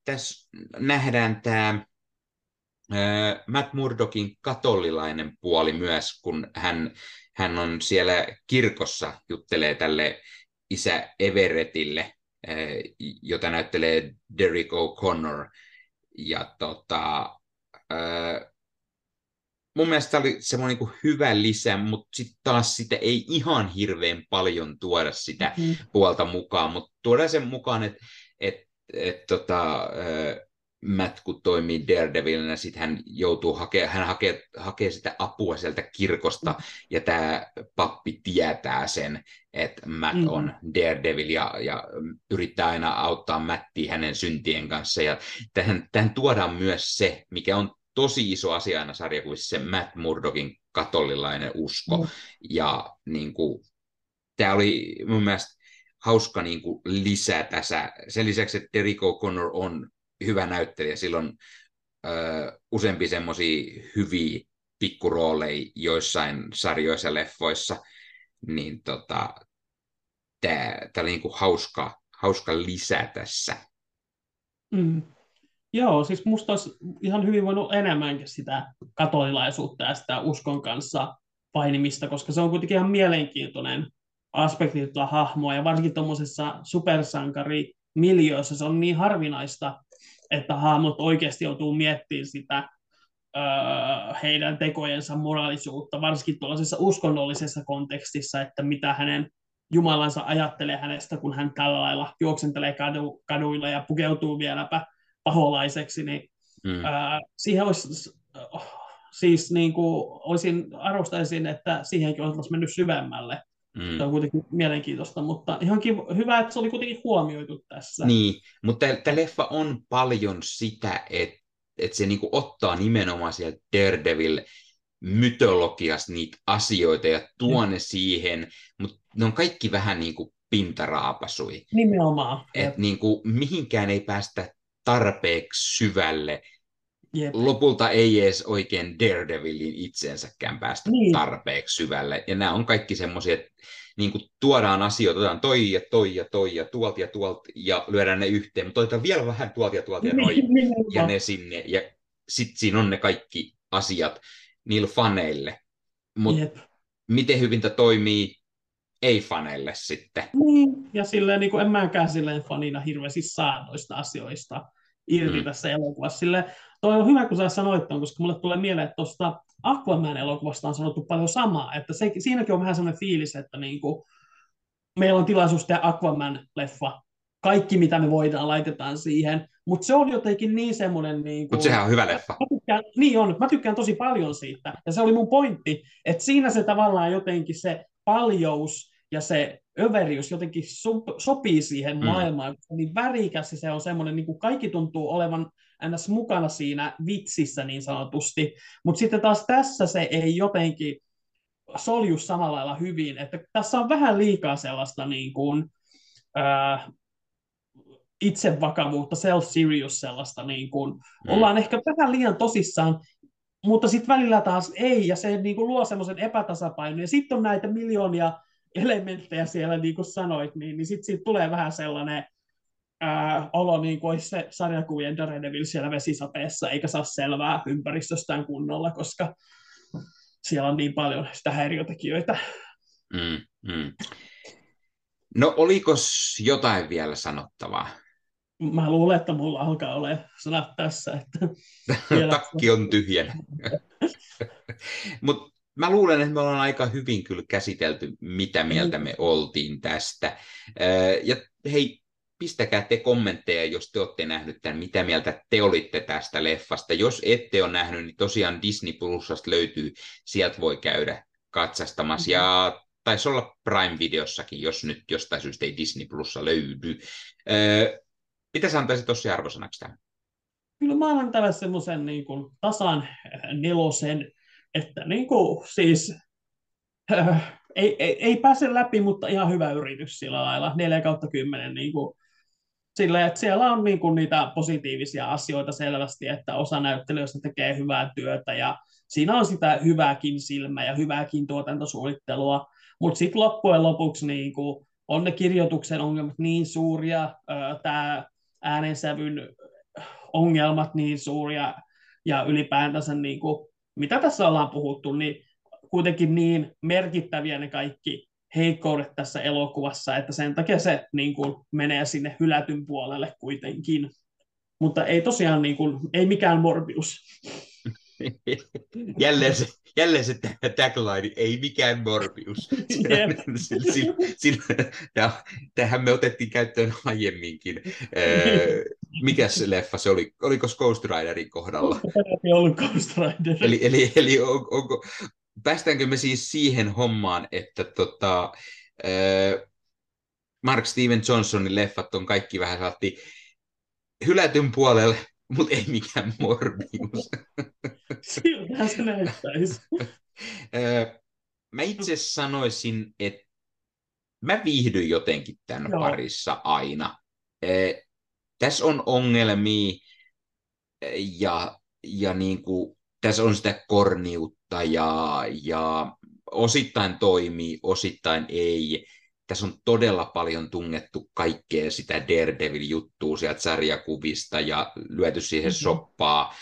tässä nähdään tämä Matt Murdockin katolilainen puoli myös, kun hän, hän on siellä kirkossa, juttelee tälle isä Everettille, jota näyttelee Derek O'Connor. Ja tota, mun mielestä oli semmoinen niin hyvä lisä, mutta sitten taas sitä ei ihan hirveän paljon tuoda sitä
Mm.
puolta mukaan, mutta tuodaan sen mukaan, että et, et, tota, äh, Matt kun toimii Daredevilinä, sitten hän joutuu hakea, hän hakee, hakee sitä apua sieltä kirkosta, ja tämä pappi tietää sen, että Matt
Mm.
on Daredevil, ja, ja yrittää aina auttaa Mattia hänen syntien kanssa, ja tähän, tähän tuodaan myös se, mikä on tosi iso asia aina sarjakuvissa, se Matt Murdockin katolilainen usko,
Mm.
ja niin kuin, tämä oli mun mielestä hauska niin kuin lisää tässä. Sen lisäksi, että Derek O'Connor on hyvä näyttelijä, silloin ö, useampi semmoisia hyviä pikkurooleja joissain sarjoissa ja leffoissa, niin tota, tämä oli niin kuin hauska, hauska lisä tässä.
Mm. Joo, siis musta olisi ihan hyvin voinut enemmänkin sitä katolilaisuutta ja sitä uskon kanssa painimista, koska se on kuitenkin ihan mielenkiintoinen aspekti tuolla hahmoa, ja varsinkin tuommoisessa supersankari miljöössä se on niin harvinaista, että hahmot oikeasti joutuu miettimään sitä öö, heidän tekojensa moraalisuutta, varsinkin tuollaisessa uskonnollisessa kontekstissa, että mitä hänen Jumalansa ajattelee hänestä, kun hän tällä lailla juoksentelee kadu, kaduilla ja pukeutuu vieläpä paholaiseksi, niin mm. ää, siihen olisi, siis niin kuin, olisin, arvostaisin, että siihenkin olisi mennyt syvemmälle. Mm. Se on kuitenkin mielenkiintoista, mutta ihan kiva, hyvä, että se oli kuitenkin huomioitu tässä.
Niin, mutta tämä leffa on paljon sitä, että, että se niinku ottaa nimenomaan sieltä Daredevil mytologiasta niitä asioita ja tuo mm. ne siihen, mutta ne on kaikki vähän niin kuin pintaraapasui.
Nimenomaan.
Et niin kuin, mihinkään ei päästä tarpeeksi syvälle. Jep. Lopulta ei edes oikein Daredevilin itsensäkään päästä niin. tarpeeksi syvälle. Ja nämä on kaikki semmoisia, että niin kuin tuodaan asioita, otetaan toi ja toi ja toi ja tuolta ja tuolta ja lyödään ne yhteen, mutta otetaan vielä vähän tuolta ja tuolta ja noin ja ne sinne. Ja sitten siinä on ne kaikki asiat niille faneille. Mutta miten hyvin tämä toimii ei-faneille sitten.
Niin, ja silleen niin kuin en mäkään silleen fanina hirveästi saa noista asioista irti mm. tässä elokuvassa. Silleen, toi on hyvä, kun sä sanoit ton, koska mulle tulee mieleen, että tuosta Aquaman-elokuvasta on sanottu paljon samaa, että se, siinäkin on vähän sellainen fiilis, että niin kuin, meillä on tilaisuus tehdä Aquaman-leffa, kaikki mitä me voidaan laitetaan siihen, mutta se on jotenkin niin semmoinen... Niin
mutta sehän on hyvä leffa.
Mä tykkään, niin on, mä tykkään tosi paljon siitä, ja se oli mun pointti, että siinä se tavallaan jotenkin se paljous ja se överius jotenkin so- sopii siihen mm. maailmaan, niin värikäs se on semmoinen, niin kuin kaikki tuntuu olevan ns. mukana siinä vitsissä niin sanotusti, mutta sitten taas tässä se ei jotenkin solju samalla lailla hyvin, että tässä on vähän liikaa sellaista niin kuin, ää, itsevakavuutta, self-serious sellaista, niin kuin, mm. ollaan ehkä vähän liian tosissaan, mutta sitten välillä taas ei, ja se niin kuin luo semmoisen epätasapainon, ja sitten on näitä miljoonia elementtejä siellä, niin kuin sanoit, niin, niin sitten siitä tulee vähän sellainen ää, olo, niin kuin olisi se sarjakuvien Daredevil siellä vesisateessa, eikä saa selvää ympäristöstään kunnolla, koska siellä on niin paljon sitä häiriötekijöitä. Mm, mm.
No oliko jotain vielä sanottavaa?
Mä luulen, että mulla alkaa olla sanat tässä. Että
Takki on tyhjä. Mutta mä luulen, että me ollaan aika hyvin kyllä käsitelty, mitä mieltä me oltiin tästä. Ja hei, pistäkää te kommentteja, jos te olette nähnyt tämän, mitä mieltä te olitte tästä leffasta. Jos ette ole nähnyt, niin tosiaan Disney Plusasta löytyy, sieltä voi käydä katsastamassa. Ja taisi olla Prime-videossakin, jos nyt jostain syystä ei Disney Plussa löydy. Mitä sä antaisit tosiaan arvosanaksi tähän?
Kyllä mä annan tälle semmoisen niin kuin tasan nelosen, että niin kuin, siis äh, ei, ei, ei, pääse läpi, mutta ihan hyvä yritys sillä lailla, 4 kautta 10 niin kuin, sillä, että siellä on niin kuin, niitä positiivisia asioita selvästi, että osa näyttelijöistä tekee hyvää työtä ja siinä on sitä hyvääkin silmää ja hyvääkin tuotantosuunnittelua, mutta sitten loppujen lopuksi niin kuin, on ne kirjoituksen ongelmat niin suuria, tämä äänensävyn ongelmat niin suuria ja ylipäätänsä niin kuin, mitä tässä ollaan puhuttu, niin kuitenkin niin merkittäviä ne kaikki heikkoudet tässä elokuvassa, että sen takia se niin kuin, menee sinne hylätyn puolelle kuitenkin. Mutta ei tosiaan, niin kuin, ei mikään Morbius.
jälleen se, jälleen se tagline, ei mikään Morbius. tähän me otettiin käyttöön aiemminkin. Mikä se leffa se oli? Oliko Ghost Riderin kohdalla?
Ei ollut Ghost Rider.
Eli, eli, eli on, onko, päästäänkö me siis siihen hommaan, että tota, Mark Steven Johnsonin leffat on kaikki vähän saatti hylätyn puolelle, mutta ei mikään Morbius.
Siltähän se näyttäisi.
mä itse sanoisin, että mä viihdyn jotenkin tämän Joo. parissa aina. Tässä on ongelmia ja, ja niin kuin, tässä on sitä korniutta ja, ja osittain toimii, osittain ei tässä on todella paljon tungettu kaikkea sitä Daredevil-juttua sieltä sarjakuvista ja lyöty siihen mm-hmm. soppaa.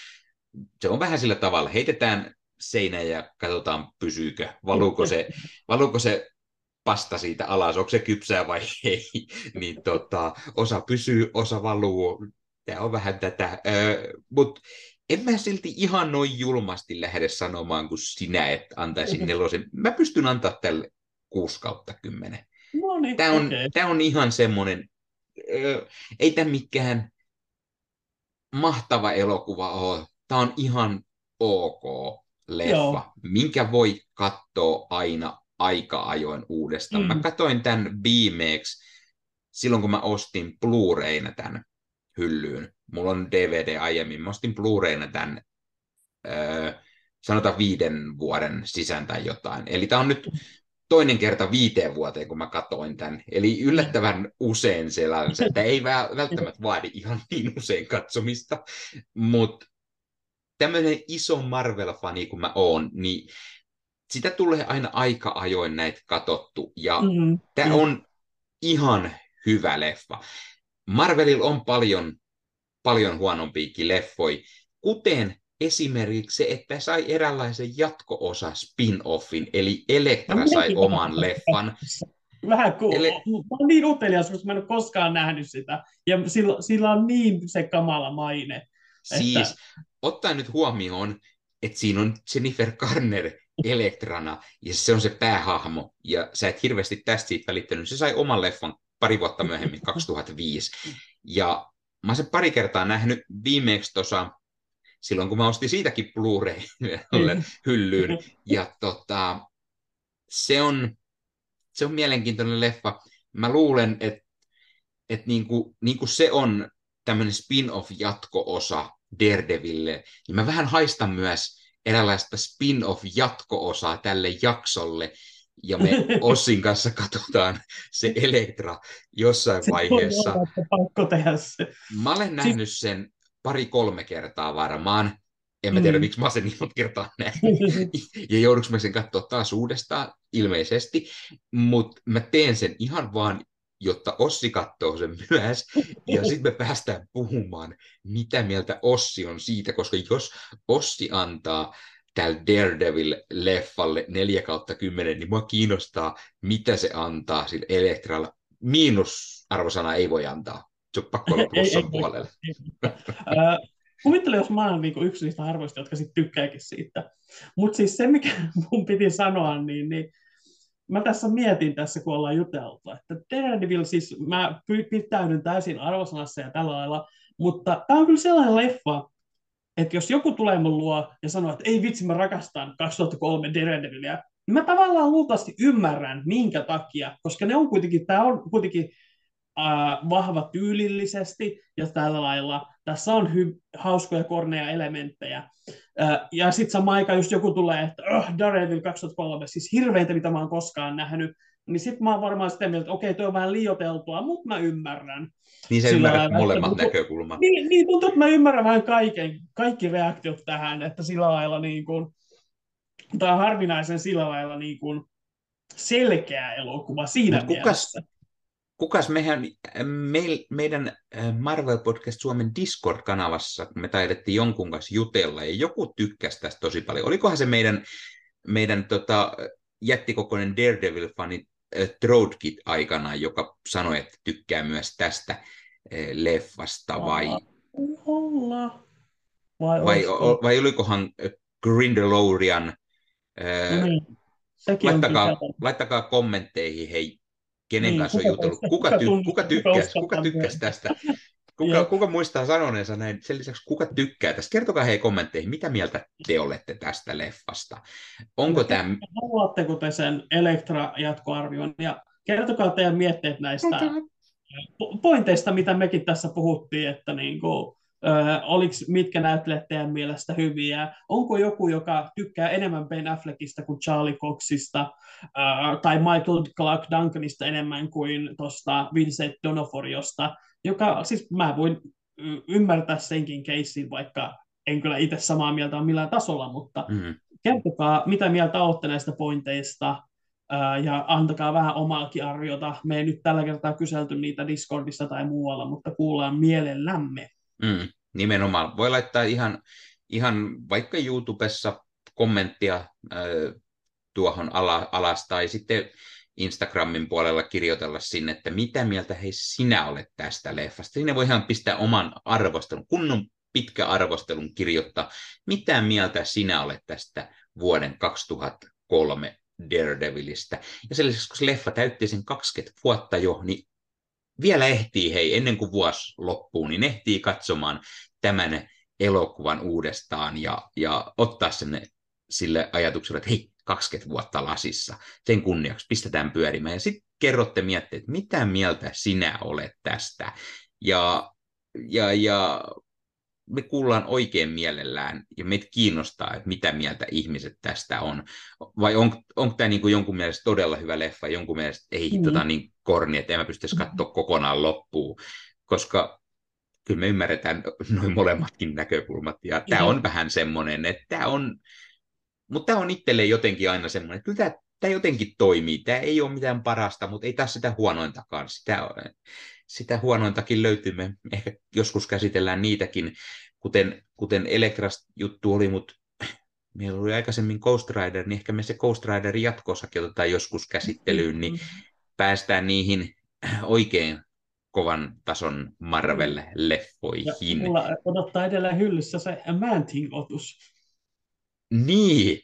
Se on vähän sillä tavalla, heitetään seinään ja katsotaan pysyykö, valuuko se, valuuko se pasta siitä alas, onko se kypsää vai ei, niin tota, osa pysyy, osa valuu, tämä on vähän tätä, öö, mutta en mä silti ihan noin julmasti lähde sanomaan kuin sinä, että antaisin nelosen. Mä pystyn antaa tälle 6 kautta 10.
No niin,
tämä, on,
okay.
tämä on ihan semmoinen, öö, ei tämä mikään mahtava elokuva ole. Tämä on ihan ok leffa, Joo. minkä voi katsoa aina aika ajoin uudestaan. Mm. Mä katsoin tämän viimeeksi silloin, kun mä ostin Blu-rayna tämän hyllyyn. Mulla on DVD aiemmin. Mä ostin Blu-rayna tämän, öö, sanotaan viiden vuoden sisään tai jotain. Eli tämä on nyt toinen kerta viiteen vuoteen, kun mä katoin tämän. Eli yllättävän usein sellainen, että ei välttämättä vaadi ihan niin usein katsomista, mutta tämmöinen iso Marvel-fani kuin mä oon, niin sitä tulee aina aika ajoin näitä katottu, ja mm-hmm. tämä on ihan hyvä leffa. Marvelilla on paljon, paljon huonompiakin leffoi, kuten esimerkiksi se, että sai eräänlaisen jatko-osa spin-offin, eli Elektra no, sai oman leffan.
Vähän kuin, Ele... mä olen niin utelias, koska mä en ole koskaan nähnyt sitä, ja sillä, sillä on niin se kamala maine.
Siis, että... ottaen nyt huomioon, että siinä on Jennifer Garner Elektrana, ja se on se päähahmo, ja sä et hirveästi tästä siitä välittänyt. Se sai oman leffan pari vuotta myöhemmin, 2005. Ja mä oon sen pari kertaa nähnyt viimeksi tuossa, silloin kun mä ostin siitäkin Blu-ray hyllyyn. Ja tota, se on, se on mielenkiintoinen leffa. Mä luulen, että et niinku, niinku se on tämmöinen spin-off-jatko-osa Daredeville, niin mä vähän haistan myös eräänlaista spin-off-jatko-osaa tälle jaksolle, ja me Ossin kanssa katsotaan se Elektra jossain se vaiheessa. On
pakko tehdä se.
Mä olen nähnyt sen pari-kolme kertaa varmaan. En mä tiedä, mm. miksi mä sen niin monta kertaa nähnyt. ja joudunko mä sen katsoa taas uudestaan? Ilmeisesti. Mutta mä teen sen ihan vaan jotta Ossi katsoo sen myös, ja sitten me päästään puhumaan, mitä mieltä Ossi on siitä, koska jos Ossi antaa tälle Daredevil-leffalle 4 kautta 10, niin mua kiinnostaa, mitä se antaa sille Elektralla. Miinusarvosana ei voi antaa. Se on pakko olla plussan puolelle.
Kuvittele, jos mä oon niin yksi niistä harvoista, jotka sitten tykkääkin siitä. Mutta siis se, mikä mun piti sanoa, niin, niin mä tässä mietin tässä, kun ollaan juteltu, että Daredevil, siis mä pitäydyn täysin arvosanassa ja tällä lailla, mutta tämä on kyllä sellainen leffa, että jos joku tulee mun luo ja sanoo, että ei vitsi, mä rakastan 2003 Daredevilia, niin mä tavallaan luultavasti ymmärrän, minkä takia, koska ne on kuitenkin, tämä on kuitenkin äh, vahva tyylillisesti ja tällä lailla. Tässä on hy- hauskoja korneja elementtejä. Äh, ja sitten sama aika just joku tulee, että oh, Daredevil 2003, siis hirveintä, mitä mä oon koskaan nähnyt, niin sitten mä oon varmaan sitä mieltä, että okei, toi on vähän liioteltua, mutta mä ymmärrän.
Niin se ymmärrät lailla, molemmat että, näkökulmat.
Niin, niin tuntuu, että mä ymmärrän vähän kaiken, kaikki reaktiot tähän, että sillä lailla niin kuin, tämä on harvinaisen sillä lailla niin kuin selkeä elokuva siinä Mut mielessä. Kukas,
mehän, me, meidän äh, Marvel Podcast Suomen Discord-kanavassa, kun me taidettiin jonkun kanssa jutella, ja joku tykkäsi tästä tosi paljon. Olikohan se meidän, meidän tota, jättikokoinen Daredevil-fani äh, Throatkit aikanaan, joka sanoi, että tykkää myös tästä äh, leffasta, vai...
Olla. Vai,
vai, o, vai olikohan Grindelorian... No niin. laittakaa, laittakaa kommentteihin, hei, kenen niin, kanssa on jutellut, kuka, ty, kuka, tykkäs, kuka tykkäs tästä, kuka, kuka muistaa sanoneensa näin, sen lisäksi kuka tykkää tästä. Kertokaa hei kommentteihin, mitä mieltä te olette tästä leffasta. Onko tämä...
Haluatteko te sen Elektra-jatkoarvion? Ja kertokaa teidän mietteet näistä pointeista, mitä mekin tässä puhuttiin, että niin kuin, Öö, oliks, mitkä näyttelijät teidän mielestä hyviä? Onko joku, joka tykkää enemmän Ben Affleckista kuin Charlie Coxista, öö, tai Michael Clark Duncanista enemmän kuin tuosta Vincent Donoforiosta, joka, siis mä voin ymmärtää senkin keissin, vaikka en kyllä itse samaa mieltä ole millään tasolla, mutta mm. kertokaa, mitä mieltä olette näistä pointeista, ja antakaa vähän omaakin arviota. Me ei nyt tällä kertaa kyselty niitä Discordissa tai muualla, mutta kuullaan mielellämme.
Mm, nimenomaan. Voi laittaa ihan, ihan vaikka YouTubessa kommenttia tuohon ala, alas tai sitten Instagramin puolella kirjoitella sinne, että mitä mieltä hei sinä olet tästä leffasta. Sinne voi ihan pistää oman arvostelun, kunnon pitkä arvostelun kirjoittaa, mitä mieltä sinä olet tästä vuoden 2003 Daredevilistä. Ja sen lisäksi, kun se leffa täytti sen 20 vuotta jo, niin vielä ehtii, hei, ennen kuin vuosi loppuu, niin ehtii katsomaan tämän elokuvan uudestaan ja, ja ottaa sen sille ajatukselle, että hei, 20 vuotta lasissa, sen kunniaksi pistetään pyörimään. Ja sitten kerrotte miettiä, että mitä mieltä sinä olet tästä. Ja, ja, ja me kuullaan oikein mielellään ja meitä kiinnostaa, että mitä mieltä ihmiset tästä on. Vai on, onko tämä niin kuin jonkun mielestä todella hyvä leffa, jonkun mielestä ei mm. tota niin korni, että en mä pystyisi mm. katsoa kokonaan loppuun. Koska kyllä me ymmärretään noin molemmatkin näkökulmat. Ja tämä on vähän semmoinen, että tämä on, mutta tämä on itselle jotenkin aina semmoinen, että kyllä tämä, tämä jotenkin toimii. Tämä ei ole mitään parasta, mutta ei taas sitä huonointakaan. Sitä, sitä huonointakin löytyy. Me ehkä joskus käsitellään niitäkin, kuten, kuten Elektras juttu oli, mutta meillä oli aikaisemmin Ghost Rider, niin ehkä me se Ghost Rider jatkossakin otetaan joskus käsittelyyn, niin päästään niihin oikein kovan tason Marvel-leffoihin. Ja
mulla odottaa edelleen hyllyssä se Manting-otus.
Niin,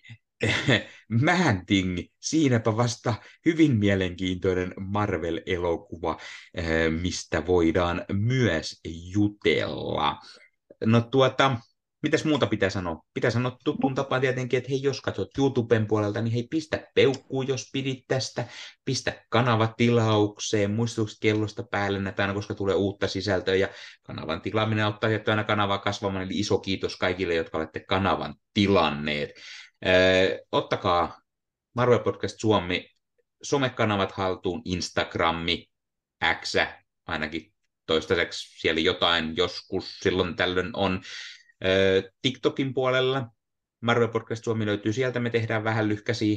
Manting, siinäpä vasta hyvin mielenkiintoinen Marvel-elokuva, eh, mistä voidaan myös jutella. No tuota, mitäs muuta pitää sanoa? Pitää sanoa tuttuun tapaan tietenkin, että hei, jos katsot YouTuben puolelta, niin hei, pistä peukkuu, jos pidit tästä, pistä kanava tilaukseen, muistutukset kellosta päälle näitä koska tulee uutta sisältöä, ja kanavan tilaaminen auttaa aina kanavaa kasvamaan, eli iso kiitos kaikille, jotka olette kanavan tilanneet. Öö, ottakaa Marvel Podcast Suomi somekanavat haltuun, Instagrammi, X, ainakin toistaiseksi siellä jotain joskus silloin tällöin on. TikTokin puolella Marvel Podcast Suomi löytyy sieltä, me tehdään vähän lyhkäisiä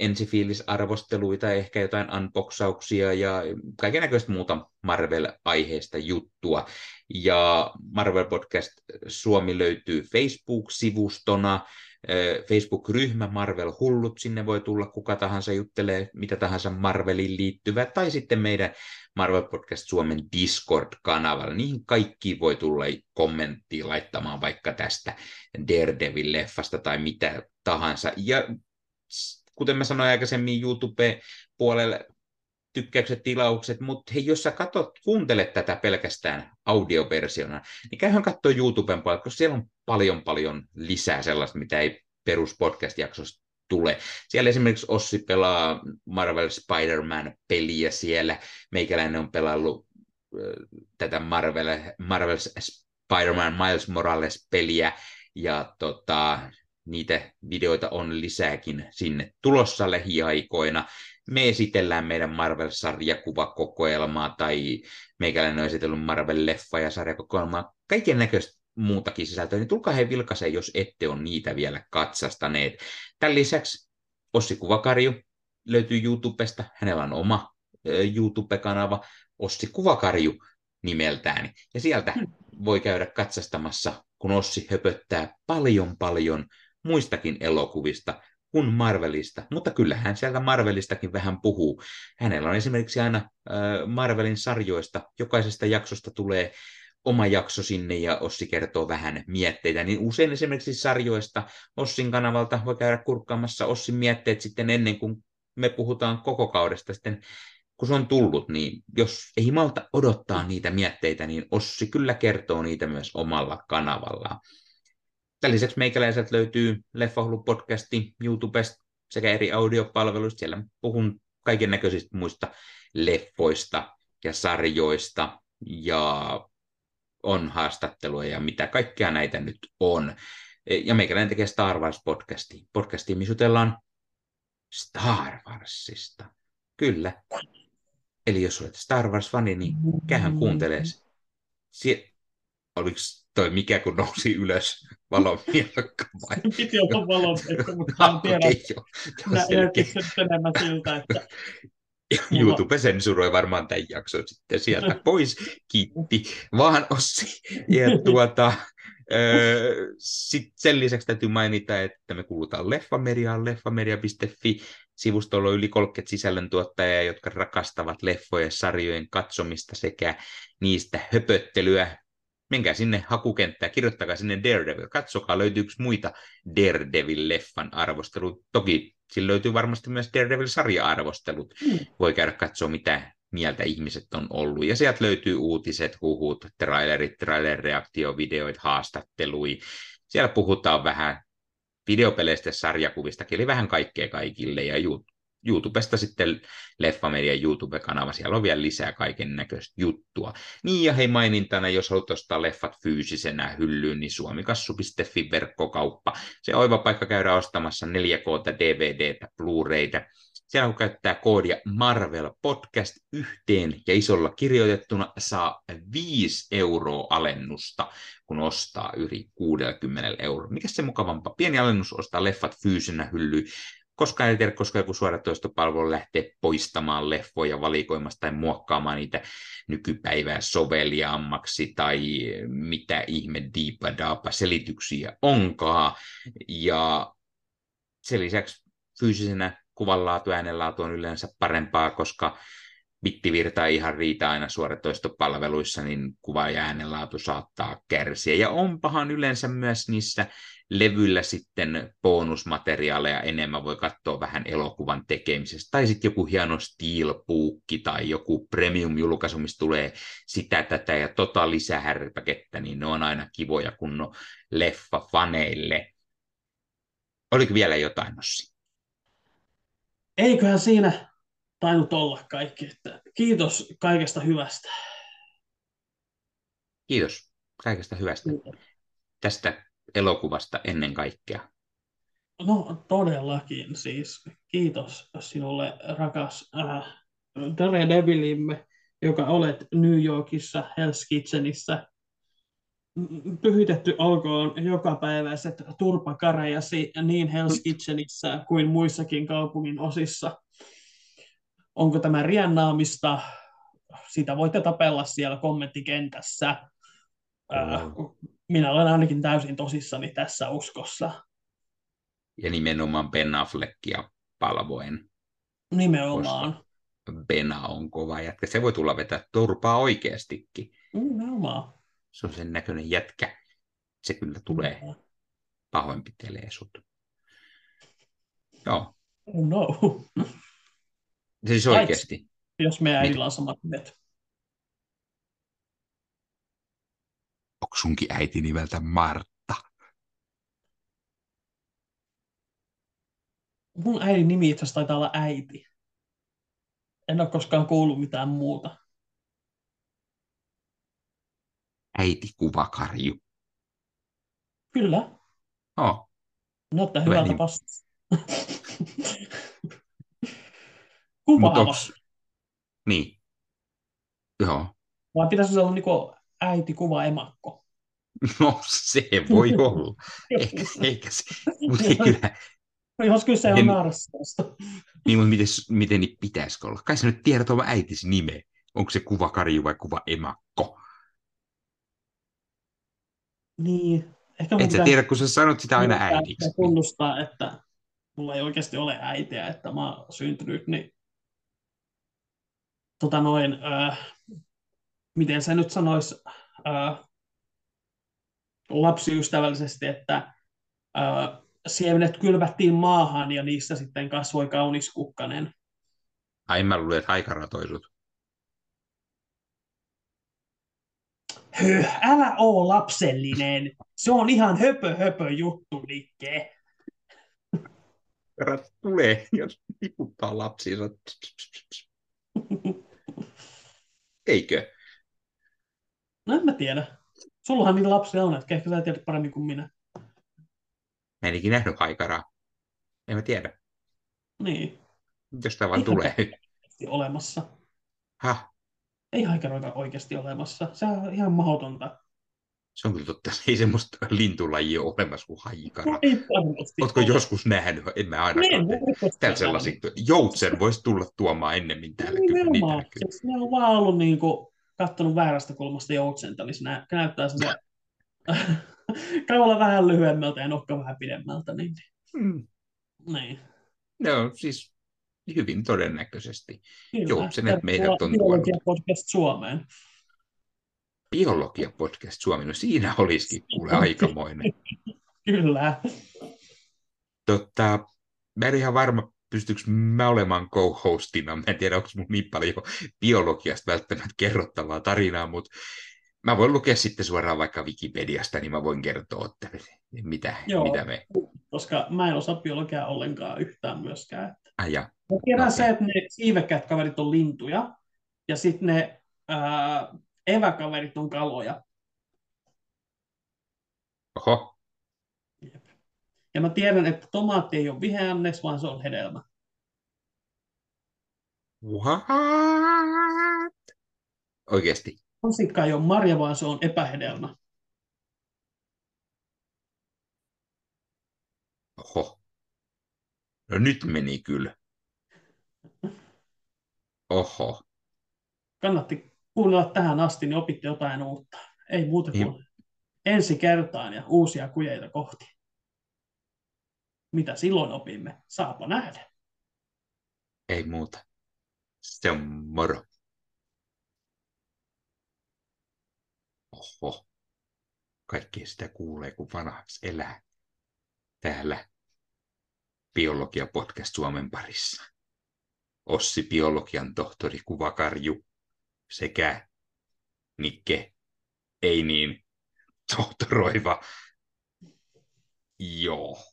ensifiilisarvosteluita, ehkä jotain unboxauksia ja kaiken näköistä muuta Marvel-aiheista juttua. Ja Marvel Podcast Suomi löytyy Facebook-sivustona, Facebook-ryhmä Marvel Hullut, sinne voi tulla kuka tahansa juttelee mitä tahansa Marveliin liittyvää, tai sitten meidän Marvel Podcast Suomen Discord-kanavalla. Niihin kaikki voi tulla kommenttia laittamaan vaikka tästä Daredevil-leffasta tai mitä tahansa. Ja kuten mä sanoin aikaisemmin YouTube-puolelle, tykkäykset, tilaukset, mutta hei, jos sä katot, kuuntelet tätä pelkästään audioversiona, niin käyhän katsoa YouTuben puolella, koska siellä on paljon paljon lisää sellaista, mitä ei perus podcast-jaksosta tule. Siellä esimerkiksi Ossi pelaa Marvel Spider-Man-peliä siellä. Meikäläinen on pelannut äh, tätä Marvel, Marvel Spider-Man Miles Morales-peliä, ja tota, niitä videoita on lisääkin sinne tulossa lähiaikoina. Me esitellään meidän Marvel-sarjakuvakokoelmaa tai meikäläinen on esitellyt Marvel-leffa- ja sarjakokoelmaa. Kaiken näköistä muutakin sisältöä, niin tulkaa he vilkaiseen, jos ette ole niitä vielä katsastaneet. Tämän lisäksi Ossi Kuvakarju löytyy YouTubesta, hänellä on oma YouTube-kanava, Ossi Kuvakarju nimeltään, ja sieltä hmm. voi käydä katsastamassa, kun Ossi höpöttää paljon paljon muistakin elokuvista kuin Marvelista, mutta kyllähän sieltä Marvelistakin vähän puhuu. Hänellä on esimerkiksi aina Marvelin sarjoista, jokaisesta jaksosta tulee oma jakso sinne ja Ossi kertoo vähän mietteitä, niin usein esimerkiksi sarjoista Ossin kanavalta voi käydä kurkkaamassa Ossin mietteet sitten ennen kuin me puhutaan koko kaudesta sitten kun se on tullut, niin jos ei malta odottaa niitä mietteitä, niin Ossi kyllä kertoo niitä myös omalla kanavallaan. Tämän lisäksi meikäläiset löytyy Leffahullu podcasti YouTubesta sekä eri audiopalveluista. Siellä puhun kaiken näköisistä muista leffoista ja sarjoista ja on haastattelua ja mitä kaikkea näitä nyt on. Ja meikäläinen tekee Star Wars-podcastia. Podcastia, missä jutellaan Star Warsista. Kyllä. Eli jos olet Star Wars-fani, niin käyhän kuuntelee. Sie- Oliko toi mikä, kun nousi ylös valonmiekka vai?
Piti olla valonmiekka, mutta en tiedä. Okay, jo. Näytikö se enemmän siltä, että
YouTube sensuroi varmaan tämän jakson sitten sieltä pois. Kiitti vaan Ossi. Ja tuota, Sitten sen lisäksi täytyy mainita, että me kuulutaan Leffamediaan, leffamedia.fi. Sivustolla on yli 30 sisällöntuottajia, jotka rakastavat leffojen sarjojen katsomista sekä niistä höpöttelyä. Menkää sinne hakukenttään, kirjoittakaa sinne Daredevil. Katsokaa, löytyykö muita Daredevil-leffan arvostelut. Toki sillä löytyy varmasti myös Daredevil-sarja-arvostelut. Mm. Voi käydä katsoa, mitä mieltä ihmiset on ollut. Ja sieltä löytyy uutiset, huhut, trailerit, trailer-reaktiovideoit, haastattelui. Siellä puhutaan vähän videopeleistä sarjakuvista, eli vähän kaikkea kaikille. Ja YouTubesta sitten Leffamedian YouTube-kanava, siellä on vielä lisää kaiken näköistä juttua. Niin ja hei mainintana, jos haluat ostaa leffat fyysisenä hyllyyn, niin suomikassu.fi verkkokauppa. Se oiva paikka käydä ostamassa 4K, DVDtä, Blu-rayta, siellä kun käyttää koodia Marvel Podcast yhteen ja isolla kirjoitettuna, saa 5 euroa alennusta, kun ostaa yli 60 euroa. Mikä se mukavampaa? Pieni alennus ostaa leffat fyysinä hyllyyn. Koska ei tiedä, koska joku suoratoistopalvelu lähtee poistamaan leffoja valikoimasta tai muokkaamaan niitä nykypäivää soveliaammaksi tai mitä ihme diipa selityksiä onkaan. Ja sen lisäksi fyysisenä kuvanlaatu, äänenlaatu on yleensä parempaa, koska bittivirta ei ihan riitä aina suoratoistopalveluissa, niin kuva- ja äänenlaatu saattaa kärsiä. Ja onpahan yleensä myös niissä levyillä sitten bonusmateriaaleja enemmän, voi katsoa vähän elokuvan tekemisestä, tai sitten joku hieno steelbookki tai joku premium-julkaisu, missä tulee sitä, tätä ja tota lisähärpäkettä, niin ne on aina kivoja kunnon leffa-faneille. Oliko vielä jotain, Nossi?
eiköhän siinä tainnut olla kaikki. Että kiitos kaikesta hyvästä.
Kiitos kaikesta hyvästä. Kiitos. Tästä elokuvasta ennen kaikkea.
No todellakin siis. Kiitos sinulle rakas äh, Daredevilimme, joka olet New Yorkissa Hell's Kitchenissä pyhitetty olkoon jokapäiväiset turpakarajasi niin Hell's Kitchenissä kuin muissakin kaupungin osissa. Onko tämä riennaamista? Sitä voitte tapella siellä kommenttikentässä. Minä olen ainakin täysin tosissani tässä uskossa.
Ja nimenomaan Ben Affleckia palvoen.
Nimenomaan.
Bena on kova jätkä. Se voi tulla vetää turpaa oikeastikin.
Nimenomaan
se on sen näköinen jätkä. Se kyllä tulee pahoinpitelee sut. Joo.
Oh no.
Siis oikeasti.
Jos me äidillä on samat nimet.
Onko sunkin äiti nimeltä Martta?
Mun äidin nimi itse taitaa olla äiti. En ole koskaan kuullut mitään muuta.
äitikuvakarju.
Kyllä.
Oh.
Näyttää hyvältä niin. pastasta. Kuvaava. Onks...
Niin. Joo.
Vai pitäisi olla niinku äiti kuva emakko?
No se voi olla. eikä, eikä se, mutta ei kyllä.
No, jos kyse on naarassa.
Niin, mutta miten, miten niin pitäisikö olla? Kai sä nyt tiedät oma äitisi nime. Onko se kuva Karju vai kuva emakko?
Niin.
Ehkä Et sä tiedä, kun sä sanot sitä aina äidiksi.
Tunnustaa, että mulla ei oikeasti ole äitiä, että mä oon syntynyt, niin tota noin, äh, miten se nyt sanoisi äh, lapsiystävällisesti, että äh, siemenet kylvättiin maahan ja niissä sitten kasvoi kaunis kukkanen.
Ai mä luulen, että aikaratoisut.
Höh, älä oo lapsellinen. Se on ihan höpö höpö juttu, Nikke.
Herrat tulee, jos tiputtaa lapsiinsa. Eikö?
No en mä tiedä. Sullahan niitä lapsia on, että ehkä sä tiedät paremmin kuin minä.
Mä en ikinä nähnyt haikaraa. En mä tiedä.
Niin.
Jos tämä vaan tulee.
olemassa.
Häh?
Ei haikeroita oikeasti olemassa. Se on ihan mahdotonta.
Se on kyllä totta. Ei semmoista lintulajia ole olemassa kuin haikara.
Ei
Oletko joskus nähnyt? En mä ainakaan. Täällä sellaisia. Joutsen voisi tulla tuomaan ennemmin täällä.
Nimenomaan. Siis ne on vaan ollut niin kuin, kattonut väärästä kulmasta joutsenta, niin se nä- näyttää se kaula vähän lyhyemmältä ja nokka vähän pidemmältä. Niin,
Mm.
niin.
No siis hyvin todennäköisesti.
Kyllä.
Joutsenet meidät on tuonut.
Biologia podcast Suomeen.
Biologia podcast Suomi, no siinä olisikin kuule aikamoinen.
Kyllä.
Totta, mä en ihan varma, pystyykö mä olemaan co-hostina. Mä en tiedä, onko mun niin paljon biologiasta välttämättä kerrottavaa tarinaa, mutta mä voin lukea sitten suoraan vaikka Wikipediasta, niin mä voin kertoa, että mitä,
Joo.
mitä me...
Koska mä en osaa biologiaa ollenkaan yhtään myöskään.
Ai ja,
Mä tiedän
Okei.
se, että ne siivekkäät kaverit on lintuja, ja sitten ne ää, eväkaverit on kaloja.
oho,
Ja mä tiedän, että tomaatti ei ole vihannes, vaan se on hedelmä.
what? Oikeasti,
Mansikka ei ole marja, vaan se on epähedelmä.
oho. No nyt meni kyllä. Oho.
Kannatti kuunnella tähän asti, niin opitte jotain uutta. Ei muuta kuin
Niin.
ensi kertaan ja uusia kujeita kohti. Mitä silloin opimme? Saapa nähdä.
Ei muuta. Se on moro. Oho. Kaikki sitä kuulee, kun vanhaksi elää. Täällä Biologia Podcast Suomen parissa. Ossi Biologian tohtori Kuvakarju sekä Nikke, ei niin, tohtoroiva. Joo.